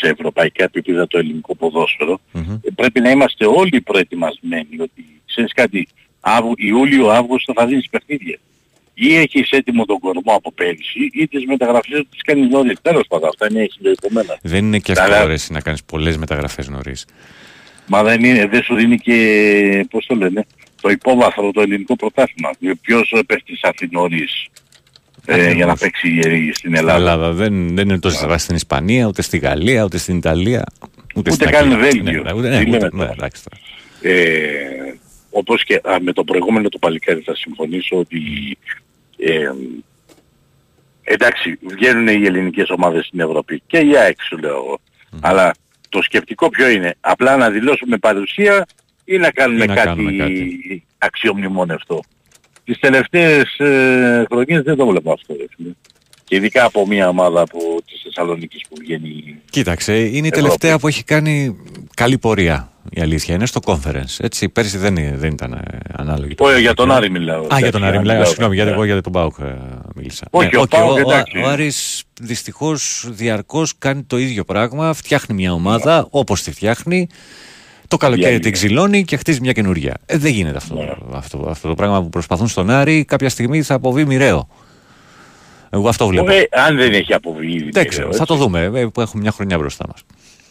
σε ευρωπαϊκά επίπεδα το ελληνικό ποδόσφαιρο, Μμμ. ε, πρέπει να είμαστε όλοι προετοιμασμένοι ότι, ξέρεις κάτι, Αύγου- Ιούλιο-Αύγουστο θα δίνεις παιχνίδια. Ή έχεις έτοιμο τον κορμό από πέρυσι, ή τις μεταγραφές του τις κάνεις νωρίς. Τέλος πάντων, αυτά είναι συνδεδεμένα. Δεν είναι και Αλλά- εύκολο ρε, εσύ, να κάνεις πολλές μεταγραφές νωρίς. Μα δεν, είναι, δεν σου δίνει και, πώς το λένε, το υπόβαθρο το ελληνικό πρωτάθλημα. Ποιος ε, παίχτης αφήνει νωρίς ε, για να παίξει ε, στην Στην Ελλάδα. Ελλάδα. Δεν, δεν είναι τόσο στραβά στην Ισπανία, ούτε στη Γαλλία, ούτε στην Ιταλία. Ούτε, Ούτε στην καν Αγγλία. Βέλγιο. Ναι, ούτε, Τι ναι, λέμε ούτε, τώρα. ναι, εντάξει τώρα. Ε, όπως και α, με το προηγούμενο το παλικάρι θα συμφωνήσω ότι ε, εντάξει βγαίνουν οι ελληνικές ομάδες στην Ευρώπη και για έξω λέω εγώ. Αλλά το σκεπτικό ποιο είναι, απλά να δηλώσουμε παρουσία ή να κάνουμε, Ή να κάτι, κάνουμε αξιομνημόνευτο. Τις τελευταίες ε, χρονιές δεν το βλέπω αυτό. Ρε, φίλε. Και ειδικά από μια ομάδα που, της Θεσσαλονίκης που βγαίνει Κοίταξε, είναι η Ευρώπη. τελευταία που έχει κάνει καλή πορεία. Η αλήθεια είναι στο Conference. Έτσι, πέρσι δεν, δεν ήταν ε, ανάλογη. Όχι, για τον Άρη μιλάω. Α, για τον Εντάξει, Άρη μιλάω. μιλάω, Συγγνώμη, γιατί ναι. εγώ για τον ΠΑΟΚ ε, μίλησα. Όχι, ο οκέι, ΠΑΟΚ, ο, εντάξει. ο Άρης δυστυχώς διαρκώς κάνει το ίδιο πράγμα. Φτιάχνει μια ομάδα όπως τη φτιάχνει. Το καλοκαίρι Για την ξυλώνει και χτίζει μια καινούρια. Ε, δεν γίνεται αυτό, Ναι. αυτό, αυτό το πράγμα που προσπαθούν στον Άρη. Κάποια στιγμή θα αποβεί μοιραίο. Εγώ αυτό βλέπω. Ε, αν δεν έχει αποβεί ήδη. Δεν ξέρω, θα το δούμε. ε, που έχουμε μια χρονιά μπροστά μας.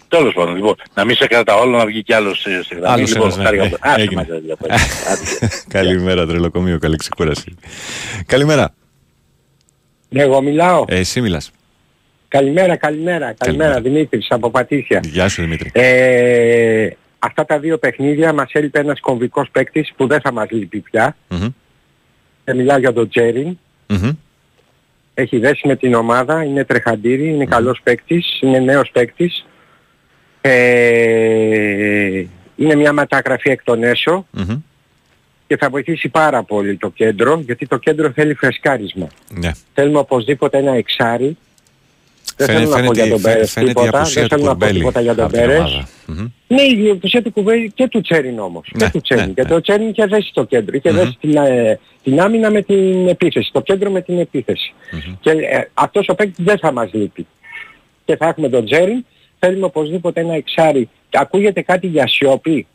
Τέλος πάντων, λοιπόν, να μην σε κρατάω όλο να βγει κι άλλος ε, στη γραμμή. Άλλος Λοιπόν, ένας, ναι. χάρηκα Ε, πολύ. Άσε έγινε. μας, ρε, διαφορετικά. Άντε. Καλημέρα, τρελοκομείο, καλή ξεκούραση. Καλημέρα. Ναι, εγώ μιλάω. Ε, εσύ μιλάς. Καλημέρα, καλημέρα. Καλημέρα, Δημήτρης από Πατήσια. Γεια σου Δημήτρη. Ε, αυτά τα δύο παιχνίδια μας έλειπε ένας κομβικός παίκτης που δεν θα μας λείπει πια. Μμμ. Ε, μιλάω για τον Τζέριν. Μμμ. Έχει δέσει με την ομάδα, είναι τρεχαντήρι, είναι καλός παίκτης, είναι νέος παίκτης. Ε, είναι μια μεταγραφή εκ των έσω Μμμ. και θα βοηθήσει πάρα πολύ το κέντρο, γιατί το κέντρο θέλει φρεσκάρισμα. Ναι. Θέλουμε οπωσδήποτε ένα εξάρι. Δεν Φαίνεται- θέλω να πω για τον φαίνεται- Πέρες φαίνεται η τίποτα, απουσία δεν του θέλω να πω Κουρμπέλη τίποτα για τον από την Πέρες. ομάδα. Μμμ. Ναι, η απουσία του Κουβέλη και του Τσέριν όμως. Ναι, και του Τσέριν. ναι, γιατί ο Τσέριν είχε δέσει το κέντρο. Είχε δέσει την, ε, την άμυνα με την επίθεση. Το κέντρο με την επιθεση Και ε, αυτός ο παίκτης δεν θα μας λείπει. Και θα έχουμε τον Τσέριν. Θέλουμε οπωσδήποτε ένα εξάρι. Και ακούγεται κάτι για σιωπή.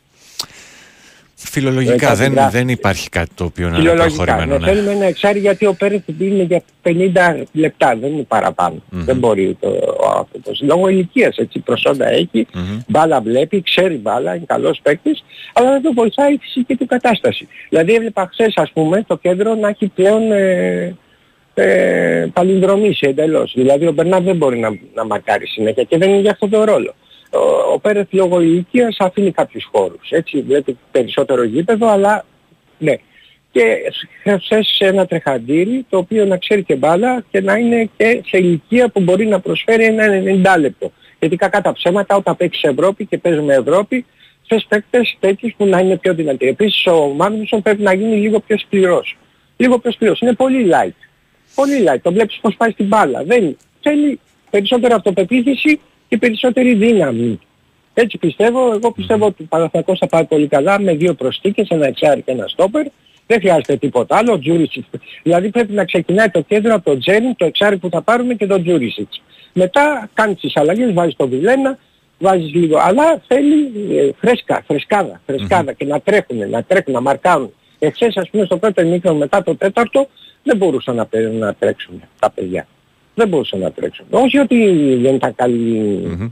Φιλολογικά Ε, κάτι δεν, γράφει. δεν υπάρχει κάτι το οποίο να είναι Φιλολογικά. προχωρημένο. Ναι, Ναι. θέλουμε ένα εξάρι γιατί ο Πέρες είναι για 50 λεπτά, δεν είναι παραπάνω. Δεν μπορεί το, ο άνθρωπος. Λόγω ηλικίας έτσι προσόντα έχει, μπάλα βλέπει, ξέρει μπάλα, είναι καλός παίκτης, αλλά δεν το βοηθάει η φυσική του κατάσταση. Δηλαδή έβλεπα χθες ας πούμε το κέντρο να έχει πλέον ε, ε, παλινδρομήσει εντελώς. Δηλαδή ο Μπερνάρ δεν μπορεί να, να μαρκάρει συνέχεια και δεν είναι για αυτόν τον ρόλο. Ο, ο Πέρεθ λόγω ηλικίας αφήνει κάποιους χώρους. Έτσι βλέπει περισσότερο γήπεδο αλλά ναι. Και θες σε ένα τρεχαντήρι το οποίο να ξέρει και μπάλα και να είναι και σε ηλικία που μπορεί να προσφέρει ένα 90 λεπτό. Γιατί κακά τα ψέματα όταν παίξεις Ευρώπη και παίζουμε Ευρώπη θες παίκτες τέτοιους που να είναι πιο δυνατοί. Επίσης ο Μάγνουσον πρέπει να γίνει λίγο πιο σκληρός. Λίγο πιο σκληρός. Είναι πολύ light. Πολύ light. Το βλέπεις πως πάει στην μπάλα. Δεν θέλει περισσότερη αυτοπεποίθηση και περισσότερη δύναμη. Έτσι πιστεύω, εγώ πιστεύω ότι ο Παναθηναϊκός θα πάει πολύ καλά με δύο προστίκες, ένα εξάρι και ένα στόπερ. Δεν χρειάζεται τίποτα άλλο. Ο Τζούρισιτς. Δηλαδή πρέπει να ξεκινάει το κέντρο από τον Τζέριν, το εξάρι που θα πάρουμε και τον Τζούρισιτς. Μετά κάνεις τις αλλαγές, βάζεις τον Βιλένα, βάζεις λίγο. Αλλά θέλει ε, φρέσκα, φρεσκάδα, φρεσκάδα και να τρέχουν, να τρέχουν, να μαρκάρουν. Εχθές ας πούμε στο πρώτο ημίχρονο μετά το τέταρτο δεν μπορούσαν να, πε- να τρέξουν τα παιδιά. Δεν μπορούσαν να τρέξουν. Όχι ότι δεν ήταν καλή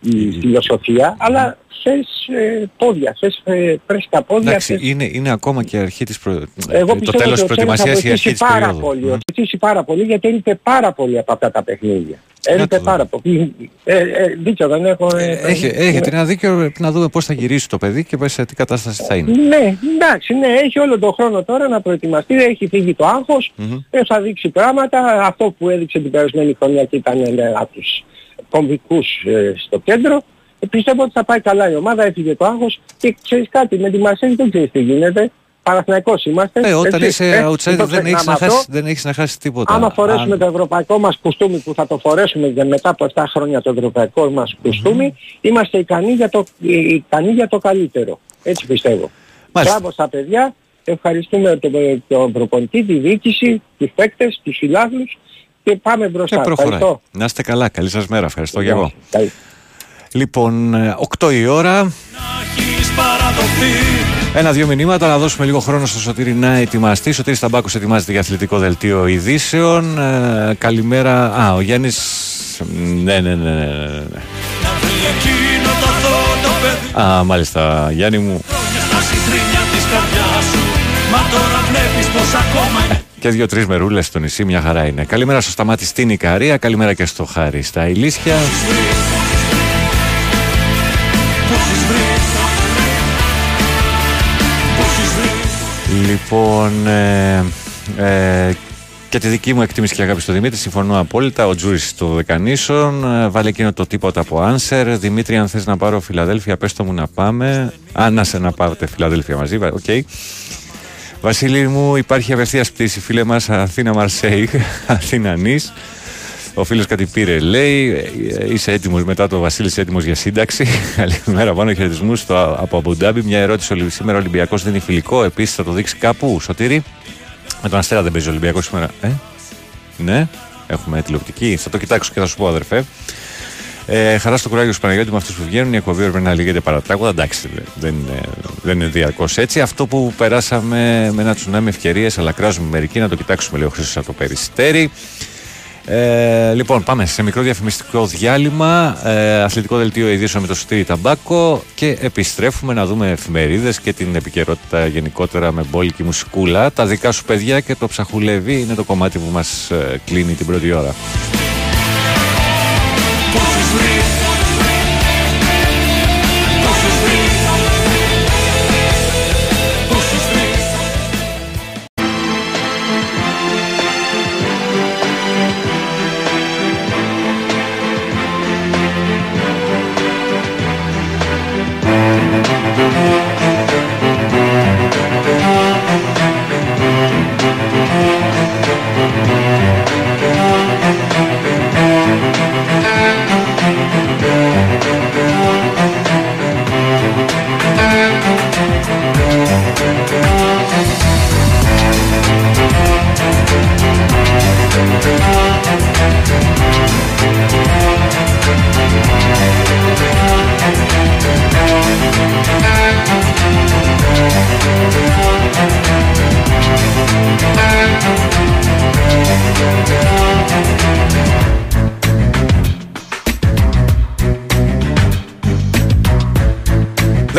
η φιλοσοφία, αλλά θες ε, πόδια, θες ε, φρέσκα πόδια. Εντάξει, θες- είναι, είναι ακόμα και αρχή της προ... Εγώ το πιστεύω τέλος ότι της ο Τσέριν θα προετοιμασίας ή αρχή βοηθήσει της πάρα περίοδου. πολύ, Μμ. θα βοηθήσει πάρα πολύ γιατί έλειπε πάρα πολύ από αυτά τα παιχνίδια. Έλειπε πάρα πολύ. Ε, ε, δίκιο δεν έχω. ε, Έχει, ε, έχετε ένα δίκιο πρέπει να δούμε πώς θα γυρίσει το παιδί και σε τι κατάσταση θα είναι. Ναι, εντάξει, ναι, έχει όλο τον χρόνο τώρα να προετοιμαστεί, έχει φύγει το άγχος, ε, θα δείξει πράγματα, αυτό που έδειξε την περασμένη χρονιά και ήταν ε, από τους κομβικούς ε, στο κέντρο. Ε, πιστεύω ότι θα πάει καλά η ομάδα, έφυγε το άγχος και ξέρεις κάτι, με τη Μαρσέλη δεν ξέρεις τι γίνεται. Παναθηναϊκός είμαστε. Ε, όταν έτσι, είσαι ε, outsider το δεν έχεις, να ξεχνάμε αυτό. χάσεις, δεν έχεις να χάσεις τίποτα. Άμα φορέσουμε Αν- το ευρωπαϊκό μας κουστούμι που θα το φορέσουμε για μετά από 7 χρόνια το ευρωπαϊκό μας κουστούμι, είμαστε ικανοί για, το, ε, ικανοί για το καλύτερο. Έτσι πιστεύω. Μάλιστα. Μπράβο στα παιδιά. Ευχαριστούμε τον, τον προπονητή, τη διοίκηση, τους παίκτες, τους φιλάθλους και πάμε μπροστά. Και προχωράει. Ευχαριστώ. Να είστε καλά. Καλή σας μέρα. Ευχαριστώ και Γεια εγώ. Καλή. Λοιπόν, ε, 8 η ώρα. Έχεις παραδοθεί Ένα-δύο μηνύματα να δώσουμε λίγο χρόνο στο Σωτήρι να ετοιμαστεί. Σωτήρι Σταμπάκος ετοιμάζεται για αθλητικό δελτίο ειδήσεων. Ε, καλημέρα. Α, ο Γιάννης... Ναι, ναι, ναι, ναι, ναι, ναι. εκείνο το θότο παιδί Α, μάλιστα, Γιάννη μου. Χρόνια στα συντρίμια της καρδιάς σου Μα τώρα βλέπεις πως ακόμα Και δύο-τρεις μερούλες στο νησί, μια χαρά είναι. Καλημέρα στο Σταμάτη στην Ικαρία, καλημέρα και στο Χάρη στα Ηλίσια. που έχεις βρει Που έχεις βρει Λοιπόν, ε, ε, και τη δική μου εκτίμηση και αγάπη στο Δημήτρη, συμφωνώ απόλυτα. Ο Τζούρι στο Δεκανήσων. Ε, βάλε εκείνο το τίποτα από Άνσερ. Δημήτρη, αν θες να πάρω Φιλαδέλφια, πες το μου να πάμε. Α, να σε να πάτε Φιλαδέλφια μαζί. βα- Οκ. Βασίλη μου, υπάρχει απευθείας πτήση, φίλε μας, Αθήνα Μαρσέη, Αθήνα Νης. Ο φίλος κάτι πήρε, λέει. ε, Είσαι έτοιμος μετά το Βασίλη, είσαι έτοιμος για σύνταξη. Καλημέρα, πάνω χαιρετισμούς στο, από Αμπουντάμπι. Μια ερώτηση: Ολυ- Σήμερα ο Ολυμπιακός δεν είναι φιλικό. Επίσης θα το δείξει κάπου, Σωτήρι. Με τον Αστέρα δεν παίζει ο Ολυμπιακός σήμερα. Ε, ναι, έχουμε τηλεοπτική. Θα το κοιτάξω και θα σου πω, αδερφέ. Ε, χαρά στο κουράγιο του Παναγιώτη με αυτούς που βγαίνουν. Η εκπομπή πρέπει να λέγεται παρατράγουδα. Εντάξει, δεν είναι, δεν είναι διαρκώς έτσι. Αυτό που περάσαμε με ένα τσουνάμι ευκαιρίες, αλλά κράζουμε μερικοί να το κοιτάξουμε λίγο χρήσιμο από το περιστέρι. Ε, λοιπόν, πάμε σε μικρό διαφημιστικό διάλειμμα. Ε, αθλητικό δελτίο ειδήσεων με το Σωτήρι Ταμπάκο και επιστρέφουμε να δούμε εφημερίδες και την επικαιρότητα γενικότερα με μπόλικη μουσικούλα. Τα δικά σου παιδιά και το ψαχουλεύει είναι το κομμάτι που μας κλείνει την πρώτη ώρα. punches me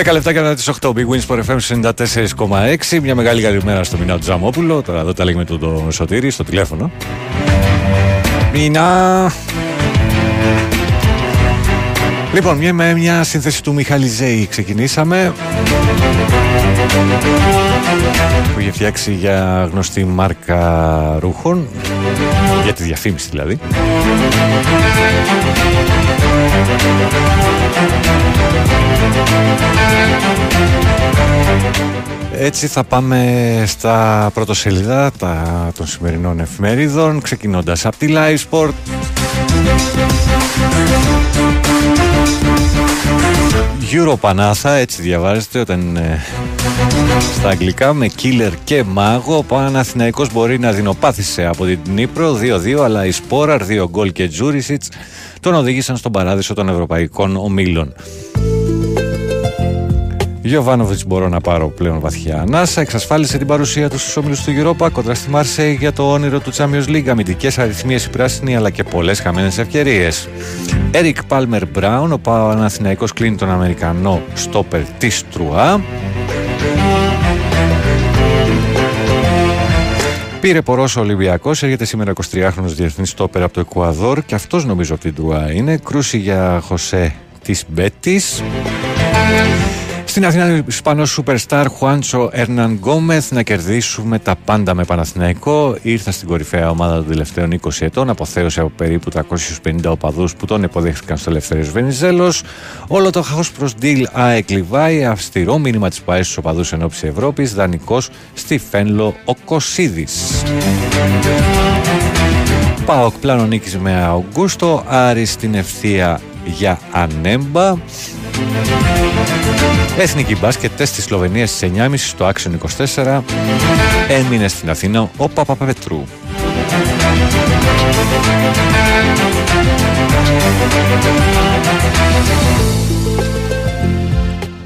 Δέκα λεπτά κατά τις 8 Big Wins for FM 94,6. Μια μεγάλη καλημέρα στο Μινά Τζαμόπουλο. Τώρα εδώ τα λέγουμε το, το Σωτήρι στο τηλέφωνο. Μινά. Λοιπόν, μια, με μια σύνθεση του Μιχάλη Ζέη ξεκινήσαμε που είχε φτιάξει για γνωστή μάρκα ρούχων για τη διαφήμιση δηλαδή έτσι θα πάμε στα πρωτοσέλιδα τα, των σημερινών εφημερίδων ξεκινώντας από τη Live Sport. Euro Panatha, έτσι διαβάζετε όταν είναι στα αγγλικά με Killer και Μάγο. Ο Παναθηναϊκός μπορεί να δεινοπάθησε από την Νύπρο 2-2 αλλά η Σπόραρ 2 γκολ και Τζούρισιτς τον οδήγησαν στον παράδεισο των ευρωπαϊκών ομίλων Γιωβάνοβιτς μπορώ να πάρω πλέον βαθιά ανάσα. Εξασφάλισε την παρουσία του στους όμιλους του Europa κοντά στη Μάρσεϊ για το όνειρο του Champions League. Αμυντικές αριθμίες η πράσινη αλλά και πολλές χαμένες ευκαιρίες. Έρικ Πάλμερ Μπράουν, ο Παναθηναϊκός κλείνει τον Αμερικανό στόπερ της Τρουά. Πήρε πορός ο Ολυμπιακός, έρχεται σήμερα 23χρονο διεθνής στόπερ από το Εκουαδόρ και αυτός νομίζω από την Τρουά είναι. Κρούση για Χωσέ της Μπέτης. Στην Αθήνα, ο Ισπανός Superstar Χουάντσο Ερναν Γκόμεθ να κερδίσουμε τα πάντα με Παναθηναϊκό. Ήρθα στην κορυφαία ομάδα των τελευταίων 20 ετών, αποθέωσε από περίπου 350 οπαδούς που τον υποδέχτηκαν στο Ελευθερίο Βενιζέλος. Όλο το χάος προς Ντίλ ΑΕΚ Λιβάη, αυστηρό μήνυμα της ΠαΕ στους οπαδούς ενόψη Ευρώπης, δανεικός στη Φένλο ο Κωσίδης. Πάοκ πλάνο νίκης με Αουγκούστο, Άρης στην ευθεία για Ανέμπα. Εθνική μπάσκετ τεστ της Σλοβενίας στις 9.30 στο Action 24. Έμεινε στην Αθήνα ο Παπαπαπετρού.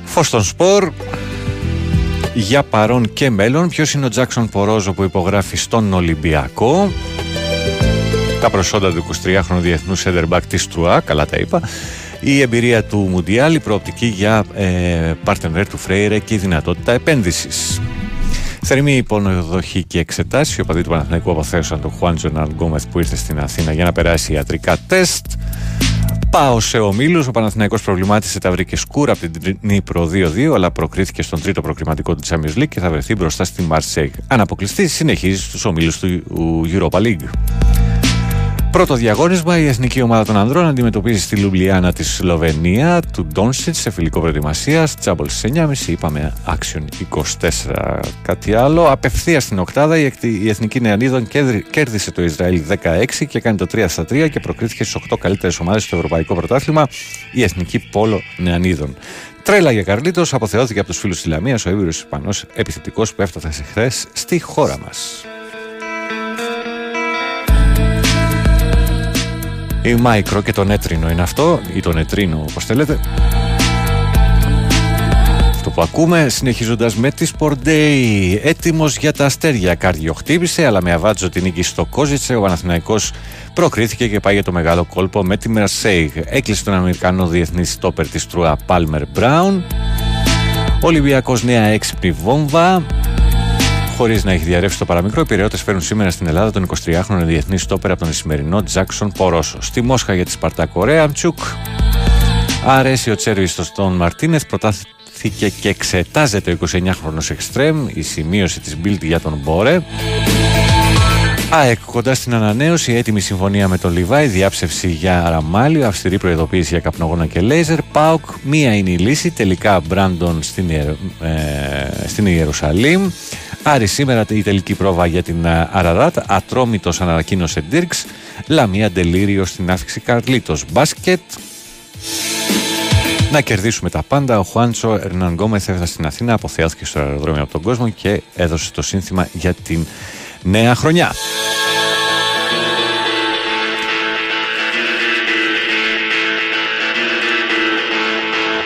Φως στον σπορ για παρόν και μέλλον. Ποιος είναι ο Τζάξον Πορόζο που υπογράφει στον Ολυμπιακό; Τα προσόντα του 23χρονου διεθνούς Σέντερμπακ της Τρουά, καλά τα είπα η εμπειρία του Μουντιάλ, η προοπτική για ε, partner του Φρέιρε και η δυνατότητα επένδυσης. Θερμή υποδοχή και εξετάσεις. Οι οπαδοί του Παναθηναϊκού αποθέωσαν τον Χουάντσο Ερνανγκόμεθ που ήρθε στην Αθήνα για να περάσει ιατρικά τεστ. Πάω σε ομίλους. Ο Παναθηναϊκός προβλημάτισε τα βρήκε σκούρα από την Ντνίπρο 2-2, αλλά προκρίθηκε στον τρίτο προκριματικό του Champions League και θα βρεθεί μπροστά στη Marseille. Αν αποκλειστεί, συνεχίζει στους ομίλους του Europa League. Πρώτο διαγώνισμα, η εθνική ομάδα των ανδρών αντιμετωπίζει στη Λουμπλιάνα τη Σλοβενία του Ντόνσιτς σε φιλικό προετοιμασία. Τσάμπολ στις 9.30, είπαμε Action 24. Κάτι άλλο. Απευθεία στην Οκτάδα, η εθνική Νεανίδων κέρδισε το Ισραήλ 16 και κάνει το 3 στα 3 και προκρίθηκε στις 8 καλύτερες ομάδες στο Ευρωπαϊκό Πρωτάθλημα, η εθνική Πόλο Νεανίδων. Τρέλα για Καρλίτος, αποθεώθηκε από τους φίλους της Λαμίας ο Ήβριος Ισπανός επιθετικός που έφτασε χθες στη χώρα μας. Η Micro και το νέτρινο είναι αυτό, ή το νετρίνο όπως θέλετε. Αυτό που ακούμε, συνεχίζοντας με τη Sport Day. Έτοιμος για τα αστέρια. Κάρδιο χτύπησε, αλλά με αβάτζο την νίκη στο Κόζιτσε, ο Παναθηναϊκός προκρίθηκε και πάει για το μεγάλο κόλπο με τη Μερσέιγ. Έκλεισε τον Αμερικανό διεθνής στόπερ της Τρούα Πάλμερ Μπράουν. Ολυμπιακός νέα έξυπνη βόμβα. Χωρίς να έχει διαρρεύσει το παραμικρό, οι Πειραιώτε φέρουν σήμερα στην Ελλάδα τον 23χρονο διεθνή στόπερ από τον Ισημερινό Τζάξον Πορόσο. Στη Μόσχα για τη Σπαρτά Κορέα, Τσουκ. Αρέσει ο Τσέρβι στον Μαρτίνεθ, προτάθηκε και εξετάζεται ο 29χρονο Εκστρέμ, η σημείωση της Μπίλτ για τον Μπόρε. ΑΕΚ κοντά στην ανανέωση, έτοιμη συμφωνία με τον Λιβάη, διάψευση για Ραμάλιο, αυστηρή προειδοποίηση για καπνογόνα και λέιζερ. ΠΑΟΚ, μία είναι η λύση. Τελικά Μπράντον στην, Ιερ- ε, στην Ιερουσαλήμ. Άρη σήμερα η τελική πρόβα για την ε, Αραράτ. Ατρόμητος ανακοίνωσε Ντίρξ. Λαμία Ντελήριο στην άφηξη Καρλίτος. Μπάσκετ. Να κερδίσουμε τα πάντα. Ο Χουάντσο Ερναν Γκόμεθ έφτασε στην Αθήνα, αποθεώθηκε στο αεροδρόμιο από τον κόσμο και έδωσε το σύνθημα για την νέα χρονιά.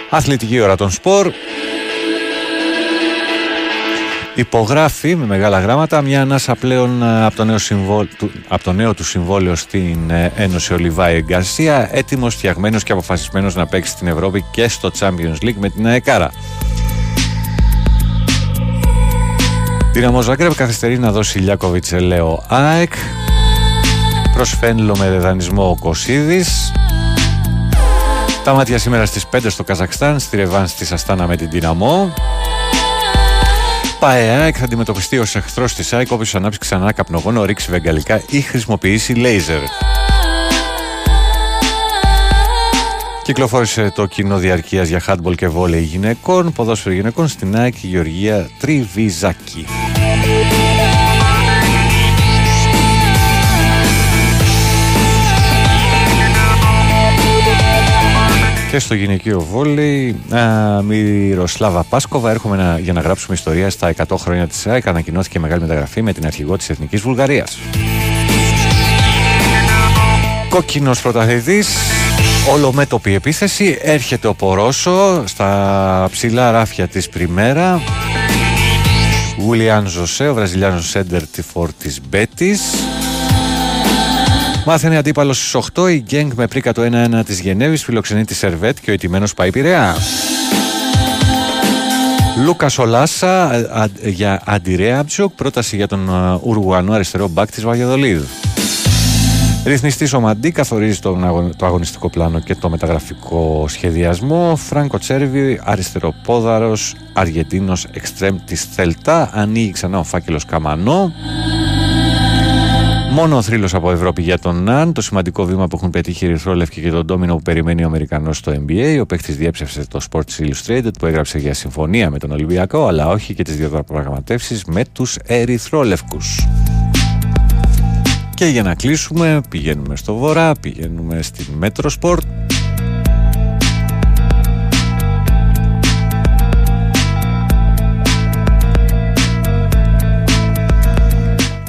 Αθλητική ώρα των σπορ. Υπογράφει με μεγάλα γράμματα μια ανάσα πλέον ε, από το νέο, συμβόλ, του, από το νέο του συμβόλαιο στην ε, Ένωση Ολιβάη Γκαρσία, έτοιμος, φτιαγμένος και αποφασισμένος να παίξει στην Ευρώπη και στο Champions League με την ΑΕΚΑΡΑ. Δύναμος Ζάγκρεπ καθυστερεί να δώσει Λιάκοβιτς Ελέο ΑΕΚ. Προσφένλο με δανεισμό ο Κωσίδης. Τα μάτια σήμερα στις 5 στο Καζακστάν, στη Ρεβάνς της Αστάνα με την Δυναμό. ΠΑΕ ΑΕΚ θα αντιμετωπιστεί ως εχθρός της ΑΕΚ όποιος ανάψει ξανά καπνογόνο, ρίξει βεγγαλικά ή χρησιμοποιήσει λέιζερ. Κυκλοφόρησε το κοινό διαρκείας για χάντμπολ και βόλεϊ γυναικών, ποδόσφαιρο γυναικών στην ΑΕΚ η Γεωργία Τριβιζάκη. Και στο γυναικείο βόλεϊ, α, Μυροσλάβα Πάσκοβα, έρχομαι να, για να γράψουμε ιστορία στα 100 χρόνια της ΑΕΚ. Ανακοινώθηκε μεγάλη μεταγραφή με την αρχηγό της Εθνικής Βουλγαρίας. Κόκκινος πρωταθλητής, ολομέτωπη επίθεση, έρχεται ο Πορόσο στα ψηλά ράφια της Πριμέρα. Γουλιάν Ζωσέ, ο Βραζιλιάνος Σέντερ τη φόρ της Μπέτης. Μαθαίνει αντίπαλο στις 8 η Γκένγκ με προίκα το 1-1 της Γενέβης φιλοξενεί τη Σερβέτ και ο ηττημένος πάει Πειραιά. Λούκας Ολάσα ε, α, για αντι-Ρέαμπτσουκ, πρόταση για τον ε, Ουρουγουανό αριστερό μπακ της Βαγιαδολίδ. Ρυθμιστής ο Μαντί καθορίζει τον αγω- το αγωνιστικό πλάνο και το μεταγραφικό σχεδιασμό. Φράνκο Τσέρβι, αριστεροπόδαρο, Αργεντίνος εξτρέμ της Θέλτα. Ανοίγει ξανά ο φάκελος Καμανό. Μόνο ο θρύλος από Ευρώπη για τον Ναν. Το σημαντικό βήμα που έχουν πετύχει οι Ερυθρόλευκοι και τον ντόμινο που περιμένει ο Αμερικανός στο NBA. Ο παίχτη διέψευσε το Sports Illustrated που έγραψε για συμφωνία με τον Ολυμπιακό, αλλά όχι και τις διαπραγματεύσεις με τους Ερυθρόλευκους. Και για να κλείσουμε, πηγαίνουμε στο βορρά, πηγαίνουμε στην Μέτρο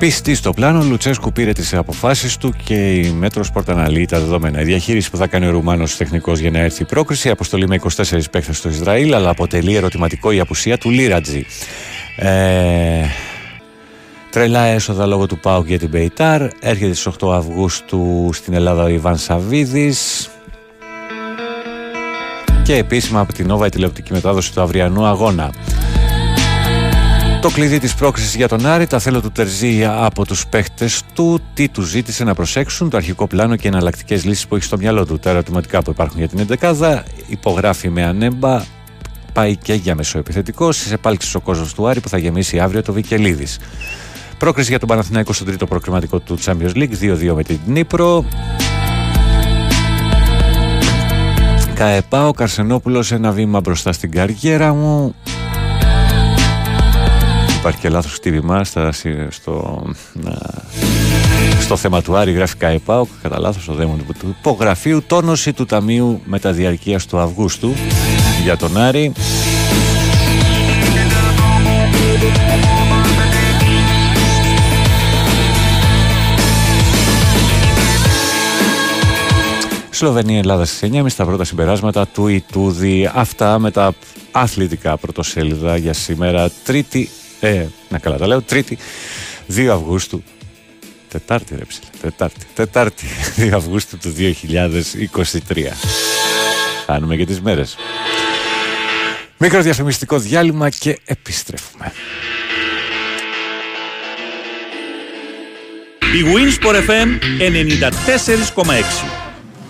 Πιστή στο πλάνο, Λουτσέσκου πήρε τις αποφάσεις του και η Μέτρος Sport αναλύει τα δεδομένα. Η διαχείριση που θα κάνει ο Ρουμάνος τεχνικός για να έρθει η πρόκριση, η αποστολή με 24 παίχτες στο Ισραήλ, αλλά αποτελεί ερωτηματικό η απουσία του Λίρατζη. Ε, τρελά έσοδα λόγω του ΠΑΟΚ για την Πεϊτάρ. Έρχεται στις 8 Αυγούστου στην Ελλάδα ο Ιβάν Σαββίδης. Και επίσημα από την Νόβα η τηλεοπτική μετάδοση του αυριανού αγώνα. Το κλειδί της πρόκρισης για τον Άρη, τα θέλω του Τερζή από τους παίχτες του, τι του ζήτησε να προσέξουν, το αρχικό πλάνο και εναλλακτικές λύσεις που έχει στο μυαλό του. Τα ερωτηματικά που υπάρχουν για την 11 υπογράφει με ανέμπα, πάει και για μεσοεπιθετικό, στις επάλξεις ο κόσμος του Άρη που θα γεμίσει αύριο το Βικελίδης. Πρόκριση για τον Παναθηναϊκό στον τρίτο προκριματικό του Champions League, 2-2 με την Νύπρο. ΚΑΕΠΑ, ο Καρσενόπουλος ένα βήμα μπροστά στην καριέρα μου. Υπάρχει και λάθος χτύπημα στα, στο, να, στο θέμα του Άρη γράφει ΚΑΕΠΑ, κατά λάθος ο δαίμον του υπογραφείου, τόνωση του Ταμείου Μεταδιαρκείας του Αυγούστου για τον Άρη. Σλοβενία Ελλάδα στις 9.30 τα πρώτα συμπεράσματα του Ιτούδη. Αυτά με τα αθλητικά πρωτοσέλιδα για σήμερα. Τρίτη, ε, να καλά τα λέω, Τρίτη 2 Αυγούστου. Τετάρτη ρε ψηλέ, Τετάρτη. Τετάρτη 2 Αυγούστου του 2023. Χάνουμε και τις μέρες. Μικρό διαφημιστικό διάλειμμα και επιστρέφουμε. Η Winsport FM 94,6.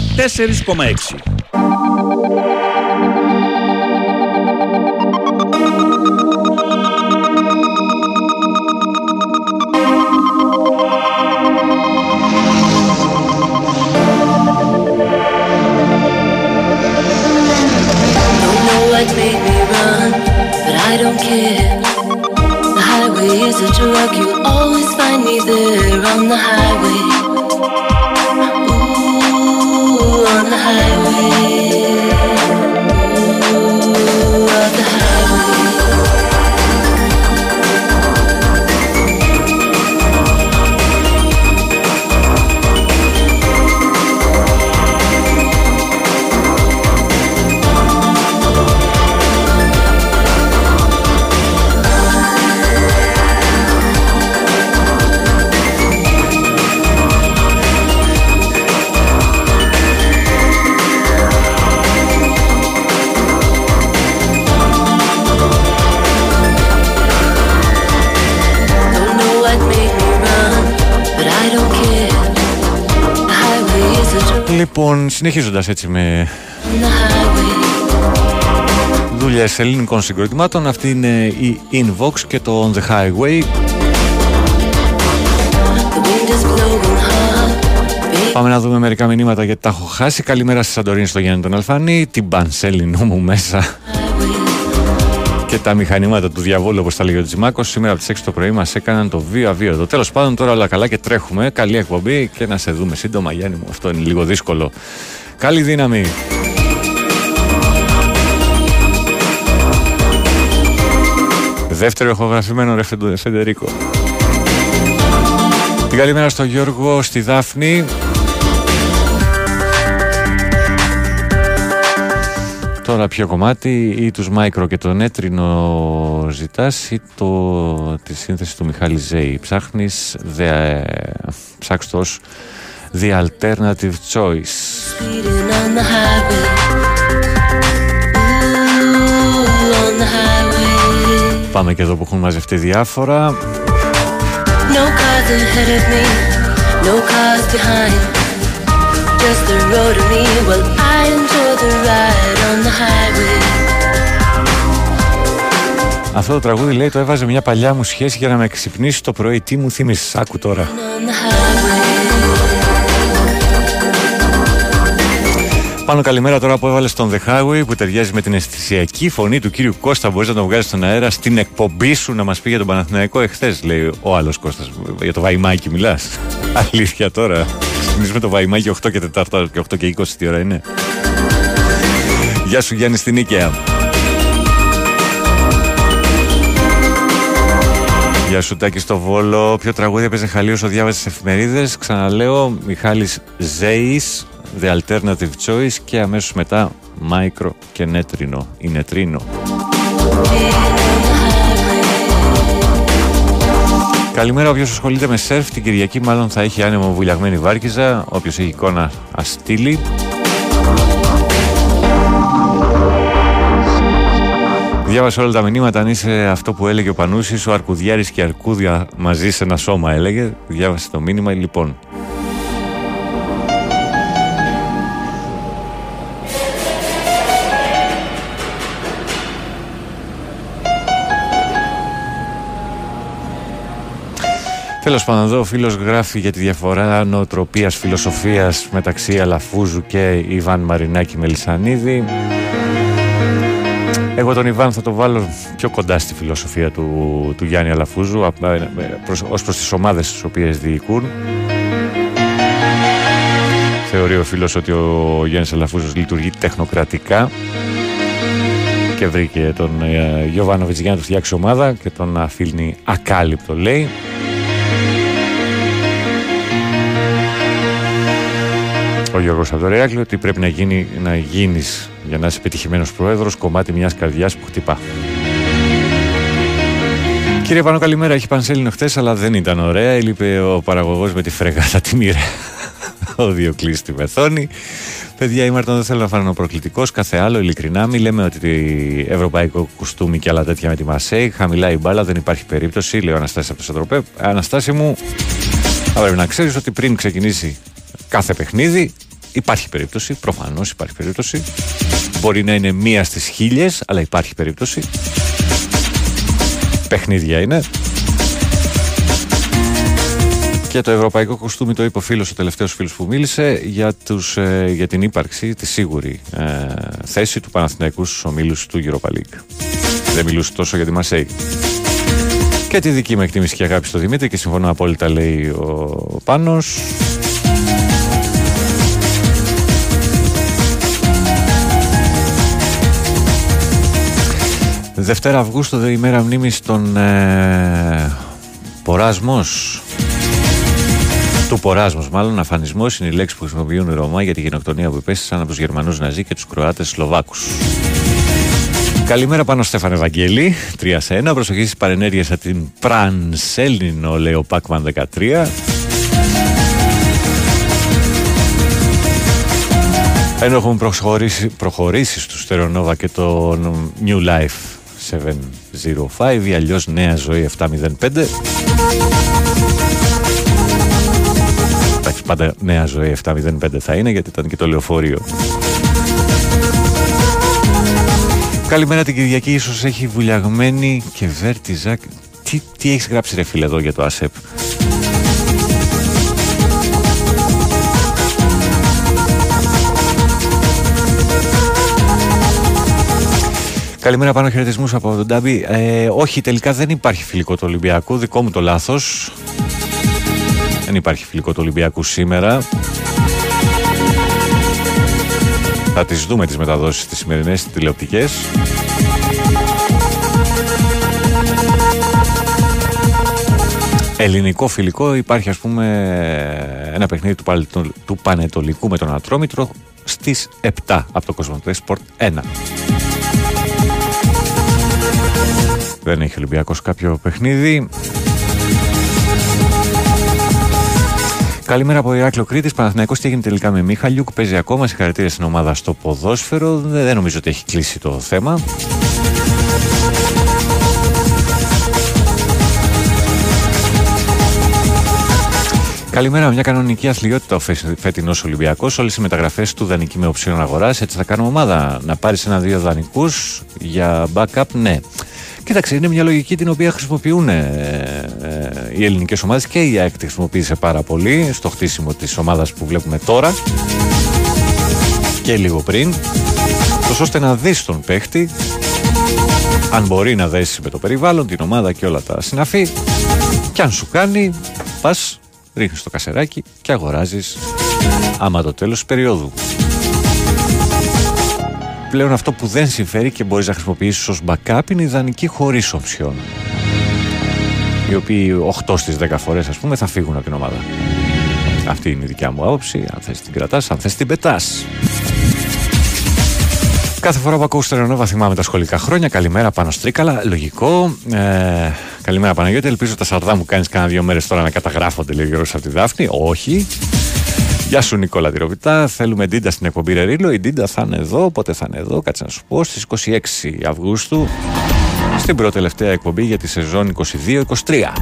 94,6. The highway is a drug, you always find me there on the highway. Λοιπόν, συνεχίζοντας έτσι με on the highway. δουλειές ελληνικών συγκροτημάτων, αυτή είναι η Invox και το On the Highway. The wind is blowing hard. Πάμε να δούμε μερικά μηνύματα γιατί τα έχω χάσει. Καλημέρα στη Σαντορίνη στο Γιάννη τον Αλφανή. Την πανσέλινό μου μέσα. Και τα μηχανήματα του διαβόλου, όπως τα λέγει ο Τζιμάκος. Σήμερα από τις 6 το πρωί μας έκαναν το βίο αβίωτο. Τέλος πάντων, τώρα όλα καλά και τρέχουμε. Καλή εκπομπή και να σε δούμε σύντομα, Γιάννη μου. Αυτό είναι λίγο δύσκολο. Καλή δύναμη. Δεύτερο ηχογραφημένο ρε Φεντε- Φεντερίκο. Την καλημέρα στο Γιώργο, στη Δάφνη. Τώρα ποιο κομμάτι ή τους Μάικρο και το Νέτρινο ζητάς ή το, τη σύνθεση του Μιχάλη Ζέη. Ψάχνεις, δε, ψάξ' το ως The Alternative Choice. Speeding on the highway. Ooh, on the highway. Πάμε και εδώ που έχουν μαζευτεί διάφορα. No cars ahead of me, no cars behind. Just the road of me. Well, I Αυτό το τραγούδι λέει το έβαζε μια παλιά μου σχέση για να με ξυπνήσει το πρωί. Τι μου θύμισες, άκου τώρα. On the highway. Πάνω καλημέρα τώρα που έβαλες στον The Highway που ταιριάζει με την αισθησιακή φωνή του κύριου Κώστα. Μπορείς να τον βγάλεις στον αέρα στην εκπομπή σου να μας πει για τον Παναθηναϊκό εχθές, λέει ο άλλος Κώστας. Για το Βαϊμάκι μιλάς. Αλήθεια τώρα. Ξεκινήσουμε το Βαϊμάκι 8 και 4 και 8 και 20 τι ώρα είναι. Γεια σου Γιάννη στην Νίκαια. Γεια σου Τάκη στο Βόλο. Ποιο τραγούδι έπαιζε χαλί όσο διάβαζε τι εφημερίδες; Ξαναλέω, Μιχάλης Ζέης, The Alternative Choice και αμέσως μετά Μάικρο και Νέτρινο ή Νετρίνο. Καλημέρα, όποιος ασχολείται με σερφ την Κυριακή, μάλλον θα έχει άνεμο βουλιαγμένη βάρκιζα. Όποιος έχει εικόνα, ας στείλει. Διάβασα όλα τα μηνύματα. Αν είσαι αυτό που έλεγε ο Πανούσης, ο Αρκουδιάρης και η Αρκούδια μαζί σε ένα σώμα, έλεγε. Διάβασε το μήνυμα, λοιπόν. Τέλος πάντων εδώ ο φίλος γράφει για τη διαφορά νοοτροπίας φιλοσοφίας μεταξύ Αλαφούζου και Ιβάν Μαρινάκη Μελισανίδη. Εγώ τον Ιβάν θα το βάλω πιο κοντά στη φιλοσοφία του, του Γιάννη Αλαφούζου απ- ε, προς, ως προς τις ομάδες τις οποίες διοικούν. Θεωρεί ο φίλος ότι ο Γιάννης Αλαφούζος λειτουργεί τεχνοκρατικά και βρήκε τον ε, Γιωβάνοβιτς για να του φτιάξει ομάδα και τον αφήνει ακάλυπτο λέει. Ο Γιώργος από το Ρεάκλειο ότι πρέπει να, γίνει, να γίνεις για να είσαι πετυχημένος πρόεδρος κομμάτι μιας καρδιάς που χτυπά. Κύριε Πανώ, καλημέρα. Έχει πανσέλινο χθες, αλλά δεν ήταν ωραία. Έλειπε ο παραγωγός με τη φρεγάτα τη μοίρα. ο Διοκλής στη Μεθόνη. Παιδιά, η Μαρτών δεν θέλω να φανώ προκλητικός. Κάθε άλλο, ειλικρινά, μη λέμε ότι το ευρωπαϊκό κουστούμι και άλλα τέτοια με τη Μασέη. Χαμηλά η μπάλα, δεν υπάρχει περίπτωση. Λέω Αναστάσης από το Σαντροπέ. Αναστάση μου, θα πρέπει να ξέρεις ότι πριν ξεκινήσει κάθε παιχνίδι, υπάρχει περίπτωση. Προφανώς υπάρχει περίπτωση. Μπορεί να είναι μία στις χίλιες, αλλά υπάρχει περίπτωση. Παιχνίδια είναι. Και το ευρωπαϊκό κοστούμι το είπε ο φίλος, ο τελευταίος φίλος που μίλησε για, τους, ε, για την ύπαρξη, τη σίγουρη ε, θέση του Παναθηναϊκού στους ομίλους του Europa League. Δεν μιλούσε τόσο για τη Μασέη. Και τη δική μου εκτίμηση και αγάπη στο Δημήτρη και συμφωνώ απόλυτα λέει ο Πάνος. Δευτέρα Αυγούστου, η ημέρα μνήμης των ε, Ποράσμος. Του Ποράσμος, μάλλον αφανισμός είναι η λέξη που χρησιμοποιούν οι Ρωμά για τη γενοκτονία που υπέστησαν από τους Γερμανούς Ναζί και τους Κροάτες Σλοβάκους. Καλημέρα πάνω Στέφανε Βαγγέλη, 3 σε 1. Προσοχή στις παρενέργειες από την Πρανσέλινο, λέει ο Πάκμαν 13. Ενώ έχουμε προχωρήσει, προχωρήσει στο Στερεονόβα και το New Life 705 ή αλλιώς Νέα Ζωή 705. Εντάξει, πάντα Νέα Ζωή 705 θα είναι γιατί ήταν και το λεωφορείο. Καλημέρα την Κυριακή, ίσως έχει βουλιαγμένη και βέρτιζα. Τι, τι έχεις γράψει ρε φίλε εδώ για το ΑΣΕΠ; Καλημέρα πάνω χαιρετισμούς από τον Ντάμπι. Ε, όχι, τελικά δεν υπάρχει φιλικό του Ολυμπιακού. Δικό μου το λάθος. Δεν υπάρχει φιλικό του Ολυμπιακού σήμερα. Θα τις δούμε τις μεταδόσεις τις σημερινές τις τηλεοπτικές. Ελληνικό φιλικό υπάρχει ας πούμε ένα παιχνίδι του, Παλαιτο- του Πανετολικού με τον Ατρόμητρο στις 7 από το Κοσμοτέ Sport 1. Δεν έχει Ολυμπιακός κάποιο παιχνίδι. Καλημέρα από Ηράκλειο Κρήτης. Παναθηναϊκός τι έγινε τελικά με Μίχαλιουκ. Παίζει ακόμα. Συγχαρητήρια στην ομάδα στο ποδόσφαιρο. Δεν, δεν νομίζω ότι έχει κλείσει το θέμα. Καλημέρα, μια κανονική αθλειότητα ο φετινός Ολυμπιακός. Όλες οι μεταγραφές του δανεική με οψιόν αγοράς. Έτσι θα κάνουμε ομάδα. Να πάρεις ένα-δύο δανεικούς για backup, ναι. Κοίταξε, είναι μια λογική την οποία χρησιμοποιούν ε, ε, οι ελληνικές ομάδες και η ΑΕΚ τη χρησιμοποίησε πάρα πολύ στο χτίσιμο της ομάδας που βλέπουμε τώρα και λίγο πριν. Τόσο ώστε να δεις τον παίχτη, αν μπορεί να δέσει με το περιβάλλον, την ομάδα και όλα τα συναφή. Και αν σου κάνει, πας, ρίχνεις το κασεράκι και αγοράζεις άμα το τέλος περίοδου. Πλέον αυτό που δεν συμφέρει και μπορείς να χρησιμοποιήσεις ως backup είναι η ιδανική χωρίς οψιόν. Οι οποίοι 8 στις 10 φορές ας πούμε θα φύγουν από την ομάδα. Αυτή είναι η δικιά μου άποψη. Αν θες την κρατάς, αν θες την πετάς. Κάθε φορά που ακούω Στέρεο Νόβα θυμάμαι τα σχολικά χρόνια. Καλημέρα Πάνο, Τρίκαλα. Λογικό. Ε, καλημέρα Παναγιώτη. Ελπίζω τα σαρδάμ που κάνεις κάνα δύο μέρες τώρα να καταγράφονται λέει ο Γιώργος από τη Δάφνη. Όχι. Γεια σου Νικόλα Τυροβιτά. Θέλουμε Ντίντα στην εκπομπή ρε Ρίλο. Η Ντίντα θα είναι εδώ. Πότε θα είναι εδώ, κάτσε να σου πω. Στις 26 Αυγούστου. Στην πρώτη τελευταία εκπομπή για τη σεζόν 22-23.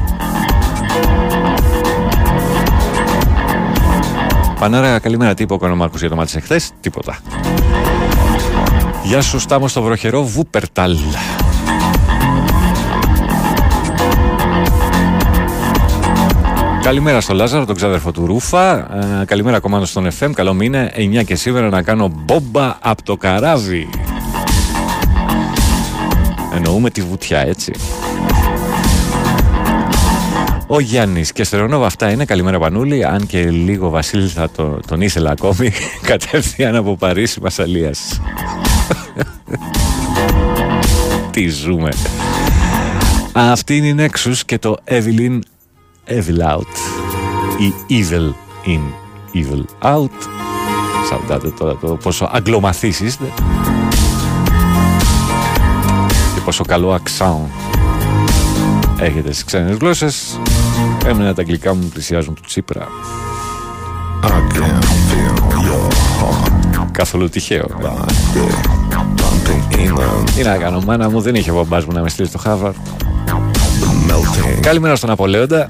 Πανάρα, καλημέρα. Τι είπε ο Κονομάρκος για το μάτι εχθές; Τίποτα. Γεια σου Στάμος στο βροχερό Βούπερταλ. Καλημέρα στο Λάζαρο, τον ξάδερφο του Ρούφα. Ε, καλημέρα κομμάτι στον FM. Καλό μήνα. 9 και σήμερα να κάνω μπόμπα από το καράβι. Εννοούμε τη βουτιά, έτσι. Ο Γιάννης και Στερεονόβα, αυτά είναι. Καλημέρα, Πανούλη. Αν και λίγο Βασίλη θα το, τον ήθελα ακόμη. Κατευθείαν από Παρίσι, Μασαλία. Τι ζούμε. Αυτή είναι η Nexus και το Evelyn Evil Out ή Evil in Evil Out. Σαντάτε τώρα το πόσο αγγλομαθείς είστε και πόσο καλό αξάουν έχετε στις ξένες γλώσσες. Έμενα τα αγγλικά μου πλησιάζουν του Τσίπρα. Καθόλου τυχαίο. Τι να κάνω, μάνα μου δεν είχε ο μπαμπάς μου να με στείλει στο Χάβαρ. Καλημέρα στον Απολέοντα.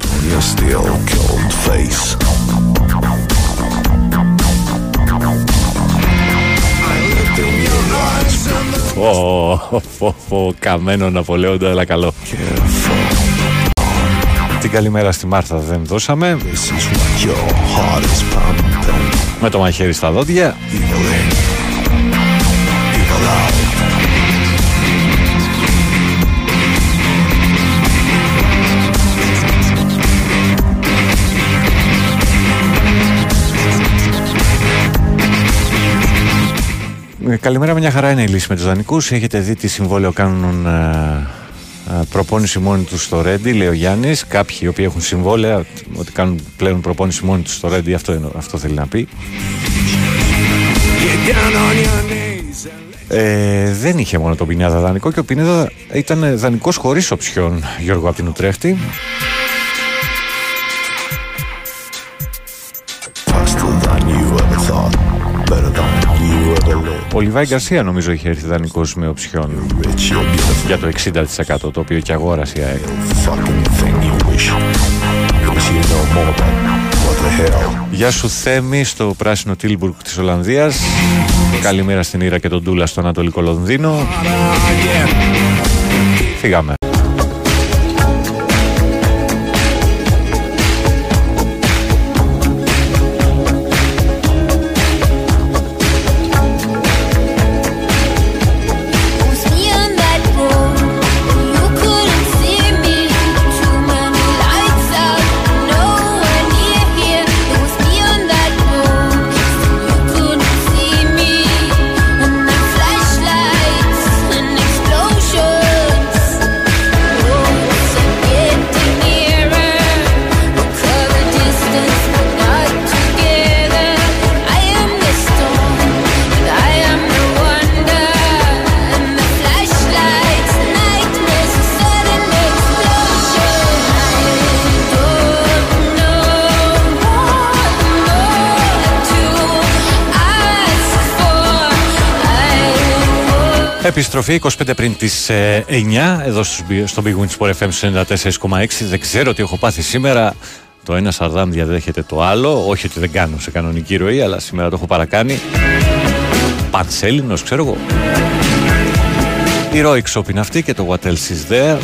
Ω, φω, φω, καμένο Ναπολέοντα, αλλά καλό. Την καλημέρα στη Μάρθα δεν δώσαμε. Με το μαχαίρι στα δόντια. Καλημέρα, μια χαρά είναι η λύση με τους δανεικούς. Έχετε δει τι συμβόλαιο κάνουν ε, ε, προπόνηση μόνοι τους στο Ρέντι, λέει ο Γιάννης. Κάποιοι οι οποίοι έχουν συμβόλαια ότι κάνουν πλέον προπόνηση μόνοι τους στο Ρέντι, αυτό, είναι- αυτό θέλει να πει. Ε, δεν είχε μόνο τον Πινέδα δανεικό και ο Πινέδα ήταν δανεικός χωρίς οψιόν, Γιώργο από την Ουτρέχτη. Ο Λιβάη Γκαρσία νομίζω είχε έρθει δανεικό με οψιόν για το 60% το οποίο και αγόρασε η ΑΕΚ. Γεια σου Θέμη στο πράσινο Τίλμπουργκ της Ολλανδίας. Καλημέρα στην Ήρα και τον Τούλα στο Ανατολικό Λονδίνο. Φύγαμε Επιστροφή 25 πριν τις ε, 9 εδώ στους, στο Big Win Sport FM στους 94,6 Δεν ξέρω τι έχω πάθει σήμερα. Το ένα σαρδάμ διαδέχεται το άλλο. Όχι ότι δεν κάνω σε κανονική ροή Αλλά σήμερα το έχω παρακάνει. Πανσέλινος ξέρω εγώ. Η Roy Shop είναι αυτή και το What Else Is There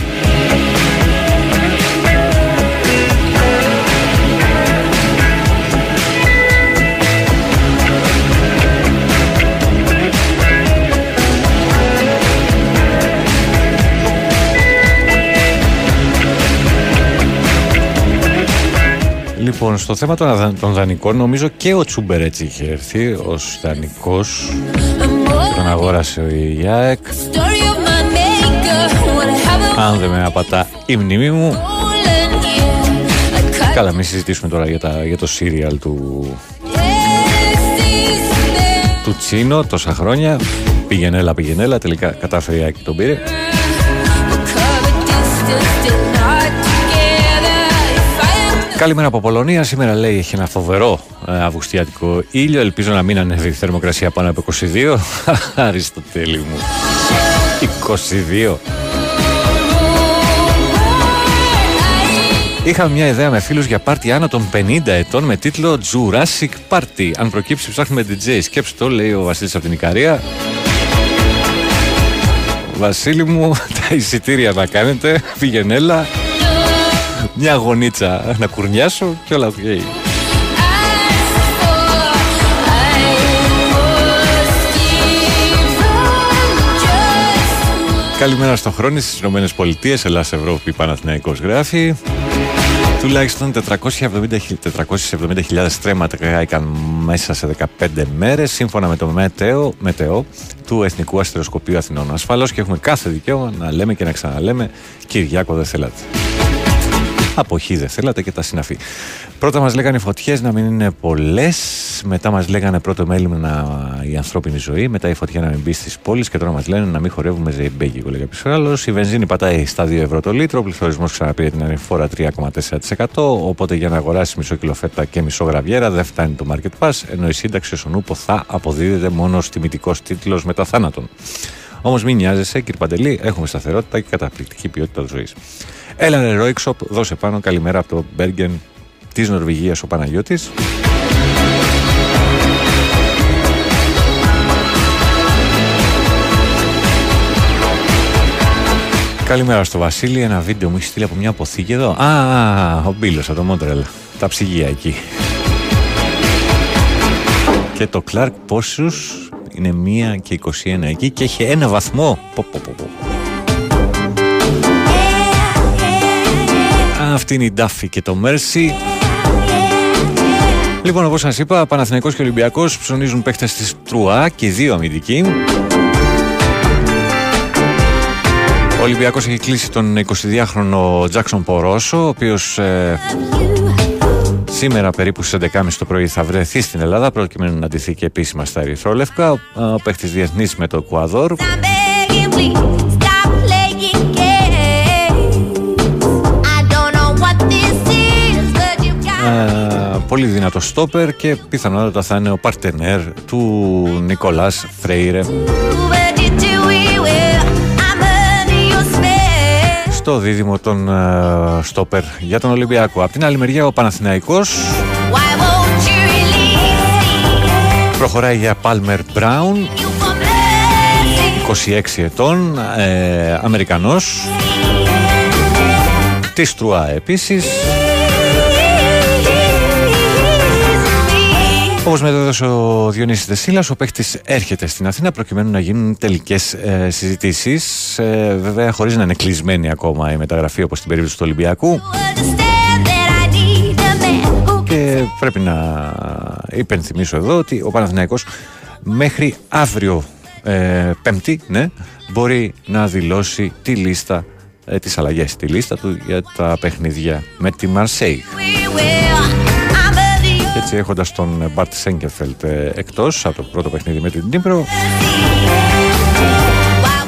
Λοιπόν, στο θέμα των, αδα- των δανεικών, νομίζω και ο Τσούμπερ έτσι είχε έρθει ως δανεικός. Τον αγόρασε ο ΙΑΕΚ. Αν δεν με απατά η μνήμη μου. Καλά, μην συζητήσουμε τώρα για, τα, για το σύριαλ του, του Τσίνο τόσα χρόνια. Πηγενέλα, πηγενέλα. Τελικά κατάφερε η ΑΕΚ και τον πήρε. Καλημέρα από Πολωνία. Σήμερα λέει έχει ένα φοβερό ε, αυγουστιάτικο ήλιο. Ελπίζω να μην ανέβει η θερμοκρασία πάνω από 22. Αριστοτέλη μου. 22. Είχαμε μια ιδέα με φίλους για πάρτι άνω των 50 ετών με τίτλο Jurassic Party. Αν προκύψει ψάχνουμε DJ. Σκέψτε το, λέει ο Βασίλης από την Ικαρία. Βασίλη μου, τα εισιτήρια να κάνετε. Πήγαινε έλα. Μια γωνίτσα να κουρνιάσω και όλα οκ. Καλημέρα στο χρόνο στις Ηνωμένες Πολιτείες, Ελλάδα, Ευρώπη, Παναθηναϊκός γράφει. Τουλάχιστον 470.000 470.000 στρέμματα κάηκαν μέσα σε 15 μέρες σύμφωνα με το meteo, meteo του Εθνικού Αστεροσκοπείου Αθηνών. Ασφαλώς και έχουμε κάθε δικαίωμα να λέμε και να ξαναλέμε Κυριάκο δεν θέλατε. Αποχή δεν θέλατε και τα συναφή. Πρώτα μας λέγανε οι φωτιές να μην είναι πολλές. Μετά μας λέγανε πρώτο μέλημα η ανθρώπινη ζωή. Μετά η φωτιά να μην μπει στις πόλεις. Και τώρα μας λένε να μην χορεύουμε ζεϊμπέγικο, λέει κάποιο άλλος. Η βενζίνη πατάει στα 2 ευρώ το λίτρο. Ο πληθωρισμός ξαναπήρε την ανηφόρα 3,4%. Οπότε για να αγοράσει μισό κιλό φέτα και μισό γραβιέρα δεν φτάνει το market pass. Ενώ η σύνταξη όσον ούπο θα αποδίδεται μόνο ως τιμητικός τίτλος μετά θάνατον. Όμως μην νοιάζεσαι, κύριε Παντελή, έχουμε σταθερότητα και καταπληκτική ποιότητα ζωής. Έλα ρε Ρόιξοπ, δώσε πάνω καλημέρα από το Μπέργεν της Νορβηγίας ο Παναγιώτης. Καλημέρα στο Βασίλη. Ένα βίντεο μου έχει στείλει από μια αποθήκη εδώ. Α, α, ο Μπίλος από το Μόντρελ. Τα ψυγεία εκεί. Και το Clark πόσους είναι 1 και 21 εκεί και έχει ένα βαθμό. Πω, πω, πω, πω. Αυτή είναι η Ντάφη και το Μέρσι. Λοιπόν, όπως σας είπα, Παναθηναϊκός και Ολυμπιακός ψωνίζουν παίχτες της Τρουά και οι δύο αμυντικοί. Ο Ολυμπιακός έχει κλείσει τον 22χρονο Τζάξον Πορόσο, ο οποίος ε, σήμερα περίπου στις 11.30 το πρωί θα βρεθεί στην Ελλάδα προκειμένου να αντιθεί και επίσημα στα Ερυθρόλευκα. Ο, ο παίχτης διεθνής με το Εκουαδόρ. Ε, πολύ δυνατό στόπερ και πιθανότατα θα είναι ο παρτενέρ του Νικολάς Φρέιρε. Στο δίδυμο των ε, στόπερ για τον Ολυμπιακό. Απ' την άλλη μεριά ο Παναθηναϊκός. Προχωράει για Πάλμερ Μπράουν 26 ετών ε, Αμερικανός. Της Τρουά επίσης Όπως μετέδωσε ο Διονύσης Δεσίλας, ο παίχτη έρχεται στην Αθήνα προκειμένου να γίνουν τελικές ε, συζητήσεις. Ε, βέβαια, χωρίς να είναι κλεισμένη ακόμα η μεταγραφή όπως στην περίπτωση του Ολυμπιακού. Και πρέπει να υπενθυμίσω εδώ ότι ο Παναθηναϊκός μέχρι αύριο ε, Πέμπτη ναι, μπορεί να δηλώσει τη λίστα, ε, τις αλλαγές, τη λίστα του για τα παιχνίδια με τη Μαρσέη. Και έτσι έχοντας τον Μπαρτ Σέγκεφελτ ε, εκτός από το πρώτο παιχνίδι με την Νύπρο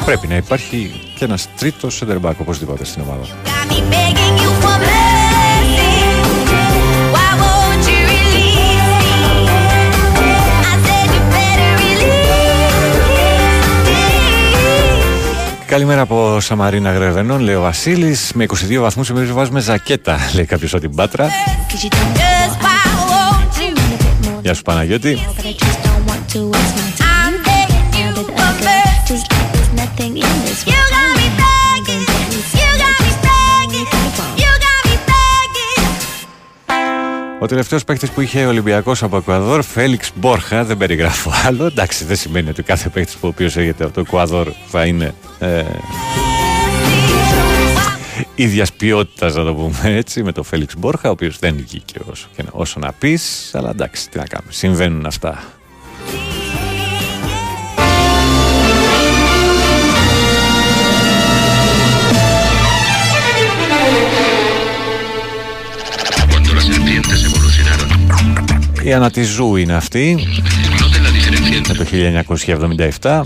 πρέπει να υπάρχει και ένας τρίτος σεντερμπάκ οπωσδήποτε στην ομάδα. Καλημέρα από Σαμαρίνα Γρεβενών, λέει ο Βασίλης. Με 22 βαθμούς εμεί βάζουμε ζακέτα, λέει κάποιος από την Πάτρα. Γεια σου Παναγιώτη. Ο τελευταίος παίκτης που είχε Ολυμπιακός από Εκουαδόρ, Φέληξ Μπόρχα, δεν περιγράφω άλλο. Εντάξει, δεν σημαίνει ότι κάθε παίκτης που ο οποίος έρχεται από το Εκουαδόρ θα είναι ε, ίδιας ποιότητας, να το πούμε έτσι, με τον Φέληξ Μπόρχα, ο οποίος δεν βγήκε όσο, και να- όσο να πεις. Αλλά εντάξει, τι να κάνουμε. Συμβαίνουν αυτά. Cuando las serpientes evolucionaron, Η Ανατιζού είναι αυτή, noten la diferencia entre με το 1977.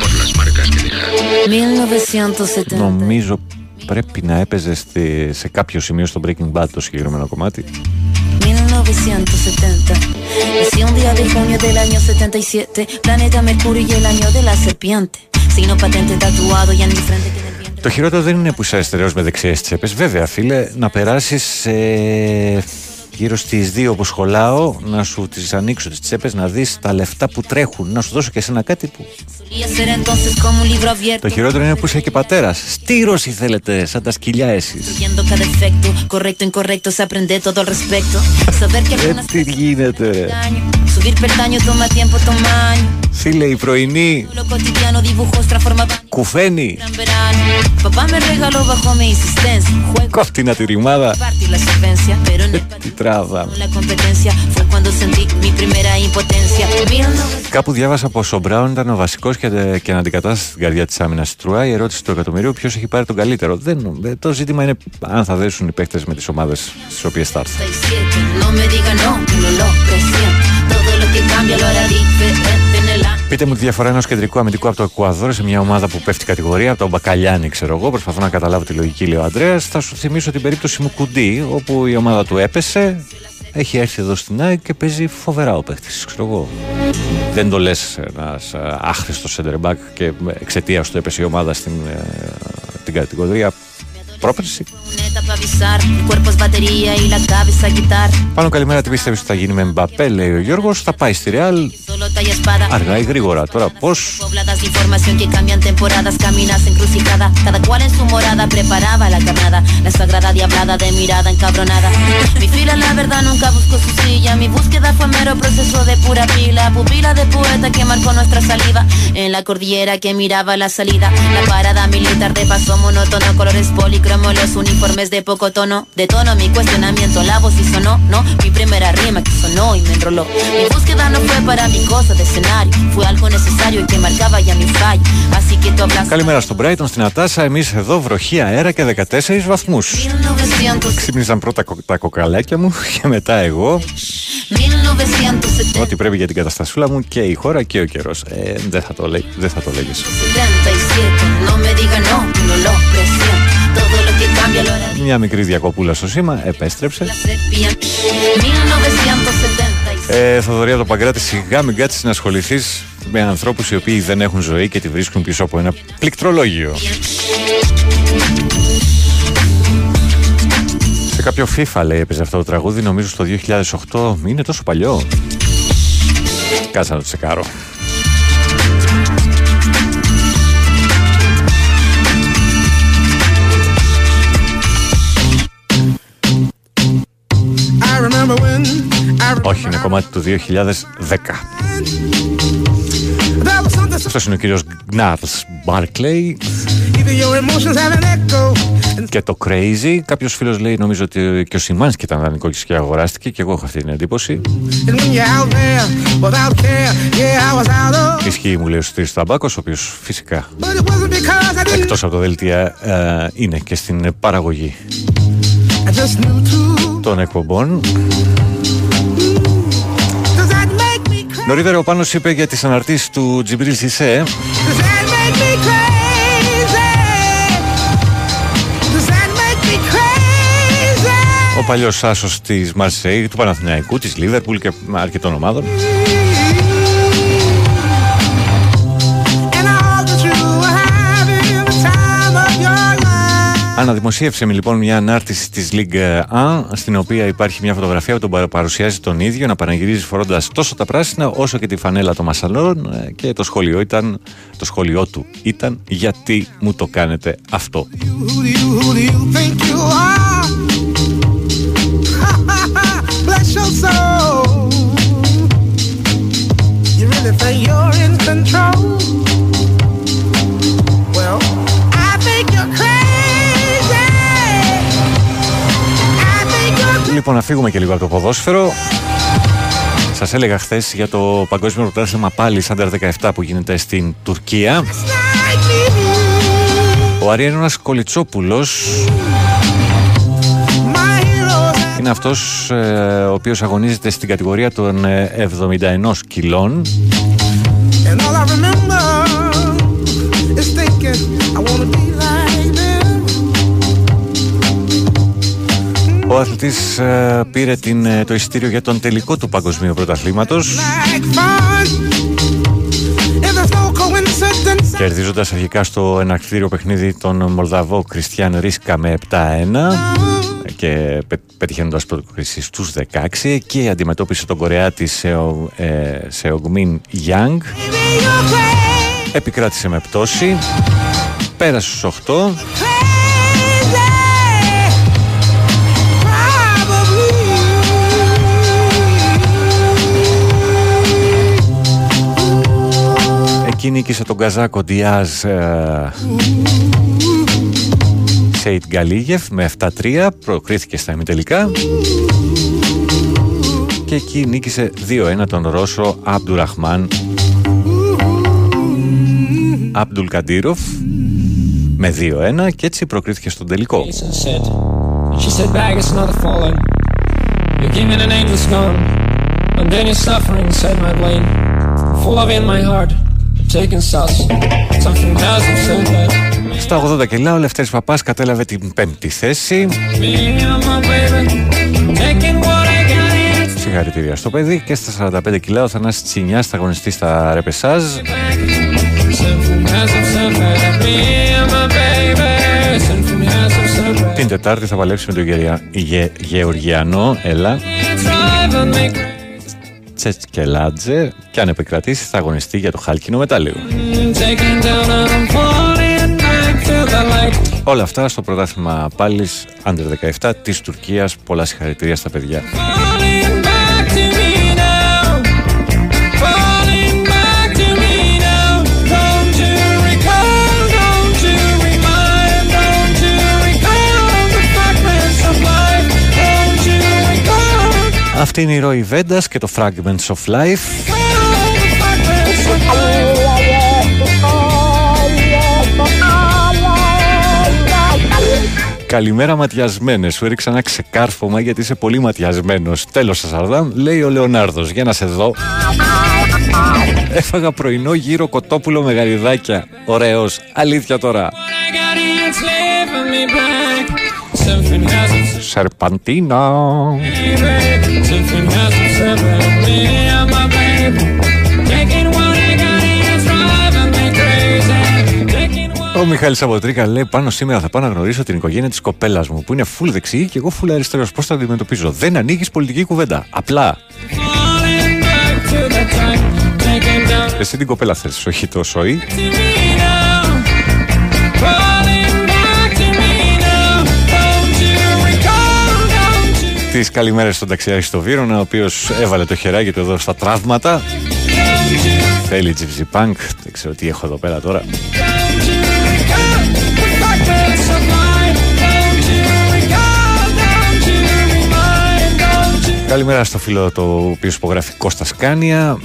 por las marcas que dejan. 1970. Νομίζω πρέπει να έπαιζε στη- σε κάποιο σημείο στο Breaking Bad το συγκεκριμένο κομμάτι. 1970. Nací un día de junio del año 77. Planeta Mercurio y el año de la serpiente. Signo patente tatuado y en mi frente tiene el viento. Το χειρότερο δεν είναι που είσαι αριστερός με δεξιές τσέπες. Βέβαια, φίλε, να περάσεις γύρω στις 2 που σχολάω, να σου τις ανοίξω τις τσέπες, να δεις τα λεφτά που τρέχουν, να σου δώσω και εσένα κάτι που. Το χειρότερο είναι που είσαι και πατέρας. Στήρωση θέλετε, σαν τα σκυλιά εσείς; ε, τι γίνεται. Φίλε, η πρωινή; Κουφαίνει; Κόφτη να τη ρημάδα partir la solvencia, pero en el τι τράβα la competencia fue cuando sentí mi primera impotencia. Viendo Κάπου διάβασα πως ο Μπράουν ήταν ο βασικός και, και αναντικατάσταση στην καρδιά της άμυνας τη Τρουά. Η ερώτηση του εκατομμυρίου ποιος έχει πάρει τον καλύτερο. Δεν, δεν- το ζήτημα είναι αν θα δέσουν οι παίχτε με τις ομάδες στις οποίες θα έρθουν. Πείτε μου τη διαφορά ενός κεντρικού αμυντικού από το Εκουαδόρ σε μια ομάδα που πέφτει κατηγορία, από τον Μπακαλιάνη, ξέρω εγώ. Προσπαθώ να καταλάβω τη λογική, λέει ο Αντρέα. Θα σου θυμίσω την περίπτωση μου κουντί, όπου η ομάδα του έπεσε, έχει έρθει εδώ στην ΑΕΚ και παίζει φοβερά ο παίχτης, ξέρω εγώ. Δεν το λες ένας άχρηστος center back και εξαιτίας του έπεσε η ομάδα στην ε, την κατηγορία πρόπερση. Neta pa' avisar, el cuerpo es batería y la cabeza guitar. Πάνω καλημέρα, τι πιστεύει ότι θα γίνει με Μπαπέ, λέει ο Γιώργο. Θα πάει στη Ρεάλ Solo talla espada. αργά ή γρήγορα. Τώρα πώ. Pobladas de información que cambian temporadas, caminas encrucijada. Cada cual en su morada preparaba la carnada. La sagrada diablada de mirada encabronada. Mi fila, la verdad, nunca buscó su silla. Mi búsqueda fue mero proceso de pura pila. Pupila de poeta que marcó nuestra saliva. En la cordillera que miraba la salida. La parada militar de paso monótono. Colores policromos, los uniformes de poco tono. De tono mi cuestionamiento, la voz y sonó. No, mi primera rima que sonó y me enroló. Mi búsqueda no fue para mi cosa de escenario. Fue algo necesario y que marcaba ya mi fallo. Así que tú hablas. Καλημέρα στον Brighton, στην Ατάσα. Εμεί εδώ βροχή, αέρα και 14 βαθμού. 1970. Ξύπνησαν πρώτα κο- τα κοκαλάκια μου και μετά εγώ. 1970. Ό,τι πρέπει για την καταστασούλα μου και η χώρα και ο καιρό. Ε, δεν θα το, λέει, δεν θα το λέγεις. Μια μικρή διακοπούλα στο σήμα, επέστρεψε. sepia. 1976. Ε, Θοδωρία το Παγκράτη, σιγά μην κάτσεις να ασχοληθείς με ανθρώπους οι οποίοι δεν έχουν ζωή και τη βρίσκουν πίσω από ένα πληκτρολόγιο. Σε κάποιο FIFA λέει έπαιζε αυτό το τραγούδι, νομίζω στο 2008. Είναι τόσο παλιό. Κάτσε να το τσεκάρω. Όχι, είναι κομμάτι του 2010. there was something so Αυτός είναι ο κύριος Gnarls Barclay even your emotions have an echo. And και το Crazy. Κάποιος φίλος λέει, νομίζω ότι και ο Σιμάνσκι ήταν δανεικός και αγοράστηκε και εγώ έχω αυτή την εντύπωση. and when you're out there without care, yeah, I was out of. Ισχύει μου λέει ο Στήρης Ταμπάκος, ο οποίος φυσικά But it wasn't because I didn't. εκτός από το δελτία ε, είναι και στην παραγωγή I just knew to. Των εκπομπών. Does that make me crazy? Νωρίτερα ο Πάνος είπε για τις αναρτήσεις του Τζιμπρίλ Σισέ Does that make me crazy? Does that make me crazy? ο παλιός άσος της Μαρσέη, του Παναθηναϊκού, της Λίβερπουλ και αρκετών ομάδων. Life. Αναδημοσίευσε λοιπόν μια ανάρτηση της Ligue 1 στην οποία υπάρχει μια φωτογραφία που τον παρα- παρουσιάζει τον ίδιο να πανηγυρίζει φορώντας τόσο τα πράσινα όσο και τη φανέλα των μασαλών ε, και το σχόλιο, ήταν, το σχόλιο του ήταν γιατί μου το κάνετε αυτό; Who do you, who do you think you are? Bless your soul. Λοιπόν, να φύγουμε και λίγο από το ποδόσφαιρο. Σας έλεγα χθες για το παγκόσμιο πρωτάθλημα πάλι Under 17 που γίνεται στην Τουρκία. like me. Ο Αριένωνας Κολιτσόπουλος My heroes είναι αυτός ε, ο οποίος αγωνίζεται στην κατηγορία των ε, 71 κιλών. And all I remember is thinking I wanna be Ο αθλητής ε, πήρε την, ε, το εισιτήριο για τον τελικό του παγκοσμίου πρωταθλήματος Like fun. If there's no coincidence, Κερδίζοντας αρχικά στο εναρκτήριο παιχνίδι τον Μολδαβό Κριστιαν Ρίσκα με 7-1 και πε- πετυχαίνοντας πρόκριση στους 16 και αντιμετώπισε τον Κορεάτη Σεο, ε, Σεογμίν Γιάνγκ επικράτησε με πτώση πέρασε στους 8 Εκεί νίκησε τον Καζάκο Διάζ ε, Σέιτ Γκαλίγεφ με 7-3, προκρίθηκε στα ημιτελικά. Και εκεί νίκησε 2-1 τον Ρώσο Αμπτουραχμάν Αμπτουλ Καντήροφ με 2-1 και έτσι προκρίθηκε στον τελικό. said. She said, Bag is not fallen. You're giving an angel's gone. And then you're suffering, said my brain. Full of in my heart. Taking sus. Something hasn't said that. Στα 80 κιλά ο Λευτέρης Παπάς κατέλαβε την πέμπτη θέση. Me and my baby. Taking what I got in. Συγχαρητήρια στο παιδί και στα 45 κιλά ο Θανάσης Τσινιάς θα αγωνιστεί στα ρεπεσάζ. Something hasn't said that. Me and my baby. Something hasn't said that. Την Τετάρτη θα παλέψει με τον Γερια... Γε... Γεωργιανό Ελά Τσετσκελάτζε και αν επικρατήσει θα αγωνιστεί για το χάλκινο μετάλλιο. Taking down and I'm falling back to the light. Όλα αυτά στο πρωτάθλημα πάλις Under 17 της Τουρκίας. Πολλά συγχαρητήρια στα παιδιά. Αυτή είναι η Ροή Βέντας και το Fragments of Life. the fragments of life? Καλημέρα ματιασμένες. Σου έριξα ένα ξεκάρφωμα γιατί είσαι πολύ ματιασμένος. Τέλος, Σαρδάμ, λέει ο Λεωνάρδος. Για να σε δω. Έφαγα πρωινό γύρο κοτόπουλο με γαριδάκια. Ωραίος. Αλήθεια τώρα. I got it's leaving me blank. Something hasn't Σερπαντίνα. Something hasn't said that. Me and my baby. Taking what I got it's driving me crazy. Taking what Ο Μιχάλης Σαμποτρίκα λέει πάνω σήμερα θα πάω να γνωρίσω την οικογένεια της κοπέλας μου που είναι full δεξί και εγώ full αριστερός. Πώς θα αντιμετωπίζω; Δεν ανοίγεις πολιτική κουβέντα. Απλά. falling back to the time. Taking down Εσύ την κοπέλα θες, όχι το σοϊ. Recall? Don't you Τις καλημέρες στον ταξιάρχη στο Βύρονα, ο οποίος έβαλε το χεράκι του εδώ στα τραύματα. Θέλει τζιψι πανκ. Δεν ξέρω τι έχω εδώ πέρα τώρα. fragments of life? Don't you recall? Don't you remind? Don't you Καλημέρα στο φίλο το οποίο υπογράφει Κώστας Κάνια.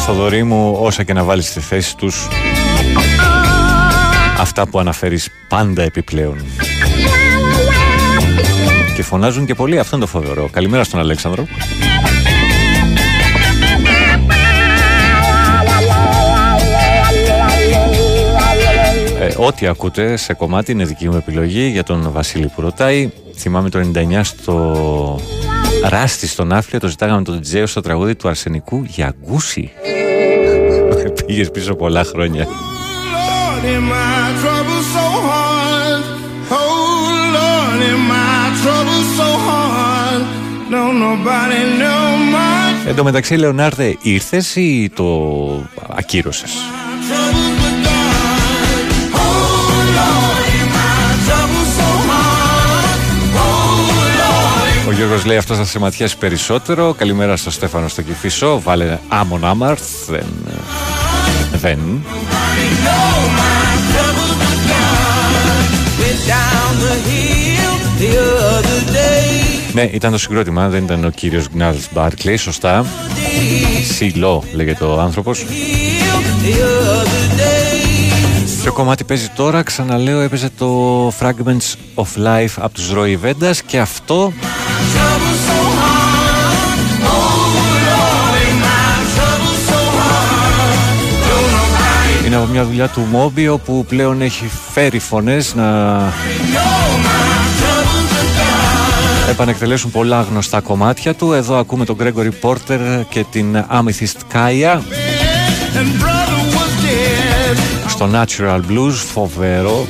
Στο δωρή μου όσα και να βάλεις στη θέση τους Αυτά που αναφέρεις πάντα επιπλέον Και φωνάζουν και πολύ, αυτό είναι το φοβερό Καλημέρα στον Αλέξανδρο Ε, ό,τι ακούτε σε κομμάτι είναι δική μου επιλογή για τον Βασίλη που ρωτάει. Θυμάμαι το 99 στο Ράστι στον Άφλιο το ζητάγαμε τον DJ στο τραγούδι του Αρσενικού για γκούσι. Πήγες πίσω πολλά χρόνια. Lord, in my trouble so hard. Oh Lord, in my trouble so hard. Don't nobody know my Εν τω μεταξύ, Λεωνάρδε, ήρθες ή το ακύρωσες; Ο Γιώργος λέει αυτός θα σε ματιάσει περισσότερο. Καλημέρα στο Στέφανο στο Κηφισό. Βάλε Άμον Άμαρθ. Δεν. Δεν. Ναι, ήταν το συγκρότημα, δεν ήταν ο κύριος Γκνάλς Μπάρκλεϊ, σωστά. Σιλό λέγεται ο άνθρωπος. Ποιο κομμάτι παίζει τώρα, ξαναλέω, έπαιζε το Fragments of Life από τους Roy Vendas και αυτό από μια δουλειά του Μόμπιο που πλέον έχει φέρει φωνές να επανεκτελέσουν πολλά γνωστά κομμάτια του. Εδώ ακούμε τον Gregory Porter και την Amethyst Kaya And brother was dead. στο Natural Blues, φοβερό.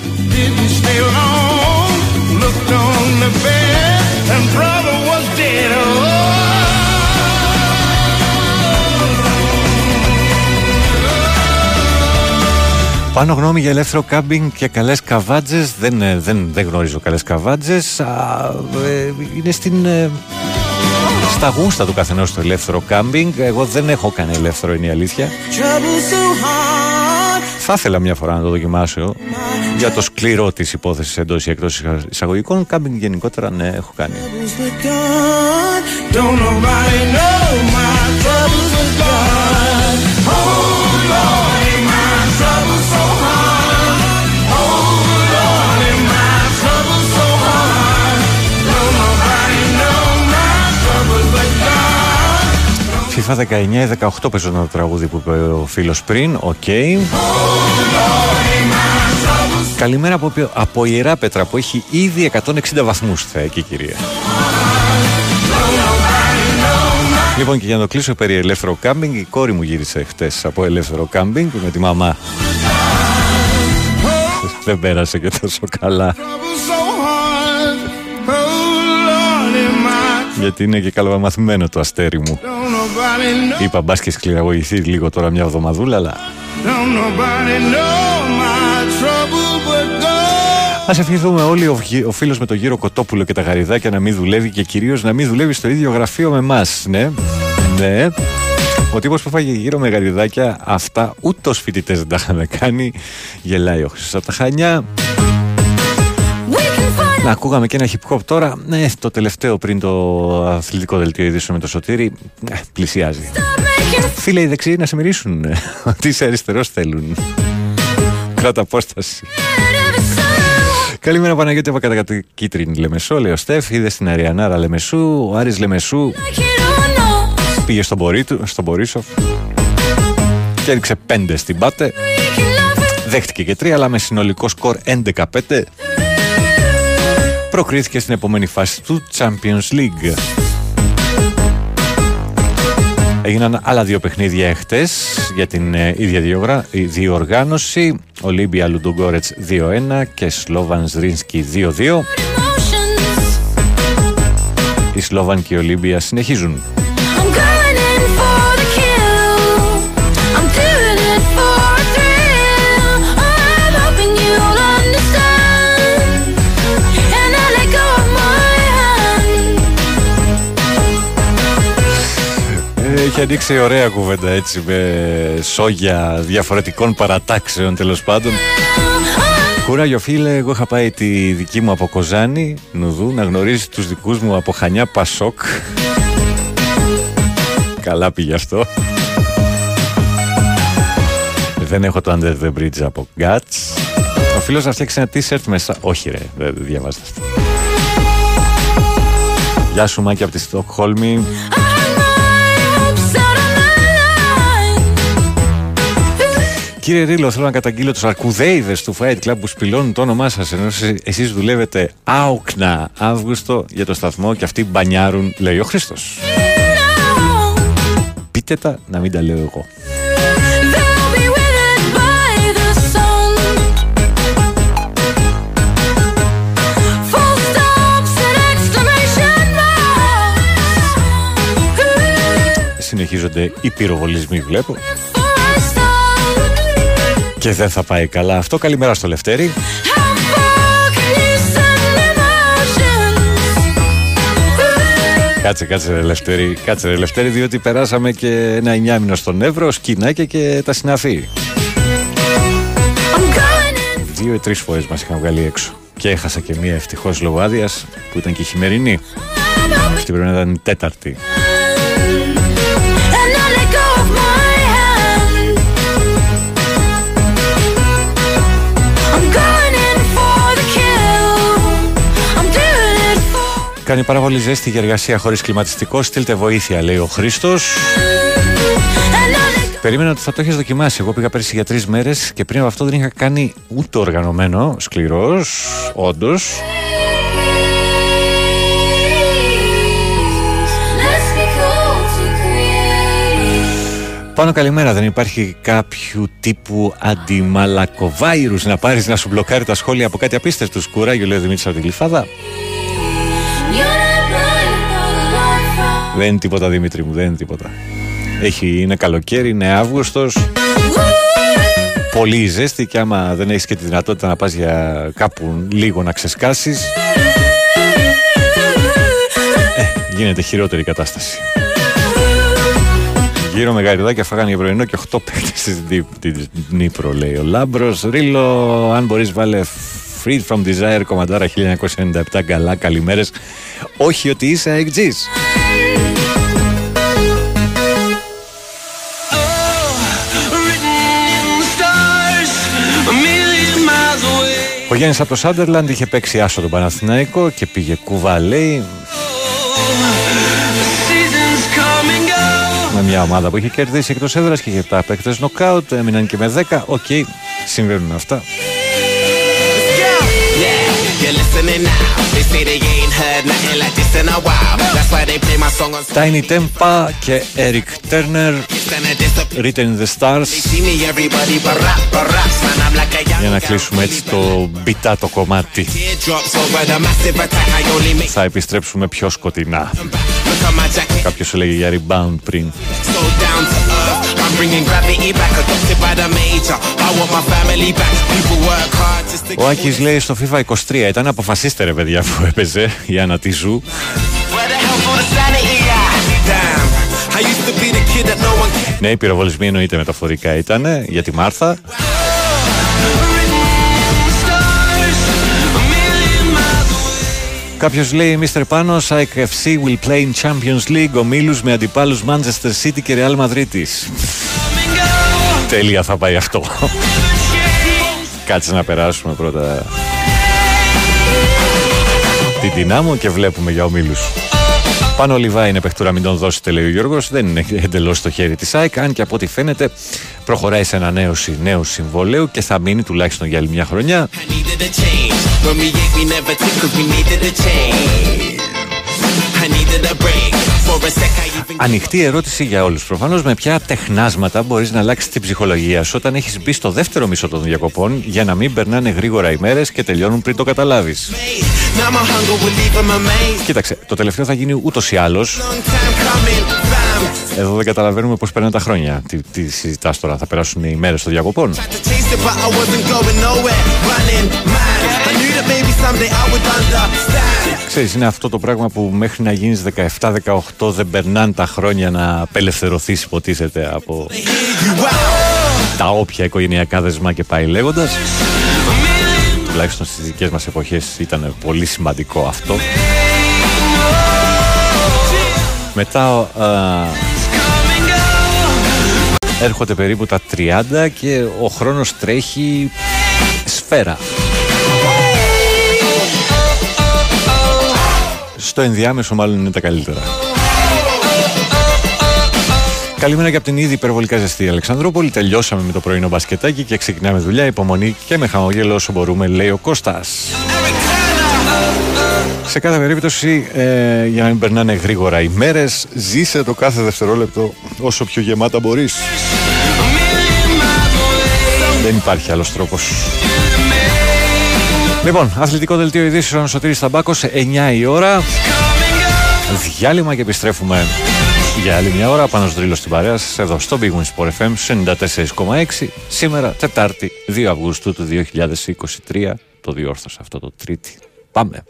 Πάνω γνώμη για ελεύθερο κάμπινγκ και καλές καβάτζες. Δεν, ε, δεν, δεν γνωρίζω καλές καβάτζες. Α, ε, είναι στην... ε, στα γούστα του καθενός το ελεύθερο κάμπινγκ. Εγώ δεν έχω κάνει ελεύθερο, είναι η αλήθεια. Trouble so hard. Θα ήθελα μια φορά να το δοκιμάσω για το σκληρό της υπόθεσης εντός ή εκτός εισαγωγικών. Κάμπινγκ γενικότερα, ναι, έχω κάνει. Troubles were gone. Don't nobody know my FIFA 19 ή 18 παίζω ένα τραγούδι που είπε ο φίλος πριν. Οκ. Καλημέρα από, από Ιεράπετρα που έχει ήδη 160 βαθμούς θα εκεί κυρία. Λοιπόν και για να το κλείσω περί ελεύθερο κάμπινγκ η κόρη μου γύρισε χτες από ελεύθερο κάμπινγκ με τη μαμά. Δεν πέρασε και τόσο καλά So hard. Oh Lord, ain't my γιατί είναι και καλομαθημένο το αστέρι μου. Don't nobody know. Είπα μπας και σκληραγωγηθείς λίγο τώρα μια εβδομαδούλα αλλά Don't nobody know my trouble but God. Α ευχηθούμε όλοι ο, γυ- ο φίλος με το γύρο κοτόπουλο και τα γαριδάκια να μην δουλεύει και κυρίως να μην δουλεύει στο ίδιο γραφείο με εμά. Ναι, ναι. Ο τύπος που φάγε γύρω με γαριδάκια, αυτά ούτε ω φοιτητές δεν τα είχαν κάνει. Γελάει ο Χρυσός από τα Χανιά. Να ακούγαμε και ένα hip hop τώρα. Ναι, το τελευταίο πριν το αθλητικό δελτίο ειδήσεων με το Σωτήρι. Ναι, πλησιάζει. Φίλε, οι δεξιοί να σε μυρίσουν. Ότι είσαι αριστερός θέλουν. Κράτα απόσταση. Καλημέρα Παναγιώτη από κατά κίτρινη Λεμεσό, λέει ο Στεφ. Είδες στην Αριανάρα Λεμεσού. Ο Άρης Λεμεσού πήγε στον, Μπορίτου, στον Μπορίσοφ και έδειξε πέντε στην Πάτε. Δέχτηκε και τρία, αλλά με συνολικό σκορ 11-5 προκρίθηκε στην επόμενη φάση του Champions League. Έγιναν άλλα δύο παιχνίδια εχθές για την ε, ίδια διογρα- η διοργάνωση. Ολύμπια Λουντογκόρετς 2-1 και Σλόβαν Ζρίνσκι 2-2. Οι Σλόβαν και η Ολύμπια συνεχίζουν. Ε, Έχει ανοίξει ωραία κουβέντα έτσι με σόγια διαφορετικών παρατάξεων τέλος πάντων. Κουράγιο φίλε, εγώ είχα πάει τη δική μου από Κοζάνη, Νουδού, να γνωρίσει τους δικούς μου από Χανιά Πασόκ. Καλά πήγε αυτό. Δεν έχω το Under the Bridge από Guts. Ο φίλος να φτιάξει ένα t-shirt μέσα. Όχι ρε, δεν δεν διαβάζετε αυτό. Γεια σου Μάκη από τη Στοκχόλμη. Κύριε Ρίλο, θέλω να καταγγείλω τους αρκουδέιδες του Fight Club που σπηλώνουν το όνομά σας ενώ εσείς δουλεύετε άοκνα Αύγουστο για το σταθμό και αυτοί μπανιάρουν, λέει ο Χρήστος. Πείτε τα να μην τα λέω εγώ. They'll be withered by the sun. Full stops and exclamation marks. Συνεχίζονται οι πυροβολισμοί, βλέπω. For a start. Και δεν θα πάει καλά αυτό. Καλημέρα στο Λευτέρη. How far can you send emotions? Κάτσε, κάτσε ρε Λευτέρη, κάτσε ρε Λευτέρη, διότι περάσαμε και ένα εννιάμινο στον Εύρο, σκηνάκια και τα συναφή. I'm going in. Δύο ή τρεις φορές μας είχαν βγάλει έξω. Και έχασα και μία ευτυχώς λόγω άδεια που ήταν και η χειμερινή. Αυτή πρέπει να ήταν η τέταρτη. κάνει πάρα πολύ εργασία χωρίς κλιματιστικό. Στείλτε βοήθεια, λέει ο Χρήστος. Περίμενα ότι θα το έχεις δοκιμάσει. Εγώ πήγα πέρσι για τρεις μέρες και πριν από αυτό δεν είχα κάνει ούτε οργανωμένο. Σκληρός, όντως. Πάνω καλημέρα, δεν υπάρχει κάποιο τύπου αντιμαλακοβάιρους να πάρεις να σου μπλοκάρει τα σχόλια από κάτι απίστευτος. Κουράγιο λέει ο Δημήτρης από την Δεν είναι τίποτα Δημήτρη μου, δεν είναι τίποτα. Έχει, είναι καλοκαίρι, είναι Αύγουστος. Πολύ ζέστη και άμα δεν έχεις και τη δυνατότητα να πας για κάπου λίγο να ξεσκάσεις ε, γίνεται χειρότερη η κατάσταση. Γύρω με γαριδάκια φάγανε για πρωινό και 8 παίκτες της Νί- της Νύπρο λέει ο Λάμπρος. Ρίλο, αν μπορείς βάλε Free from Desire κομματάρα 1997 καλά καλημέρες. Όχι ότι είσαι ΑΕΚτζής. Ο Γιάννης από το Σάντερλαντ είχε παίξει άσο τον Παναθηναϊκό και πήγε κουβά λέει με μια ομάδα που είχε κερδίσει εκτός έδρας και είχε 7 παίκτες νοκάουτ, έμειναν και με 10. Οκ, συμβαίνουν αυτά. Tiny Temple και Eric Turner written in the stars. Για να κλείσουμε έτσι το beat το κομμάτι. Θα επιστρέψουμε πιο σκοτεινά. Κάποιος έλεγε για rebound πριν. Ο Άκης λέει στο FIFA 23 ήταν αποφασίστε ρε παιδιά που έπαιζε η Άννα Τιζού. Where the hell for the sanity at? Damn. I used to be the kid that no one cared. Ναι, οι πυροβολισμοί εννοείται μεταφορικά ήταν για τη Μάρθα. Κάποιος λέει Mr. Πάνος, ΑΕΚ FC will play in Champions League ομίλου με αντιπάλους Manchester City και Real Madrid. Τέλεια θα πάει αυτό. Κάτσε να περάσουμε πρώτα την δυνάμω και βλέπουμε για ομίλους. Πάνω ο Λιβά είναι παιχτούρα, μην τον δώσετε, λέει ο Γιώργος. Δεν είναι εντελώς στο χέρι της ΑΕΚ, αν και από ό,τι φαίνεται προχωράει σε ένα νέο νέου συμβολέου και θα μείνει τουλάχιστον για άλλη μια χρονιά. needed a change. When we ate, we never took cause we needed a change. I needed a break. For a sec, I even Ανοιχτή ερώτηση για όλους. Προφανώς με ποια τεχνάσματα μπορείς να αλλάξεις την ψυχολογία σου όταν έχεις μπει στο δεύτερο μισό των διακοπών για να μην περνάνε γρήγορα οι μέρες και τελειώνουν πριν το καταλάβεις; Now my hunger will leave him amazed. Κοίταξε, το τελευταίο θα γίνει ούτως ή άλλως. Long time coming, fam. Εδώ δεν καταλαβαίνουμε πώς περνάνε τα χρόνια. Τι, τι συζητάς τώρα, θα περάσουν οι μέρες των διακοπών; To taste it, but I wasn't going nowhere. Running mad. I knew that maybe someday I would understand. Ξέρεις, είναι αυτό το πράγμα που μέχρι να γίνεις 17-18 δεν περνάνε τα χρόνια να απελευθερωθείς υποτίθεται από τα όποια οικογενειακά δεσμά και πάει λέγοντας. Τουλάχιστον στις δικές μας εποχές ήταν πολύ σημαντικό αυτό. Μετά α, έρχονται περίπου τα 30 και ο χρόνος τρέχει σφαίρα. Στο ενδιάμεσο μάλλον είναι τα καλύτερα. Καλημέρα και από την ήδη υπερβολικά ζεστή Αλεξανδρούπολη. Τελειώσαμε με το πρωινό μπασκετάκι και ξεκινάμε δουλειά. Υπομονή και με χαμογέλο όσο μπορούμε, λέει ο Κώστας. Σε κάθε περίπτωση, ε, για να μην περνάνε γρήγορα οι μέρες, ζήσε το κάθε δευτερόλεπτο όσο πιο γεμάτα μπορείς. Δεν υπάρχει άλλος τρόπος. Λοιπόν, αθλητικό δελτίο ειδήσεων ο Σωτήρης Ταμπάκος, 9 η ώρα. Διάλειμμα και επιστρέφουμε για άλλη μια ώρα πάνω στο στην παρέα σας εδώ στο Big Wins Sport FM 94,6 σήμερα Τετάρτη 2 Αυγούστου του 2023 το διόρθωσα αυτό το Τρίτη. Πάμε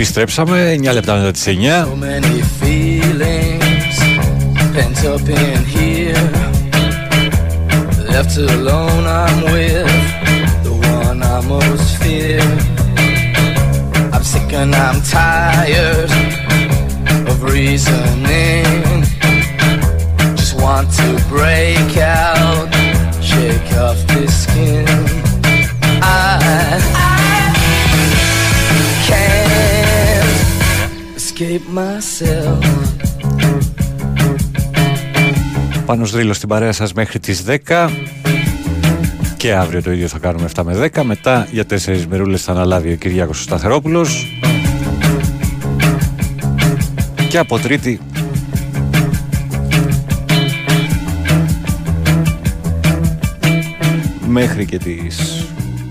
Επιστρέψαμε. 9 λεπτά μετά τις 9 So many feelings pent up myself. Πάνος Δρύλος στην παρέα σας μέχρι τις 10 και αύριο το ίδιο θα κάνουμε 7 με 10 μετά για 4 μερούλες θα αναλάβει ο Κυριάκος Σταθερόπουλος και από τρίτη μέχρι και τις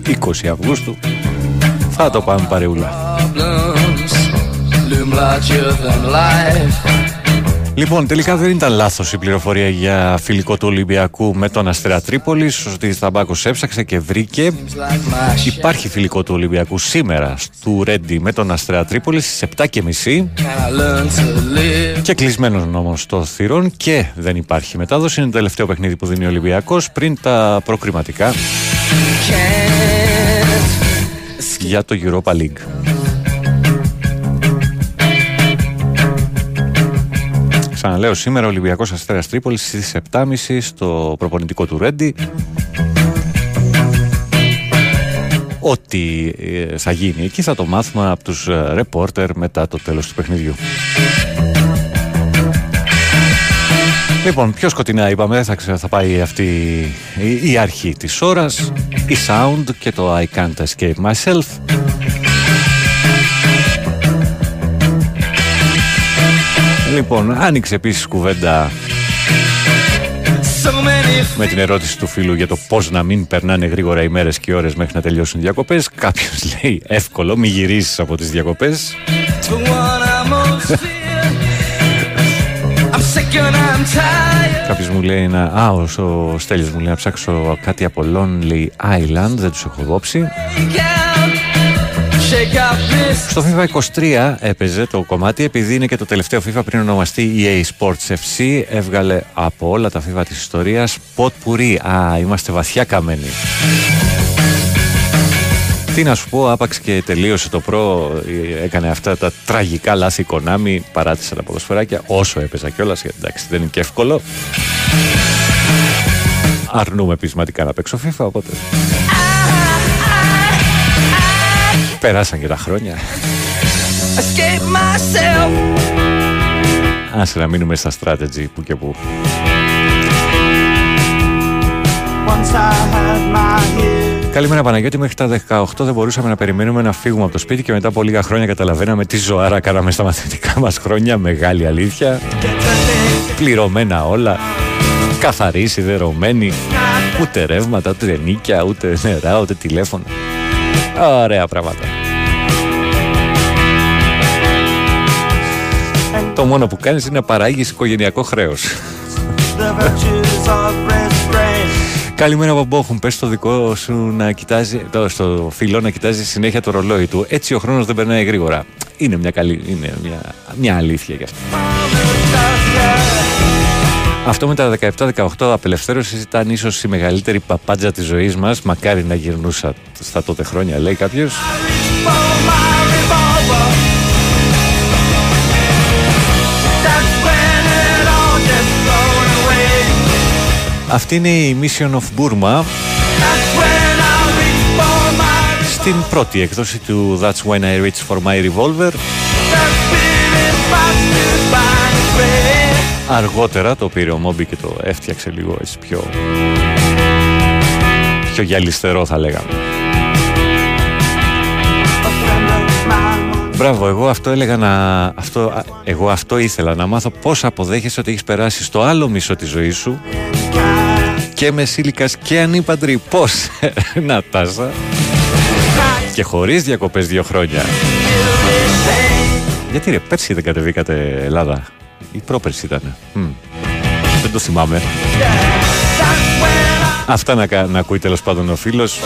20 Αυγούστου θα το πάμε παρεούλα. Λοιπόν, τελικά δεν ήταν λάθος η πληροφορία για φιλικό του Ολυμπιακού με τον Αστέρα Τρίπολης. Ο Σωτήρης Ταμπάκος έψαξε και βρήκε. Υπάρχει φιλικό του Ολυμπιακού σήμερα του Ρέντι με τον Αστέρα Τρίπολη στις 7.30 Can I learn to live? και κλεισμένος νόμος των θυρών και δεν υπάρχει μετάδοση. Είναι το τελευταίο παιχνίδι που δίνει ο Ολυμπιακός πριν τα προκριματικά για το Europa League. Ξαναλέω σήμερα ο Ολυμπιακός Αστέρας Τρίπολης στις 7.30 στο προπονητικό του Ρέντι. Ό,τι ε, θα γίνει εκεί θα το μάθουμε από τους ε, ρεπόρτερ μετά το τέλος του παιχνιδιού. Λοιπόν, πιο σκοτεινά είπαμε, δεν θα, ξε- θα πάει αυτή η, η αρχή της ώρας, η sound και το I can't escape myself. Λοιπόν, άνοιξε επίσης κουβέντα So many με την ερώτηση του φίλου για το πώς να μην περνάνε γρήγορα οι μέρες και οι ώρες μέχρι να τελειώσουν οι διακοπές. Κάποιος λέει εύκολο, μη γυρίσεις από τις διακοπές. to what I most fear. I'm sick and I'm tired. Κάποιος μου λέει να... Α, ο, ο Στέλιος μου λέει να ψάξω κάτι από Lonely Island, δεν τους έχω δόψει. Break Στο FIFA 23 έπαιζε το κομμάτι επειδή είναι και το τελευταίο FIFA πριν ονομαστεί EA Sports FC. Έβγαλε από όλα τα FIFA της ιστορίας Pot Pourri. Α, είμαστε βαθιά καμένοι. Τι να σου πω, άπαξ και τελείωσε το προ, ε, έκανε αυτά τα τραγικά λάθη Konami, παράτησε τα ποδοσφαιράκια όσο έπαιζα κιόλας, γιατί εντάξει δεν είναι και εύκολο. Αρνούμε πεισματικά να παίξω FIFA, οπότε... Περάσαν και τα χρόνια. Escape myself. Άσε να μείνουμε στα strategy που και που. Once I had my head. Καλημέρα Παναγιώτη, μέχρι τα 18 δεν μπορούσαμε να περιμένουμε να φύγουμε από το σπίτι και μετά από λίγα χρόνια καταλαβαίναμε τι ζωάρα κάναμε στα μαθητικά μας χρόνια, μεγάλη αλήθεια. Πληρωμένα όλα, καθαροί, σιδερωμένοι, ούτε ρεύματα, ούτε νίκια, ούτε νερά, ούτε τηλέφωνα. Ωραία πράγματα. Το μόνο που κάνεις είναι να παράγεις οικογενειακό χρέος. The virtues of restraint. Καλημέρα Μπαμπόχουν, πες στο δικό σου να κοιτάζει, το, στο φίλο να κοιτάζει συνέχεια το ρολόι του. Έτσι ο χρόνος δεν περνάει γρήγορα. Είναι μια καλή, είναι μια, μια αλήθεια γι' αυτό. Αυτό με τα 17-18 απελευθέρωση ήταν ίσως η μεγαλύτερη παπάντζα της ζωής μας. Μακάρι να γυρνούσα στα τότε χρόνια, λέει κάποιος. That's when it all gets thrown away. Αυτή είναι η Mission of Burma That's when I reach for my στην πρώτη έκδοση του That's When I Reach For My Revolver. Αργότερα το πήρε ο Μόμπι και το έφτιαξε λίγο έτσι πιο... πιο γυαλιστερό θα λέγαμε. Μπράβο, εγώ αυτό έλεγα να... Αυτό, α, εγώ αυτό ήθελα να μάθω πώς αποδέχεσαι ότι έχεις περάσει στο άλλο μισό της ζωής σου και μεσήλικας και ανήπαντρη. Πώς, Νατάσα. Και χωρίς διακοπές δύο χρόνια. Γιατί ρε, πέρσι δεν κατεβήκατε Ελλάδα. Η πρόπερση ήταν. Μμ. Δεν το θυμάμαι. Αυτά να, κα- να ακούει τέλος πάντων ο φίλος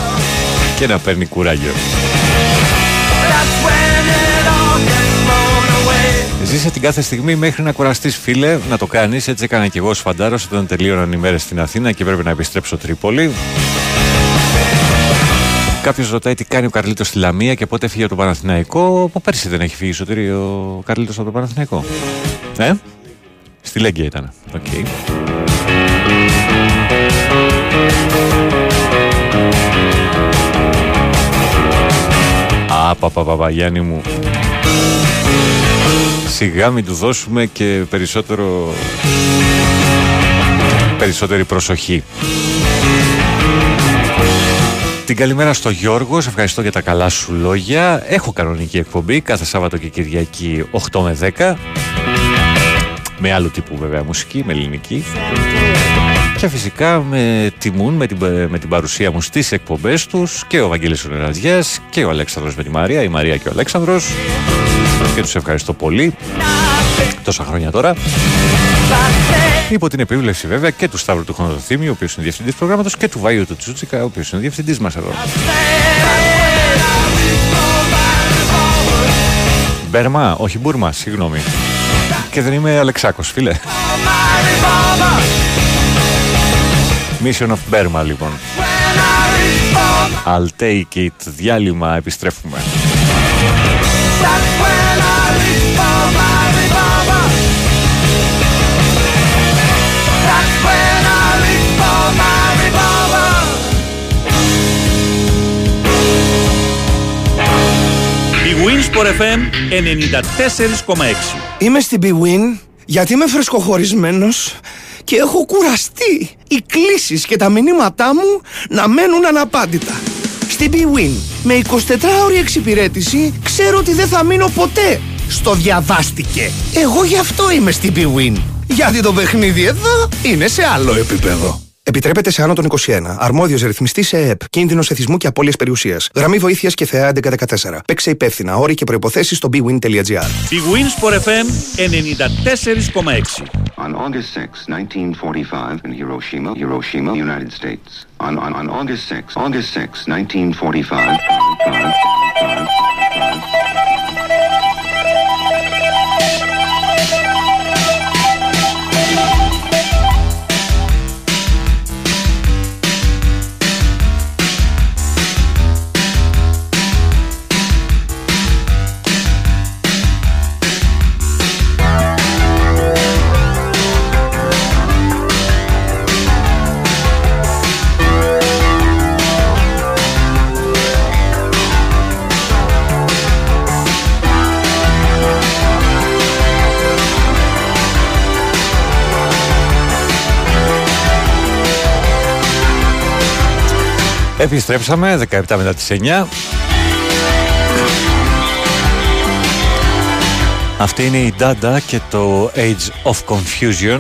και να παίρνει κουράγιο. That's when it all gets thrown away. Ζήσε την κάθε στιγμή μέχρι να κουραστείς φίλε, να το κάνεις. Έτσι έκανα και εγώ φαντάρος όταν τελείωναν οι μέρες στην Αθήνα και πρέπει να επιστρέψω Τρίπολη. Κάποιος ρωτάει τι κάνει ο Καρλίτος στη Λαμία και πότε έφυγε από το Παναθηναϊκό. Από πέρσι δεν έχει φύγει σωτήρι ο Καρλίτος από το Παναθηναϊκό. Ε; Στη Λέγκια ήταν. OK. Okay. πα, πα, πα. Γιανίμου. Σιγά μην του δώσουμε και περισσότερο... περισσότερη προσοχή. Την καλημέρα στο Γιώργο, σε ευχαριστώ για τα καλά σου λόγια. Έχω κανονική εκπομπή κάθε Σάββατο και Κυριακή 8 με 10. Με άλλου τύπου βέβαια μουσική, με ελληνική. Και φυσικά με τιμούν με την, με την παρουσία μου στις εκπομπές τους και ο Βαγγέλης Ονεραζιάς και ο Αλέξανδρος με τη Μαρία, η Μαρία και ο Αλέξανδρος. Και τους ευχαριστώ πολύ. Τόσα χρόνια τώρα. Υπό την επίβλεψη βέβαια και του Σταύρου του Χονοδοθήμιου, ο οποίος είναι διευθυντής προγράμματος, και του Βάιου του Τσούτσικα, ο οποίος είναι διευθυντής μας εδώ. Μπέρμα, όχι Μπούρμα, συγγνώμη. Και δεν είμαι Αλεξάκος, φίλε. Mission of Burma, λοιπόν. I'll take it. Διάλειμμα, επιστρέφουμε. Η Winsport FM 94,6. Είμαι στην BWIN γιατί είμαι φρεσκοχωρισμένος και έχω κουραστεί οι κλήσεις και τα μηνύματά μου να μένουν αναπάντητα. Στην BWIN με 24ωρη εξυπηρέτηση ξέρω ότι δεν θα μείνω ποτέ στο διαβάστηκε. Εγώ γι' αυτό είμαι στην BWIN. Γιατί το παιχνίδι εδώ είναι σε άλλο επίπεδο. Επιτρέπεται σε άνω των 21. Αρμόδιος ρυθμιστής σε ΕΕΠ. Κίνδυνος εθισμού και απώλειας περιουσίας. Γραμμή βοήθειας και θεά 1114. Παίξε υπεύθυνα. Όροι και προποθέσει στο bwin.gr. Η Winsport FM 94,6. On August 6, 1945, in Hiroshima, Hiroshima, United States. On, on, on August 6, August 6, 1945. Επιστρέψαμε 17 μετά τις 9. Αυτή είναι η Dada και το Age of Confusion.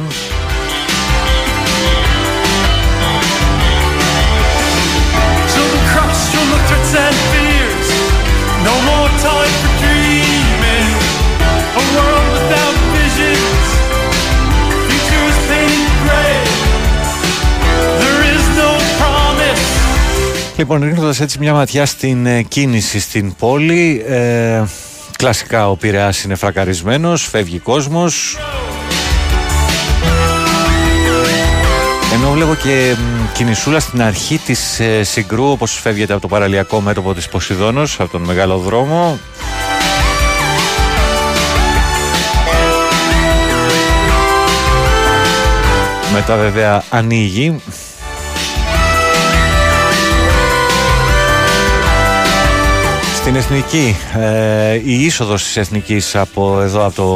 Λοιπόν, ρίχνοντας έτσι μια ματιά στην ε, κίνηση στην πόλη, ε, κλασικά ο Πειραιάς είναι φρακαρισμένος, φεύγει κόσμος. Ενώ βλέπω και μ, κινησούλα στην αρχή της ε, Συγκρού, όπως φεύγεται από το παραλιακό μέτωπο της Ποσειδώνος, από τον μεγάλο δρόμο. Μετά βέβαια ανοίγει Στην Εθνική, ε, η είσοδος της Εθνικής από εδώ από το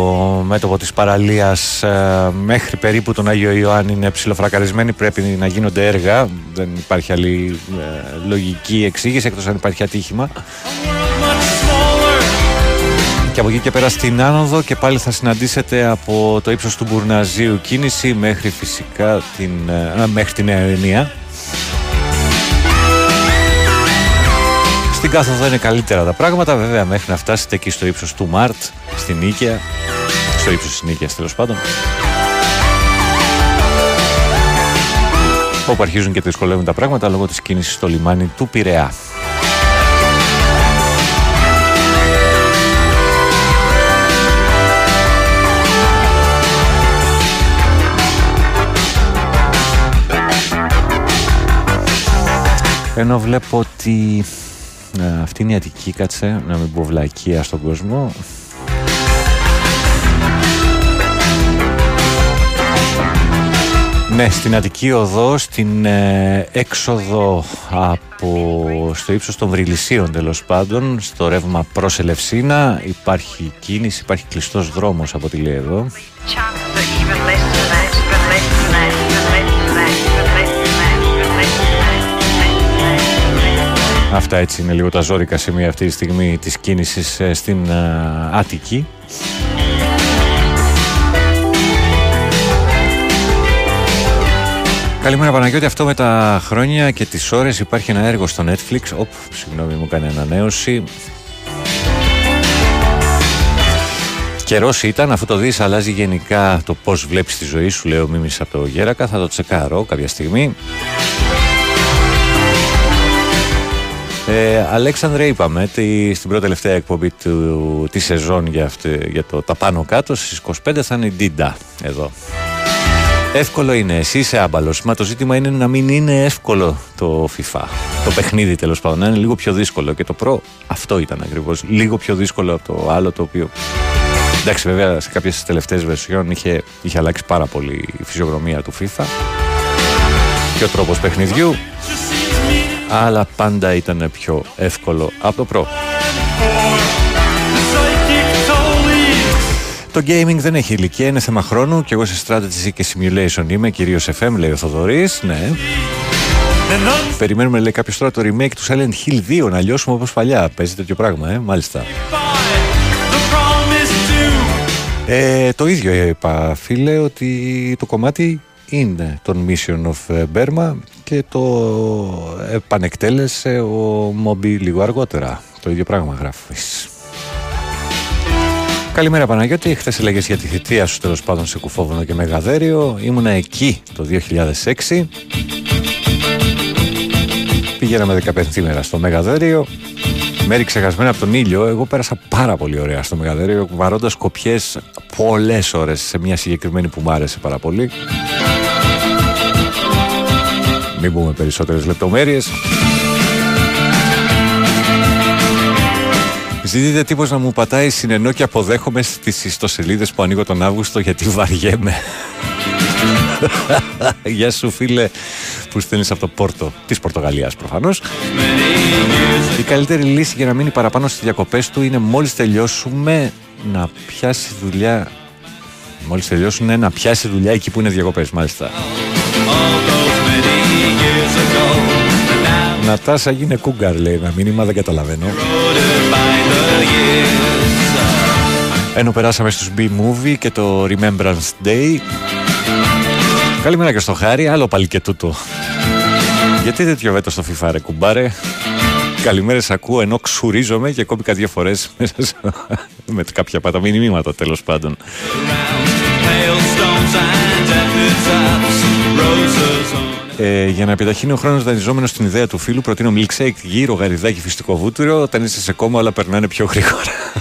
μέτωπο της παραλίας ε, μέχρι περίπου τον Άγιο Ιωάννη είναι ψηλοφρακαρισμένη, πρέπει να γίνονται έργα, δεν υπάρχει άλλη ε, λογική εξήγηση εκτός αν υπάρχει ατύχημα. Και από εκεί και πέρα στην Άνοδο και πάλι θα συναντήσετε από το ύψος του Μπουρναζίου κίνηση μέχρι φυσικά την, ε, α, μέχρι την Νέα Στην κάθοδο είναι καλύτερα τα πράγματα, βέβαια μέχρι να φτάσετε εκεί στο ύψος του Μαρτ, στην Νίκαια, στο ύψος της Νίκαιας τέλος πάντων. Όπου αρχίζουν και δυσκολεύουν τα πράγματα λόγω της κίνησης στο λιμάνι του Πειραιά. Ενώ βλέπω ότι ε, αυτή είναι η Αττική, κάτσε να μην πω βλακεία στον κόσμο. Ναι, στην Αττική Οδό, στην ε, έξοδο από στο ύψος των Βρυλισίων τέλος πάντων, στο ρεύμα προς Ελευσίνα υπάρχει κίνηση, υπάρχει κλειστός δρόμος από τη λέει εδώ. Αυτά έτσι είναι λίγο τα ζώρικα σημεία αυτή τη στιγμή της κίνησης ε, στην ε, Αττική. Καλημέρα Παναγιώτη, αυτό με τα χρόνια και τις ώρες. Υπάρχει ένα έργο στο Netflix. Οπ, συγγνώμη μου έκανε ανανέωση. Καιρός ήταν, αφού το δεις αλλάζει γενικά το πώς βλέπεις τη ζωή σου, λέω μίμης από το Γέρακα, θα το τσεκάρω κάποια στιγμή. Ε, Αλέξανδρε, είπαμε τη, στην πρώτη τελευταία εκπομπή του, τη σεζόν για, αυτή, για το τα πάνω κάτω στις 25 θα είναι η Ντίντα εδώ. Εύκολο είναι, εσύ είσαι άμπαλος. Μα το ζήτημα είναι να μην είναι εύκολο το FIFA. Το παιχνίδι τέλος πάντων, να είναι λίγο πιο δύσκολο. Και το Pro αυτό ήταν ακριβώς. Λίγο πιο δύσκολο από το άλλο το οποίο. Εντάξει, βέβαια σε κάποιες τελευταίες βερσιόν είχε, είχε αλλάξει πάρα πολύ η φυσιογνωμία του FIFA και ο τρόπος παιχνιδιού. Αλλά πάντα ήταν πιο εύκολο από το Pro. Το gaming δεν έχει ηλικία, είναι θέμα χρόνου και εγώ σε strategy και simulation είμαι, κυρίως FM, λέει ο Θοδωρής. Ναι. Περιμένουμε, λέει κάποιος τώρα, το remake του Silent Hill 2 να λιώσουμε όπως παλιά. Παίζει τέτοιο πράγμα, ε, μάλιστα. Ε, το ίδιο είπα, φίλε, ότι το κομμάτι είναι τον Mission of Burma και το επανεκτέλεσε ο Μόμπι λίγο αργότερα. Το ίδιο πράγμα γράφεις. Καλημέρα Παναγιώτη. Χθες έλεγες για τη θητεία σου τέλος πάντων σε κουφόβονο και μεγαδέριο. Ήμουνα εκεί το 2006. Πήγαμε 15 μέρα στο Μεγαδέριο. Μέρη ξεχασμένα από τον ήλιο. Εγώ πέρασα πάρα πολύ ωραία στο Μεγαδέριο, βαρώντας κοπιές πολλές ώρες σε μια συγκεκριμένη που μ' άρεσε πάρα πολύ. Μην πούμε περισσότερες λεπτομέρειες. Ζητείτε τύπος να μου πατάει συνεννό και αποδέχομαι στις ιστοσελίδες που ανοίγω τον Αύγουστο γιατί βαριέμαι. Γεια σου φίλε που στέλνεις από το Πόρτο της Πορτογαλίας προφανώς. Η καλύτερη λύση για να μείνει παραπάνω στις διακοπές του είναι μόλις τελειώσουμε να πιάσει δουλειά Μόλις τελειώσουν να πιάσει δουλειά εκεί που είναι διακοπές μάλιστα. Νατάσα γίνε κούγκαρ λέει ένα μήνυμα δεν καταλαβαίνω. Ενώ περάσαμε στους B-Movie και το Remembrance Day. Καλημέρα και στο Χάρη, άλλο πάλι και τούτο. Γιατί τέτοιο βέτο στο FIFA ρε κουμπάρε; Καλημέρες ακούω ενώ ξουρίζομαι και κόπηκα δύο φορές μέσα με κάποια παταμηνύματα τέλος πάντων ε, για να επιταχύνει ο χρόνος δανειζόμενος στην ιδέα του φίλου, προτείνω milkshake γύρω γαριδάκι φυστικό βούτυρο. Όταν είσαι σε κόμμα, όλα περνάνε πιο γρήγορα.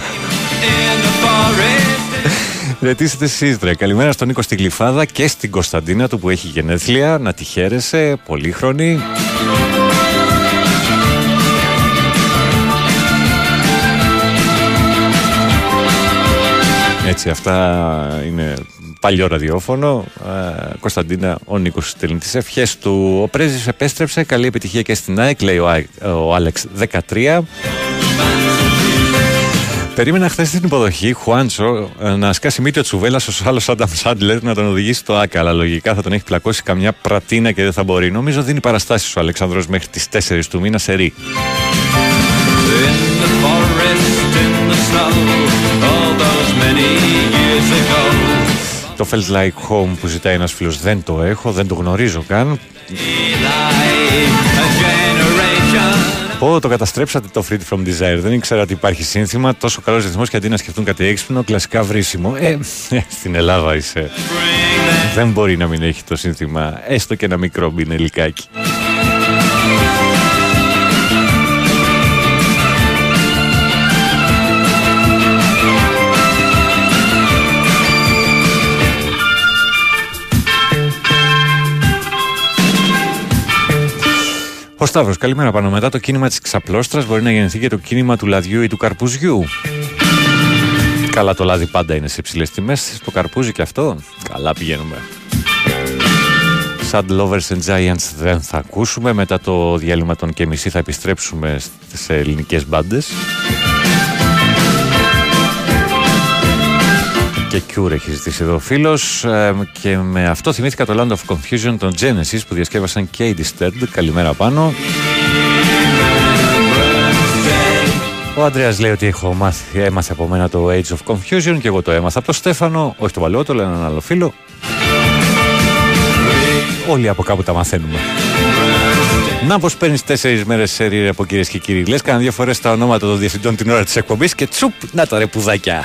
Ρετήσετε εσείς, ρε. Καλημέρα στον Νίκο στην Γλυφάδα και στην Κωνσταντίνα του που έχει γενέθλια. Να τη χαίρεσαι. Πολύχρονη. Έτσι, αυτά είναι παλιό ραδιόφωνο. Ε, Κωνσταντίνα, ο Νίκος στέλνει τις ευχές του. Ο Πρέζη επέστρεψε. Καλή επιτυχία και στην ΑΕΚ, λέει ο, Άι- ο Άλεξ 13. Περίμενα χθες την υποδοχή Χουάντσο ε, να σκάσει μύτη ο Τσουβέλλα ω άλλος Άνταμ Σάντλερ να τον οδηγήσει στο ΑΚΑ. Αλλά λογικά θα τον έχει πλακώσει καμιά πρατίνα και δεν θα μπορεί. Νομίζω δίνει παραστάσεις ο Αλεξανδρό μέχρι τις 4 του μήνα σε ρί. Το Felt Like Home που ζητάει ένας φίλος δεν το έχω, δεν το γνωρίζω καν. Πω, το καταστρέψατε το Free From Desire. Δεν ήξερα ότι υπάρχει σύνθημα. Τόσο καλός ρυθμός και αντί να σκεφτούν κάτι έξυπνο, κλασικά βρίσιμο. Ε, ε, στην Ελλάδα είσαι. Δεν μπορεί να μην έχει το σύνθημα, έστω και ένα μικρό μπινελικάκι. Ο Σταύρος, καλημέρα πάνω. Μετά το κίνημα της ξαπλώστρας μπορεί να γεννηθεί και το κίνημα του λαδιού ή του καρπουζιού. Καλά το λάδι πάντα είναι σε υψηλές τιμές. Το καρπούζι και αυτό, καλά πηγαίνουμε. Sad Lovers and Giants δεν θα ακούσουμε. Μετά το διάλειμμα των και μισή θα επιστρέψουμε σε ελληνικές μπάντες. Και Cure έχει ζητήσει εδώ ο φίλος ε, και με αυτό θυμήθηκα το Land of Confusion των Genesis που διασκεύασαν και οι Disturbed. Καλημέρα πάνω. Ο Αντρέας λέει ότι έχω μάθει, έμαθε από μένα το Age of Confusion και εγώ το έμαθα από τον Στέφανο, όχι τον παλαιότερο, έναν άλλο φίλο. Όλοι από κάπου τα μαθαίνουμε. Να πως παίρνεις τέσσερις μέρες σε ρί, από κυρίες και κύριοι. Λες κάνα δύο φορές τα ονόματα των διευθυντών την ώρα της εκπομπής και τσουπ, να τα ρε πουδάκια.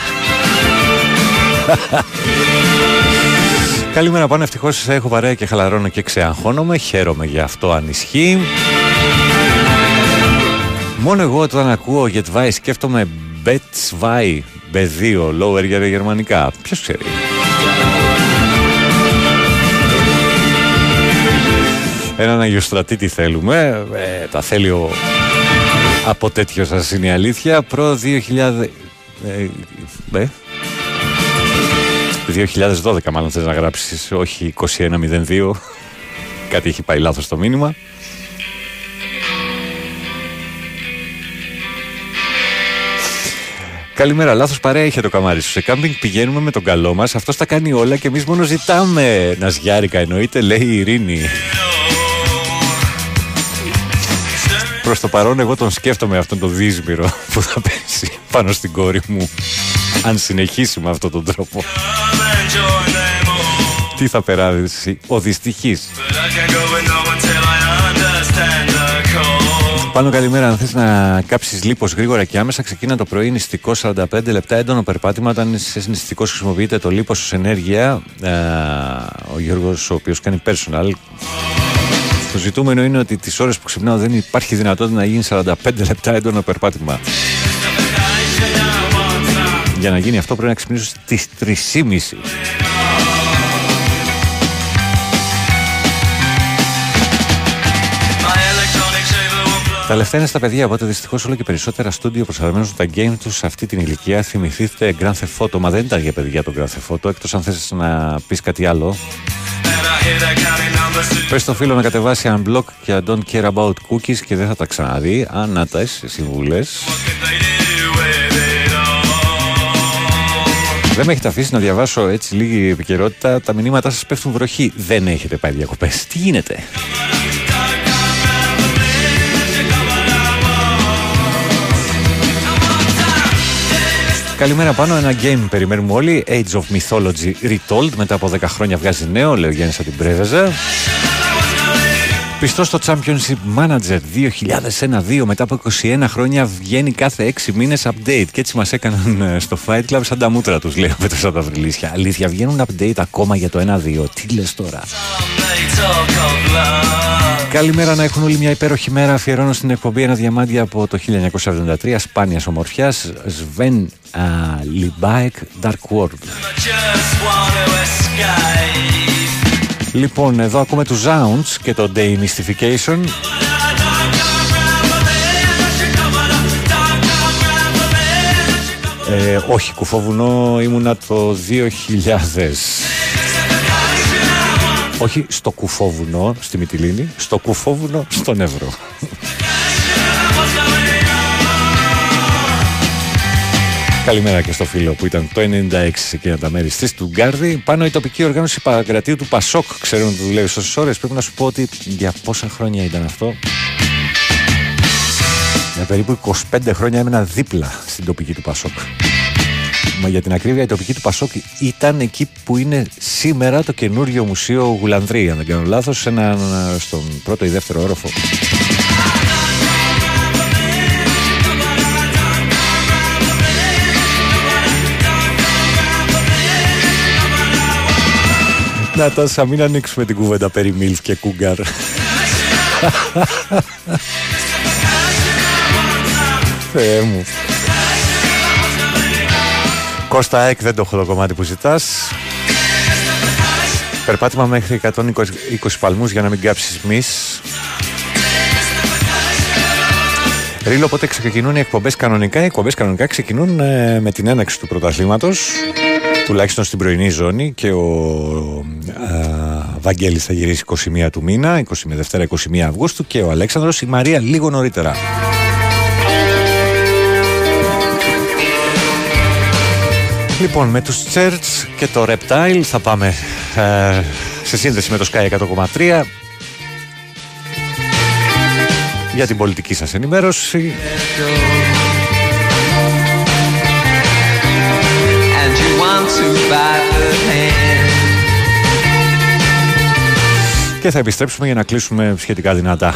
Καλημέρα πάνω, ευτυχώς έχω παρέα και χαλαρώνω και ξεαγχώνομαι. Χαίρομαι για αυτό αν ισχύει. Μόνο εγώ όταν ακούω Get σκέφτομαι Bet Vai B2 lower για τα γερμανικά. Ποιος ξέρει. Έναν αγιοστρατήτη θέλουμε. Ε, τα θέλει ο... Από τέτοιο σας είναι η αλήθεια. Προ 2000... Ε, ε, 2012 μάλλον θες να γράψεις, όχι 2102. Κάτι έχει πάει λάθος το μήνυμα. Καλημέρα, λάθος παρέα είχε το καμάρι σου. Σε κάμπινγκ πηγαίνουμε με τον καλό μας. Αυτός τα κάνει όλα και εμείς μόνο ζητάμε. Νας σγιάρικα εννοείται, λέει η Ειρήνη. Προς το παρόν, εγώ τον σκέφτομαι αυτόν τον δύσμυρο που θα πέσει πάνω στην κόρη μου. Αν συνεχίσει με αυτόν τον τρόπο. Τι θα περάσει ο δυστυχής. Πάνω καλημέρα. Αν θες να κάψεις λίπος γρήγορα και άμεσα, ξεκίνα το πρωί νηστικό 45 λεπτά έντονο περπάτημα. Όταν είσαι νηστικός, χρησιμοποιείτε το λίπος ως ενέργεια. Ε, ο Γιώργος, ο οποίος κάνει personal, το ζητούμενο είναι ότι τις ώρες που ξυπνάω δεν υπάρχει δυνατότητα να γίνει 45 λεπτά έντονο περπάτημα. Για να γίνει αυτό πρέπει να ξυπνήσω στις 3.30. Τα λεφτά είναι στα παιδιά, οπότε δυστυχώς όλο και περισσότερα στούντιο προσαρμόζουν τα game τους σε αυτή την ηλικία. Θυμηθείτε Grand Theft Auto, μα δεν ήταν για παιδιά το Grand Theft Auto, εκτός αν θες να πεις κάτι άλλο. Πες στο φίλο να κατεβάσει unblock και I don't care about cookies και δεν θα τα ξαναδεί. Αν να τα συμβουλέ. Δεν με έχετε αφήσει να διαβάσω έτσι λίγη επικαιρότητα. Τα μηνύματά σας πέφτουν βροχή. Δεν έχετε πάει διακοπές. Τι γίνεται; Καλημέρα πάνω, ένα game περιμένουμε όλοι. Age of Mythology Retold. Μετά από 10 χρόνια βγάζει νέο, λέει ο Γιάννης από την Πρέβεζα. Πιστός στο Championship Manager 2001-2 μετά από 21 χρόνια βγαίνει κάθε 6 μήνες update και έτσι μας έκαναν ε, στο Fight Club σαν τα μούτρα τους λέει ο Πέτρος από τα Βρυλίσια. Αλήθεια βγαίνουν update ακόμα για το 1-2. Τι λες τώρα; Καλημέρα να έχουν όλοι μια υπέροχη μέρα. Αφιερώνω στην εκπομπή ένα διαμάντι από το 1973 σπάνιας ομορφιάς Σβέν Λιμπάεκ Dark World. Λοιπόν, εδώ ακούμε τους Zounds και το Day Mystification. Ε, όχι, κουφόβουνο ήμουνα το 2000. Όχι στο κουφόβουνο στη Μυτιλίνη, στο κουφόβουνο στον Εύρο. Καλημέρα και στο φίλο που ήταν το 96 σε εκείνα τα μέρη στη Στουγκάρδη. Πάνω η τοπική οργάνωση παρακρατείου του Πασόκ. Ξέρουν ότι δουλεύει σωστέ ώρες. Πρέπει να σου πω ότι για πόσα χρόνια ήταν αυτό; Για περίπου 25 χρόνια έμενα δίπλα στην τοπική του Πασόκ. Μα για την ακρίβεια η τοπική του Πασόκ ήταν εκεί που είναι σήμερα το καινούριο μουσείο Γουλανδρή. Αν δεν κάνω λάθος, στον πρώτο ή δεύτερο όροφο. Να τάσα, μην ανοίξουμε την κουβέντα περί Μίλφ και Κούγκαρ. Θεέ μου. Κώστα Εκ δεν το έχω το κομμάτι που ζητάς. Περπάτημα μέχρι 120 παλμούς για να μην κάψεις μυς. Ρίλο, πότε ξεκινούν οι εκπομπές κανονικά; Οι εκπομπές κανονικά ξεκινούν ε, με την έναξη του πρωταθλήματος τουλάχιστον στην πρωινή ζώνη και ο α, Βαγγέλης θα γυρίσει 21 του μήνα, 20 με Δευτέρα 21 Αυγούστου και ο Αλέξανδρος, η Μαρία λίγο νωρίτερα. Λοιπόν, με τους Church και το Reptile θα πάμε ε, σε σύνδεση με το Sky 100,3 για την πολιτική σας ενημέρωση. Και θα επιστρέψουμε για να κλείσουμε σχετικά δυνατά.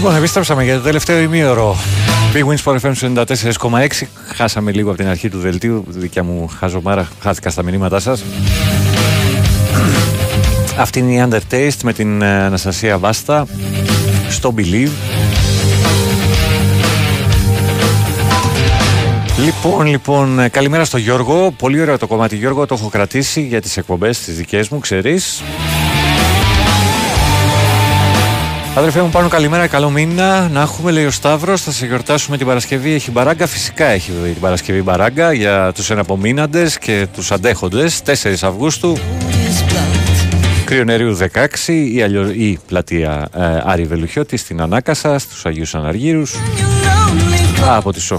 Λοιπόν, επιστρέψαμε για το τελευταίο ημίωρο. Big Wins for FM 94,6. Χάσαμε λίγο από την αρχή του δελτίου. Δικιά μου χαζομάρα, χάθηκα στα μηνύματά σας. Αυτή είναι η Undertaste με την ε, Αναστασία Βάστα στο Believe. Λοιπόν, λοιπόν, ε, καλημέρα στο Γιώργο. Πολύ ωραίο το κομμάτι, Γιώργο. Το έχω κρατήσει για τις εκπομπές τις δικές μου, ξέρεις. Αδερφέ μου, πάνω καλημέρα, καλό μήνα. Να έχουμε, λέει ο Σταύρος. Θα σε γιορτάσουμε την Παρασκευή. Έχει μπαράγκα. Φυσικά έχει την Παρασκευή μπαράγκα για τους εναπομείναντες και τους αντέχοντες. 4 Αυγούστου. Κρυονερίου 16 ή, αλλιώς, ή πλατεία ε, Άρη Βελουχιώτη στην Ανάκασα, στους Αγίους Αναργύρους. Από τις 8,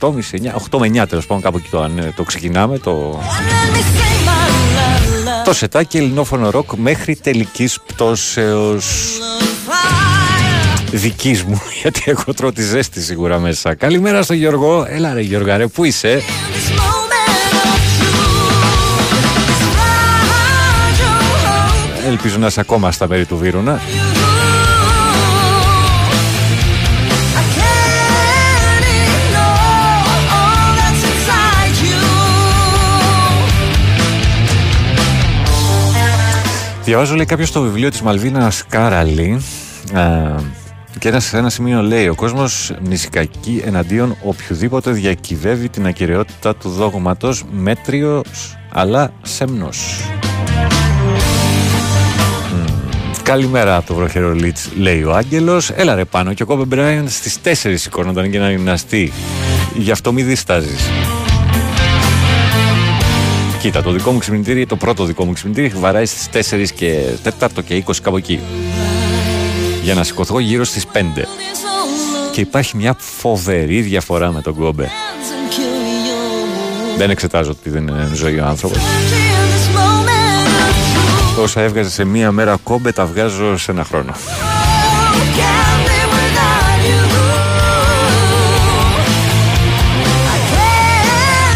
8.30, 9, 8 με 9 τέλος πάντων κάπου εκεί το, ανε- το ξεκινάμε το, το σετάκι ελληνόφωνο ροκ μέχρι τελικής πτώσεως δικής μου γιατί εγώ τρώω τη ζέστη σίγουρα μέσα. Καλημέρα στο Γιώργο. Έλα ρε Γιώργα ρε, πού είσαι; Ελπίζω να είσαι ακόμα στα μέρη του Βύρονα. Διαβάζω λέει κάποιος το βιβλίο της Μαλβίνας Κάραλη α, και ένα, σε ένα σημείο λέει ο κόσμος νησικακεί εναντίον οποιοδήποτε διακυβεύει την ακυρεότητα του δόγματος μέτριος αλλά σεμνός. Μμμ. Καλημέρα από το βροχερό Λίτς, λέει ο Άγγελος. Έλα ρε πάνω και ο Κόμπε Μπράιν στις 4 σηκώνονταν για να γυμναστεί. Γι' αυτό μη διστάζεις. Κοίτα, το δικό μου ξυπνητήρι, το πρώτο δικό μου ξυπνητήρι βαράει στις 4 και 4 και 20 κάπου εκεί. Για να σηκωθώ γύρω στις 5. Και υπάρχει μια φοβερή διαφορά με τον Κόμπε. Δεν εξετάζω ότι δεν είναι ζωή ο άνθρωπος. Όσα έβγαζε σε μία μέρα κόμπε τα βγάζω σε ένα χρόνο.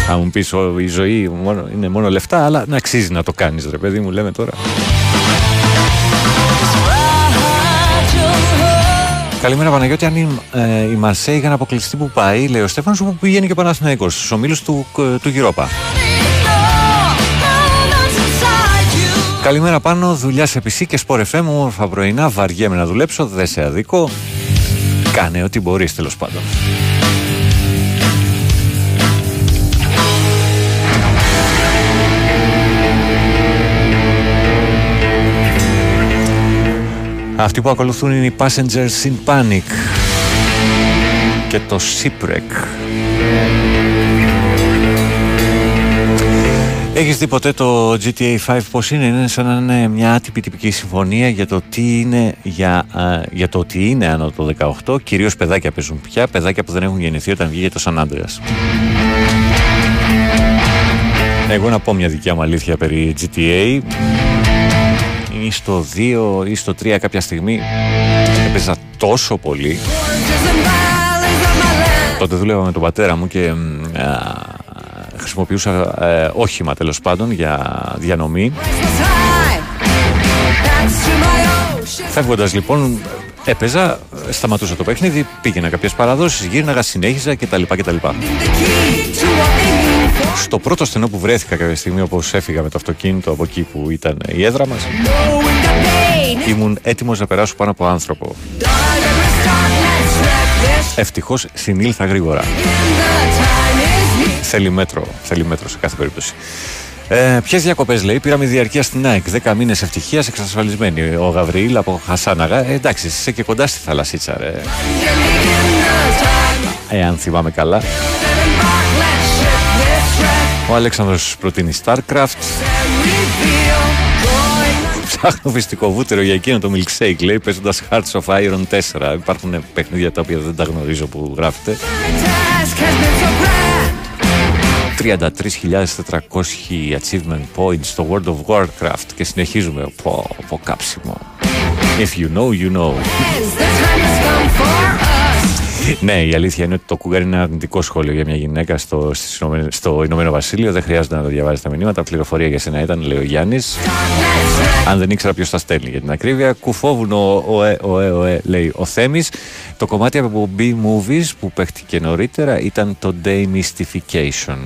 Θα μου πεις «Ω, η ζωή μόνο, είναι μόνο λεφτά, αλλά να αξίζει να το κάνεις ρε παιδί μου, λέμε τώρα. Καλημέρα Παναγιώτη, αν η, ε, η Μαρσέη για να αποκλειστεί που πάει, λέει ο Στέφανος, που πηγαίνει και ο Παναθηναϊκός, στους ομίλους του, ε, του Γιρόπα. Καλημέρα πάνω, δουλειά σε PC και σπορ FM, όμορφα πρωινά, βαριέμαι να δουλέψω, δεν σε αδικό. Κάνε ό,τι μπορείς τέλος πάντων. Αυτοί που ακολουθούν είναι οι Passengers in Panic και το Shipwreck. Έχεις δει ποτέ το GTA 5 πώς είναι, είναι σαν να είναι μια άτυπη τυπική συμφωνία για το τι είναι, για, α, για το ότι είναι ανώ το 18, κυρίως παιδάκια παίζουν πια, παιδάκια που δεν έχουν γεννηθεί όταν βγήκε το Σαν Άντρεας. Εγώ να πω μια δικιά μου αλήθεια περί GTA. Ή στο 2 ή στο 3 κάποια στιγμή έπαιζα τόσο πολύ. Τότε δούλευα με τον πατέρα μου και μ, α, χρησιμοποιούσα ε, όχημα τέλος πάντων για διανομή. Φεύγοντας λοιπόν, έπαιζα, σταματούσα το παιχνίδι, πήγαινα κάποιες παραδόσεις, γύρναγα, συνέχιζα κτλ. κτλ. Στο πρώτο στενό που βρέθηκα κάποια στιγμή, όπως έφυγα με το αυτοκίνητο από εκεί που ήταν η έδρα μας, ήμουν έτοιμος να περάσω πάνω από άνθρωπο. Ευτυχώς συνήλθα γρήγορα. Θέλει μέτρο, θέλει μέτρο σε κάθε περίπτωση. Ε, Ποιες διακοπές λέει, πήραμε διαρκεία στην ΑΕΚ. 10 μήνες ευτυχίας εξασφαλισμένη. Ο Γαβριήλ από Χασάναγα. Ε, εντάξει, είσαι και κοντά στη θαλασσίτσα, ρε. Εάν θυμάμαι καλά. Ο Αλέξανδρος προτείνει Starcraft. Ψάχνω φυστικό βούτυρο για εκείνο το milkshake, λέει, παίζοντας Hearts of Iron 4. Υπάρχουν παιχνίδια τα οποία δεν τα γνωρίζω που γράφετε. 33.400 achievement points στο World of Warcraft και συνεχίζουμε. Πω, πω κάψιμο. If you know, you know. Ναι, η αλήθεια είναι ότι το Cougar είναι ένα αρνητικό σχόλιο για μια γυναίκα στο, στις Ηνωμένες- στο Ηνωμένο Βασίλειο. Δεν χρειάζεται να το διαβάζει τα μηνύματα. Πληροφορία για σένα ήταν, λέει ο Γιάννης. Αν δεν ήξερα ποιος τα στέλνει για την ακρίβεια. Κουφόβουν ο, ο, ε, ο, ε, ο, ε, λέει ο Θέμης. Το κομμάτι από B-Movies που παίχτηκε νωρίτερα ήταν το Day Mystification.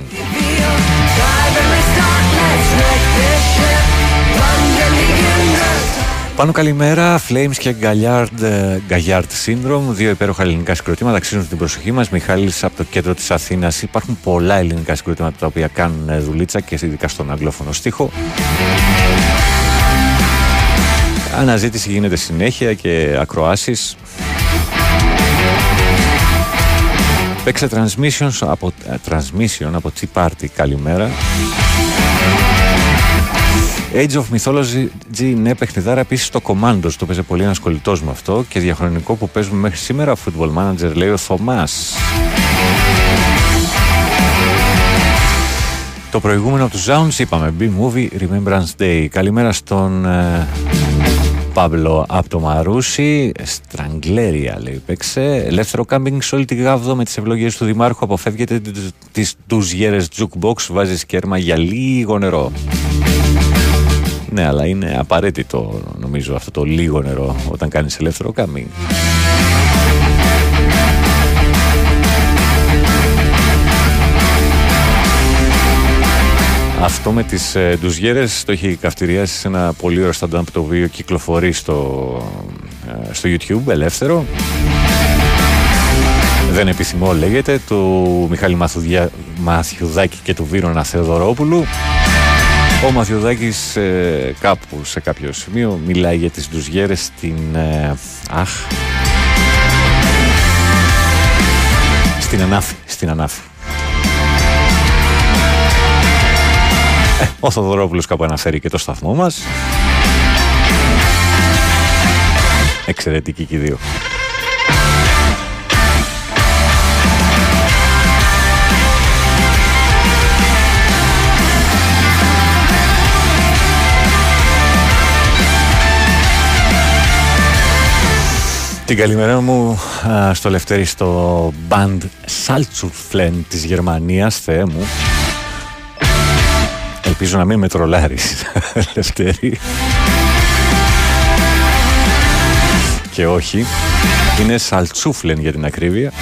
Πάνω καλημέρα, Flames και Galliard, ε, Galliard Syndrome, δύο υπέροχα ελληνικά συγκροτήματα, αξίζουν την προσοχή μας. Μιχάλης από το κέντρο της Αθήνας. Υπάρχουν πολλά ελληνικά συγκροτήματα τα οποία κάνουν ε, δουλίτσα και ειδικά στον αγγλόφωνο στίχο. Αναζήτηση γίνεται συνέχεια και ακροάσεις. Παίξε transmissions από, ε, transmission από Tea Party, καλημέρα. Age of Mythology ναι, παιχνιδάρα επίσης το Commandos. Το παίζει πολύ ένας κολλητός με αυτό και διαχρονικό που παίζουμε μέχρι σήμερα. Football Manager λέει ο Θωμάς. Το προηγούμενο από τους Zounds είπαμε. B-Movie Remembrance Day. Καλημέρα στον ε, Παύλο από το Μαρούσι. Στραγγλέρια λέει παίξε. Ελεύθερο κάμπινγκ σε όλη τη γάβδο με τις ευλογίες του Δημάρχου. Αποφεύγετε τις ντουζιέρε jukebox. Βάζεις κέρμα για λίγο νερό. Ναι, αλλά είναι απαραίτητο νομίζω αυτό το λίγο νερό όταν κάνεις ελεύθερο κάμπινγκ. Αυτό με τις ε, ντουζιέρες το έχει καυτηριάσει σε ένα πολύ ωραίο stand-up το οποίο κυκλοφορεί στο, ε, στο YouTube ελεύθερο. Δεν επιθυμώ λέγεται του Μιχάλη Μαθουδιά, Μαθιουδάκη και του Βίρονα Θεοδωρόπουλου. Ο Μαθιουδάκης ε, κάπου σε κάποιο σημείο μιλάει για τις ντουζιέρες στην... ε, αχ... Στην Ανάφη, στην Ανάφη. Ε, ο Θοδωρόπουλος κάπου αναφέρει και το σταθμό μας. Εξαιρετική και οι δύο. Την καλημέρα μου α, στο Λευτέρη στο band Salzuflen της Γερμανίας, Θεέ μου. Ελπίζω να μην με τρολάρεις, Λευτέρη. Και όχι, είναι Salzuflen για την ακρίβεια.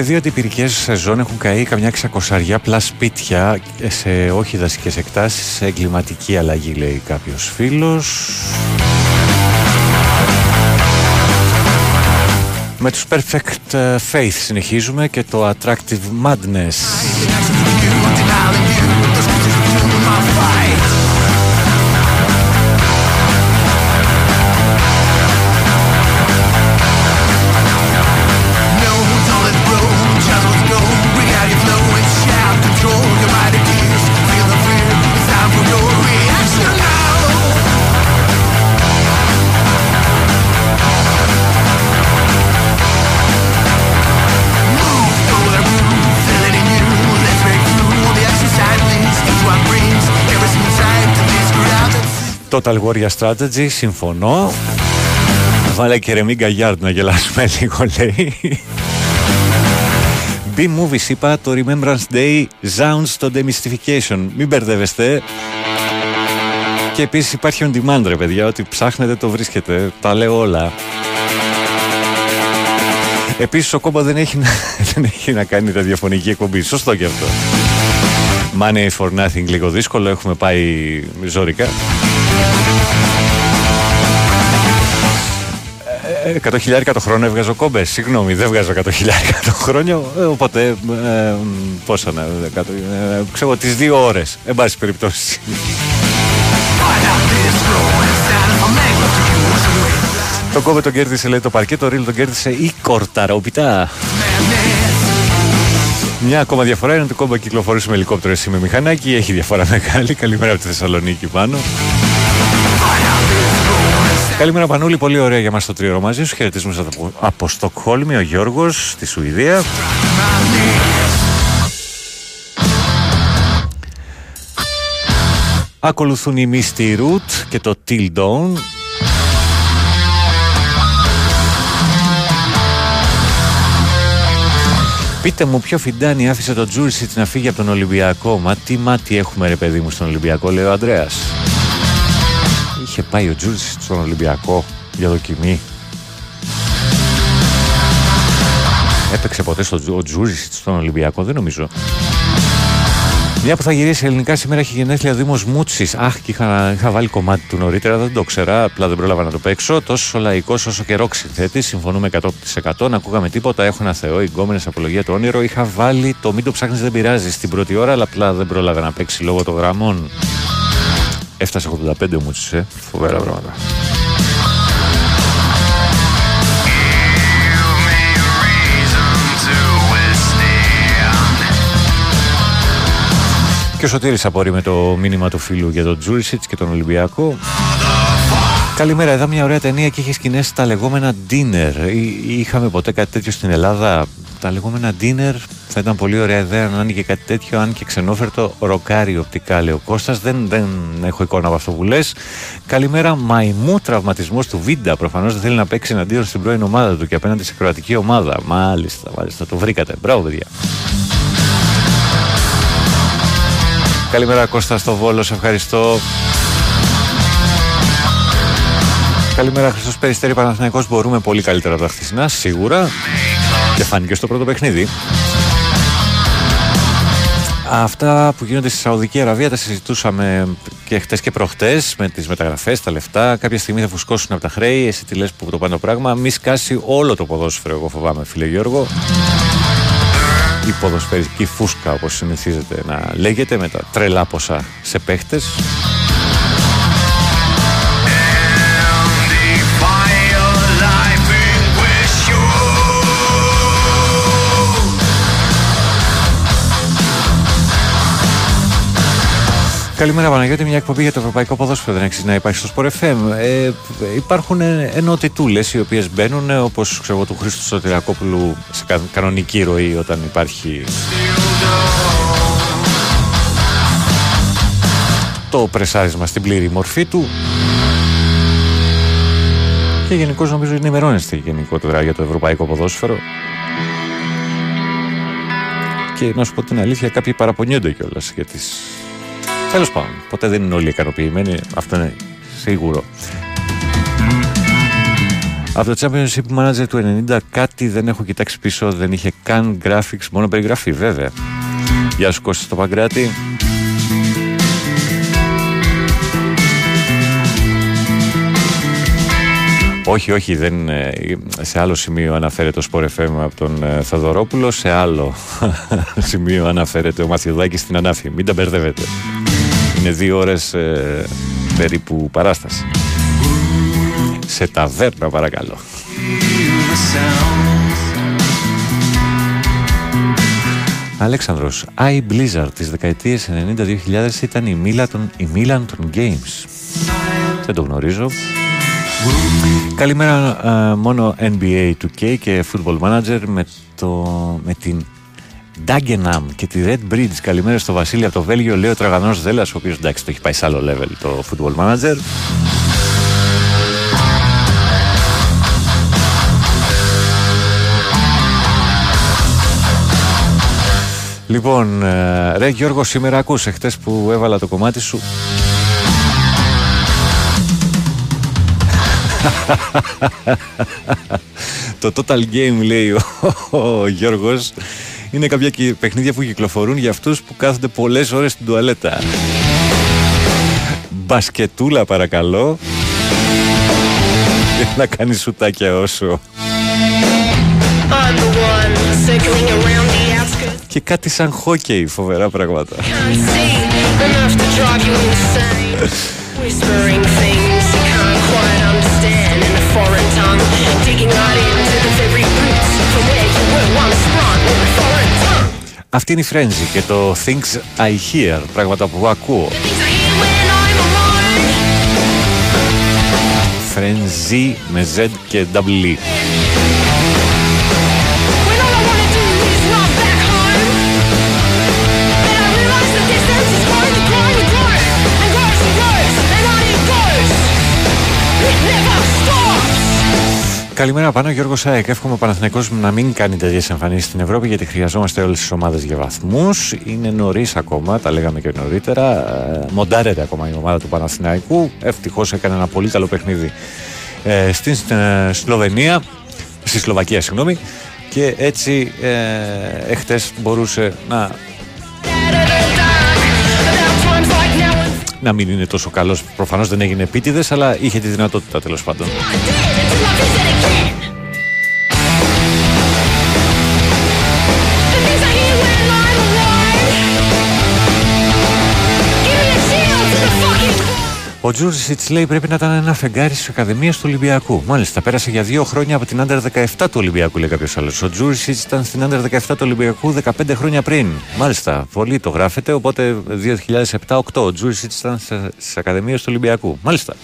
Σε δύο αντιπυρικέ σεζόν έχουν καεί καμιά ξακοσαριά πλάς σπίτια σε όχι δασικέ εκτάσεις, σε εγκληματική αλλαγή, λέει κάποιος φίλος. Με τους Perfect ε, Faith συνεχίζουμε και το Attractive Madness. Total Warrior Strategy, συμφωνώ. Βάλε και Ρεμί Γκαγιάρντ να γελάσουμε λίγο, λέει. B-Movies είπα το Remembrance Day Zounds στο Demystification. Μην μπερδεύεστε. Και επίσης υπάρχει on demand ρε παιδιά, ότι ψάχνετε το βρίσκετε. Τα λέω όλα. Επίσης ο κόμπο δεν έχει, να, δεν έχει να κάνει ραδιοφωνική εκπομπή. Σωστό και αυτό. Money for nothing λίγο δύσκολο, έχουμε πάει ζώρικα. Ε, 100 χιλιάρικα το χρόνο έβγαζε ο κόμπες. Συγγνώμη, δεν βγάζω 100 χιλιάρικα το χρόνο. Ε, οπότε, ε, πόσα να. ε, ξέρω, τις δύο ώρες. Εν πάση περιπτώσει. Το κόμπε τον κέρδισε, λέει το παρκέ. Το ρίλ τον κέρδισε η κορταρόπιτα. Μια ακόμα διαφορά είναι ότι το κόμπα κυκλοφορούσε με ελικόπτερο εσύ με μηχανάκι. Έχει διαφορά μεγάλη. Καλημέρα από τη Θεσσαλονίκη πάνω. Καλημέρα Πανούλη, πολύ ωραία για μας το τρίωρο μαζί σου. Χαιρετίσουμε από, από Στοκχόλμη, ο Γιώργος, στη Σουηδία. Ακολουθούν οι Misty Root και το Till Dawn. Πείτε μου ποιο φιντάνι άφησε το Τζούριτσιτς να φύγει από τον Ολυμπιακό; Μα τι μάτι έχουμε ρε παιδί μου στον Ολυμπιακό, λέει ο Ανδρέας. Είχε πάει ο Τζούριτσιτς στον Ολυμπιακό για δοκιμή. Έπαιξε ποτέ στο, ο Τζούριτσιτς στον Ολυμπιακό, δεν νομίζω. Μια που θα γυρίσει ελληνικά σήμερα έχει γενέθλια Δήμος Μούτσης. Αχ, και είχα, είχα βάλει κομμάτι του νωρίτερα, δεν το ξέρα, απλά δεν πρόλαβα να το παίξω. Τόσο λαϊκός όσο και ροκ συνθέτης, συμφωνούμε 100%. Να ακούγαμε τίποτα, έχω ένα Θεό, εγκόμενες απολογία το όνειρο. Είχα βάλει το μην το ψάχνεις, δεν πειράζει στην πρώτη ώρα, αλλά απλά δεν πρόλαβα να παίξει λόγω των γραμμών. Έφτασε 85 ο Μούτση, ε. Φοβερά πράγματα. Και ο Σωτήρης απορεί με το μήνυμα του φίλου για τον Τζούρισιτς και τον Ολυμπιακό. Καλημέρα, εδώ μια ωραία ταινία και είχε σκηνές τα λεγόμενα dinner. Εί- Είχαμε ποτέ κάτι τέτοιο στην Ελλάδα; Τα λεγόμενα dinner θα ήταν πολύ ωραία ιδέα να άνοιγε κάτι τέτοιο, αν και ξενόφερτο ροκάρι οπτικά, λέει ο Κώστας. Δεν, δεν έχω εικόνα από αυτό που λες. Καλημέρα, μαϊμού τραυματισμός του Βίντα. Προφανώς δεν θέλει να παίξει εναντίον στην πρώην ομάδα του και απέναντι σε κροατική ομάδα. Μάλιστα, μάλιστα, το βρήκατε. Μπράβο, παιδιά. Καλημέρα Κώστα στο Βόλο, σε ευχαριστώ. Καλημέρα Χριστός Περιστέρη Παναθηναϊκός Μπορούμε πολύ καλύτερα από τα χθεσινά, σίγουρα Και φάνηκε στο πρώτο παιχνίδι Αυτά που γίνονται στη Σαουδική Αραβία τα συζητούσαμε και χτες και προχτές με τις μεταγραφές, τα λεφτά. Κάποια στιγμή θα φουσκώσουν από τα χρέη. Εσύ τι λες που το πάνε το πράγμα. Μη σκάσει όλο το ποδόσφαιρο, εγώ φοβάμαι, φίλε Γιώργο. Η ποδοσφαιρική φούσκα, όπως συνηθίζεται να λέγεται, με τα τρελά ποσά σε παίχτες. Καλημέρα Παναγιώτη, μια εκπομπή για το ευρωπαϊκό ποδόσφαιρο. Δεν αξίζει να υπάρχει στο Sport FM. Ε, υπάρχουν ε, ενότητούλες οι οποίες μπαίνουν ε, όπως ξέρω εγώ του Χρήστου Σωτηρακόπουλου σε κα- κανονική ροή όταν υπάρχει το πρεσάρισμα στην πλήρη μορφή του. Και γενικώς νομίζω ενημερώνεστε γενικότερα για το ευρωπαϊκό ποδόσφαιρο. Και να σου πω την αλήθεια κάποιοι παραπονιούνται κιόλας για τις Τέλος πάντων, ποτέ δεν είναι όλοι ικανοποιημένοι. Αυτό είναι σίγουρο. Από το Championship Manager του 90 κάτι δεν έχω κοιτάξει πίσω, δεν είχε καν graphics, μόνο περιγραφή βέβαια. Γεια σου Κώστα στο Παγκράτη. Όχι, όχι, δεν, ε, σε άλλο σημείο αναφέρεται το Sport FM από τον ε, Θοδωρόπουλο, σε άλλο σημείο αναφέρεται ο Μαθιουδάκης στην Ανάφη. Μην τα μπερδεύετε. Είναι δύο ώρες ε, περίπου παράσταση. Σε ταβέρνα παρακαλώ. Αλέξανδρος, I Blizzard τις δεκαετίες 90-2000 ήταν η Μίλα των, η Μίλαν των Games. Δεν το γνωρίζω. Καλημέρα ε, μόνο NBA 2K και Football Manager με, το, με την Dagenham και τη Red Bridge. Καλημέρα στο Βασίλη από το Βέλγιο. Λέει ο Τραγανός Δέλλας, ο οποίος εντάξει το έχει πάει σε άλλο level το Football Manager. Λοιπόν, ε, ρε Γιώργο, σήμερα ακούσε χτες που έβαλα το κομμάτι σου; Το Total Game λέει ο, ο Γιώργος είναι κάποια κυ- παιχνίδια που κυκλοφορούν για αυτούς που κάθονται πολλές ώρες στην τουαλέτα. Μπασκετούλα παρακαλώ. Για να κάνεις σουτάκια όσο. I'm the one circling around the outskirts. Και κάτι σαν χόκεϊ, φοβερά πράγματα. Αυτή είναι η Frenzy και το Things I Hear, πράγματα που ακούω. Frenzy με Z και W. Καλημέρα πάνω, Γιώργος Σάεκ. Εύχομαι ο Παναθηναϊκός να μην κάνει τέτοιες εμφανίσεις στην Ευρώπη γιατί χρειαζόμαστε όλες τις ομάδες για βαθμούς. Είναι νωρίς ακόμα, τα λέγαμε και νωρίτερα. Ε, Μοντάρεται ακόμα η ομάδα του Παναθηναϊκού. Ευτυχώς έκανε ένα πολύ καλό παιχνίδι ε, στην ε, Σλοβενία, στη Σλοβακία, συγγνώμη. Και έτσι ε, εχθές μπορούσε να να μην είναι τόσο καλός προφανώς δεν έγινε επίτηδες αλλά είχε τη δυνατότητα τέλος πάντων Ο Τζούριτσιτς λέει πρέπει να ήταν ένα φεγγάρι της Ακαδημίας του Ολυμπιακού. Μάλιστα, πέρασε για δύο χρόνια από την under 17 του Ολυμπιακού, λέει κάποιος άλλος. Ο Τζούριτσιτς ήταν στην under 17 του Ολυμπιακού 15 χρόνια πριν. Μάλιστα, πολλοί το γράφετε. Οπότε 2007-8 ο Τζούριτσιτς ήταν στις Ακαδημίες του Ολυμπιακού. Μάλιστα.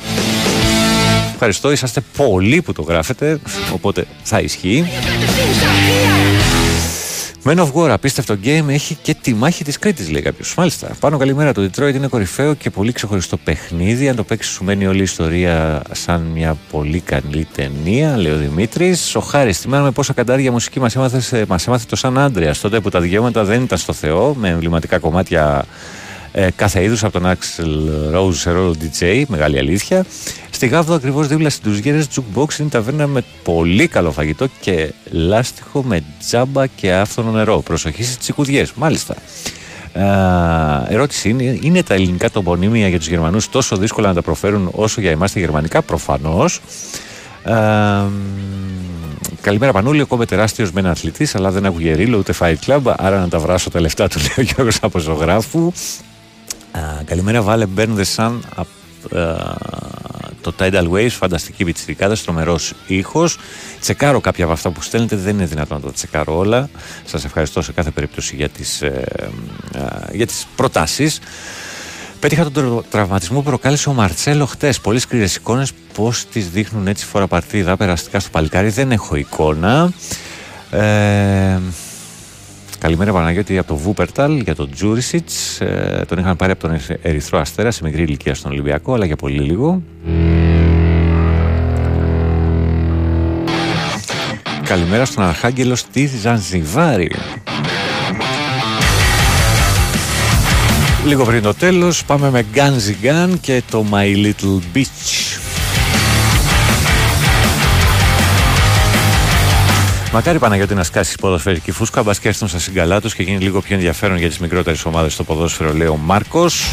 Ευχαριστώ, είσαστε πολλοί που το γράφετε. Οπότε θα ισχύει. Men of War, απίστευτο game, έχει και τη μάχη της Κρήτης, λέει κάποιος. Μάλιστα. Πάνο καλημέρα. Το Detroit είναι κορυφαίο και πολύ ξεχωριστό παιχνίδι. Αν το παίξεις, σου μένει όλη η ιστορία σαν μια πολύ καλή ταινία, λέει ο Δημήτρης. Ο Χάρης, θυμάμαι πόσα καντάρια μουσική μας έμαθες, μας έμαθε το Σαν Άντρεας. Τότε που τα δικαιώματα δεν ήταν στο Θεό, με εμβληματικά κομμάτια ε, κάθε είδους από τον Axel Rose σε ρόλο DJ, μεγάλη αλήθεια. Στη Γάβδο, ακριβώς δίπλα στι Ντουζιέρε, Jukebox είναι ταβέρνα με πολύ καλό φαγητό και λάστιχο με τζάμπα και άφθονο νερό. Προσοχή στις τσικουδιές, μάλιστα. Α, ερώτηση είναι, είναι τα ελληνικά τοπονύμια για τους Γερμανούς τόσο δύσκολα να τα προφέρουν όσο για εμάς τα γερμανικά, προφανώς. Α, καλημέρα Πανούλη, ο κόμπε τεράστιος με ένα αθλητής, αλλά δεν άκουγε ρίλο ούτε Fight Club, άρα να τα βράσω τα λεφτά του, λέει ο Γιώργος από ζωγράφου. Α, καλημέρα Βάλε Burn the Sun από το Tidal Waves, φανταστική πιτσιρικάδα, τρομερός ήχος. Τσεκάρω κάποια από αυτά που στέλνετε, δεν είναι δυνατόν να το τσεκάρω όλα. Σας ευχαριστώ σε κάθε περίπτωση για τις, ε, ε, για τις προτάσεις. Πέτυχα τον τρο- τραυματισμό που προκάλεσε ο Μαρτσέλο χτες. Πολύ σκληρές εικόνες. Πώς τις δείχνουν έτσι φορά παρτίδα περαστικά στο παλικάρι. Δεν έχω εικόνα. Ε, Καλημέρα Παναγιώτη από το Βούπερταλ για τον Τζούρισιτς. Ε, τον είχαν πάρει από τον Ερυθρό Αστέρα σε μικρή ηλικία στον Ολυμπιακό, αλλά για πολύ λίγο. Καλημέρα στον Αρχάγγελο στη Ζανζιβάρη. Λίγο πριν το τέλος πάμε με Gunsy Gun και το My Little Beach. Μακάρι Παναγιώτη να σκάσεις η ποδοσφαιρική φούσκα, μπας και έρθουν στα συγκαλά τους και γίνει λίγο πιο ενδιαφέρον για τις μικρότερες ομάδες στο ποδόσφαιρο, λέει ο Μάρκος.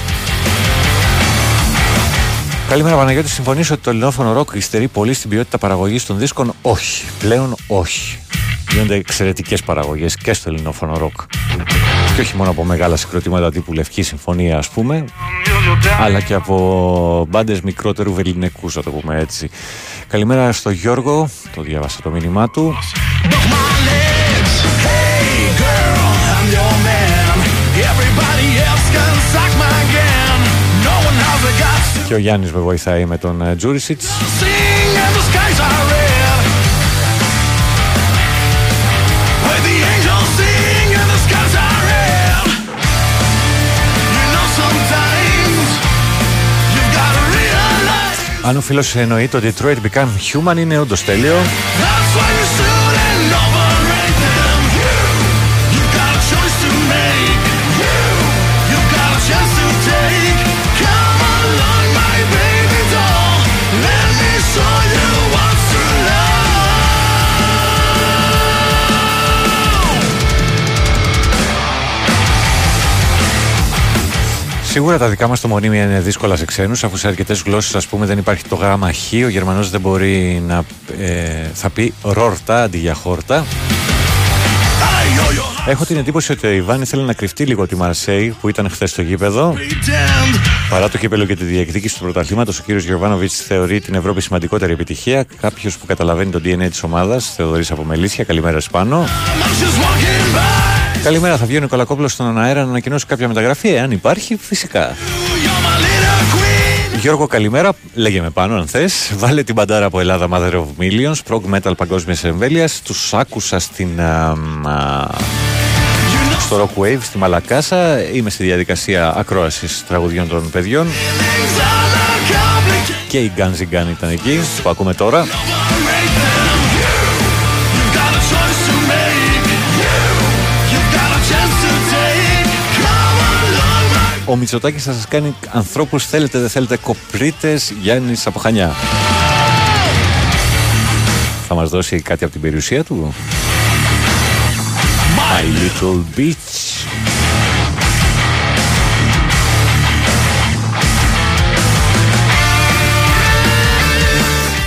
Καλημέρα Παναγιώτη, συμφωνείς ότι το ελληνόφωνο ροκ υστερεί πολύ στην ποιότητα παραγωγής των δίσκων; Όχι, πλέον όχι. Γίνονται εξαιρετικές παραγωγές και στο ελληνόφωνο ροκ. Και όχι μόνο από μεγάλα συγκροτήματα τύπου Λευκή Συμφωνία, ας πούμε, αλλά και από μπάντες μικρότερου βεληνικού, να το πούμε έτσι. Καλημέρα στο Γιώργο, το διάβασα το μήνυμά του. Και ο Γιάννης με βοηθάει με τον ε, Τζούρισιτς. Αν ο φίλος εννοεί το Detroit Become Human είναι όντως τέλειο. Σίγουρα τα δικά μας το μονίμια είναι δύσκολα σε ξένους, αφού σε αρκετές γλώσσες, ας πούμε, δεν υπάρχει το γράμμα χ. Ο Γερμανός δεν μπορεί να. Ε, θα πει ρόρτα αντί για χόρτα. Έχω την εντύπωση ότι ο Ιβάν ήθελε να κρυφτεί λίγο τη Μαρσέη που ήταν χθες στο γήπεδο. Παρά το κύπελο και τη διεκδίκηση του πρωταθλήματος, ο κύριος Γιωβάνοβιτς θεωρεί την Ευρώπη σημαντικότερη επιτυχία. Κάποιος που καταλαβαίνει το DNA της ομάδας, Θεοδωρής από Μελίσια. Καλημέρα Σπάνο. Καλημέρα, θα βγαίνει ο Κολακόπουλο στον αέρα να ανακοινώσει κάποια μεταγραφή, εάν υπάρχει, φυσικά. Γιώργο, καλημέρα. Λέγε με πάνω, αν θες. Βάλε την παντάρα από Ελλάδα Mother of Millions, prog metal παγκόσμιας εμβέλειας. Τους άκουσα στην. α, α, στο Rock Wave στη Μαλακάσα. Είμαι στη διαδικασία ακρόασης τραγουδιών των παιδιών. Και η Guns N' Gun ήταν εκεί, που ακούμε τώρα. Ο Μητσοτάκης θα σας κάνει ανθρώπους θέλετε δεν θέλετε κοπρίτες Γιάννης από Χανιά. Θα μας δώσει κάτι από την περιουσία του; My Little Beach.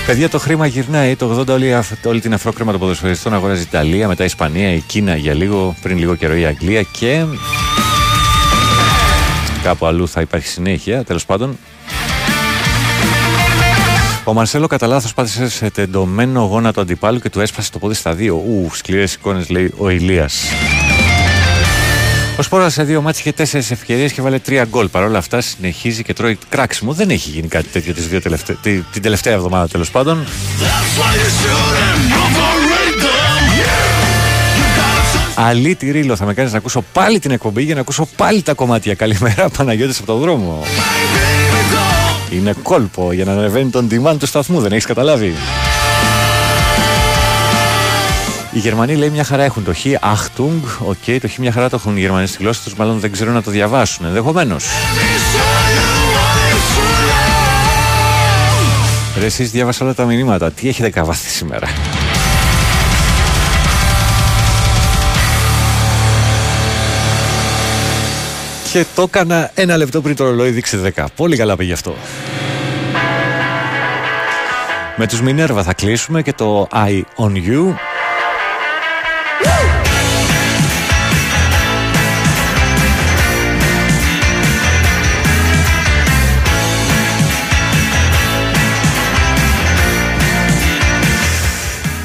Παιδιά, το χρήμα γυρνάει. Το 80 όλη, αυ- όλη την αφρόκρεμα των ποδοσφαιριστών αγοράζει η Ιταλία, μετά η Ισπανία, η Κίνα για λίγο, πριν λίγο καιρό η Αγγλία και. Κάπου αλλού θα υπάρχει συνέχεια, τέλος πάντων. Ο Μαρσέλο κατά λάθος πάτησε σε τεντωμένο γόνατο αντιπάλου και του έσπασε το πόδι στα δύο. Ου, σκληρές εικόνες λέει ο Ηλίας. Ο Σπόρας σε δύο μάτς είχε τέσσερις ευκαιρίες και βάλε τρία γκολ. Παρ' όλα αυτά συνεχίζει και τρώει κράξιμο. Δεν έχει γίνει κάτι τέτοιο τις δύο τελευταί- τη- την τελευταία εβδομάδα τέλος πάντων. Αλήτη Ρίλο, θα με κάνεις να ακούσω πάλι την εκπομπή για να ακούσω πάλι τα κομμάτια. Καλημέρα, Παναγιώτης από τον δρόμο. Είναι κόλπο για να ανεβαίνει το on demand του σταθμού, δεν έχεις καταλάβει; Οι Γερμανοί λέει μια χαρά έχουν το χ, Achtung, OK, το χ μια χαρά το έχουν οι Γερμανοί στη γλώσσα τους, μάλλον δεν ξέρουν να το διαβάσουν, ενδεχομένως. Ρε, εσείς διάβασα όλα τα μηνύματα. Τι έχετε πάθει σήμερα; Και το έκανα ένα λεπτό πριν το ρολόι δείξει 10. Πολύ καλά πήγε αυτό. Με τους Μινέρβα θα κλείσουμε και το Eye on You.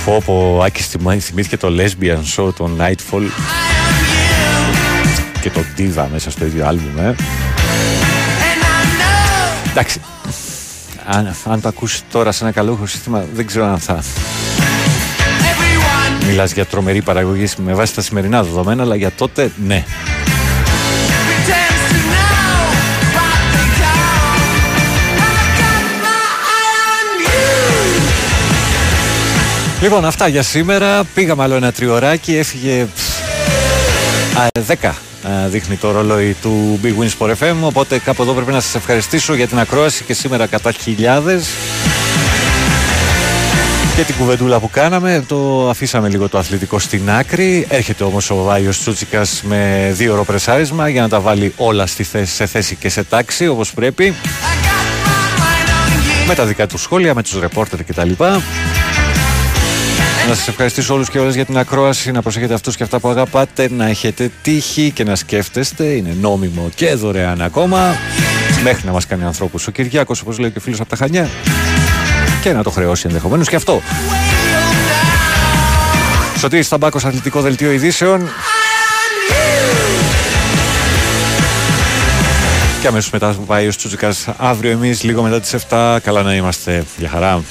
Πω πω, ο Άκης θυμά- θυμήθηκε το Lesbian Show, το Nightfall; Και το Diva μέσα στο ίδιο άλμπουμ, ε. Εντάξει, αν, αν το ακούσει τώρα σε ένα καλό σύστημα, δεν ξέρω αν θα... Μιλάς για τρομερή παραγωγή με βάση τα σημερινά δεδομένα, αλλά για τότε ναι. Λοιπόν, αυτά για σήμερα. Πήγαμε άλλο ένα τριωράκι, έφυγε πφ, α, 10 α, δείχνει το ρολόι του Big Win Sport FM, οπότε κάπου εδώ πρέπει να σας ευχαριστήσω για την ακρόαση και σήμερα κατά χιλιάδες. Και την κουβεντούλα που κάναμε, το αφήσαμε λίγο το αθλητικό στην άκρη. Έρχεται όμως ο Βάιος Τσούτσικας με δύο ώρο πρεσάρισμα για να τα βάλει όλα στη θέση, σε θέση και σε τάξη όπως πρέπει. Με τα δικά του σχόλια, με τους ρεπόρτερ κτλ. Να σας ευχαριστήσω όλους και όλες για την ακρόαση, να προσέχετε αυτούς και αυτά που αγαπάτε, να έχετε τύχη και να σκέφτεστε, είναι νόμιμο και δωρεάν ακόμα, μέχρι να μας κάνει ανθρώπους ο Κυριάκος, όπως λέει και ο φίλος από τα Χανιά, και να το χρεώσει ενδεχομένως και αυτό. Σωτήρης Σταμπάκος, Αθλητικό Δελτίο Ειδήσεων. Και αμέσως μετά πάει ο Τσούτσικας αύριο εμείς λίγο μετά τις 7. Καλά να είμαστε. Για χαρά.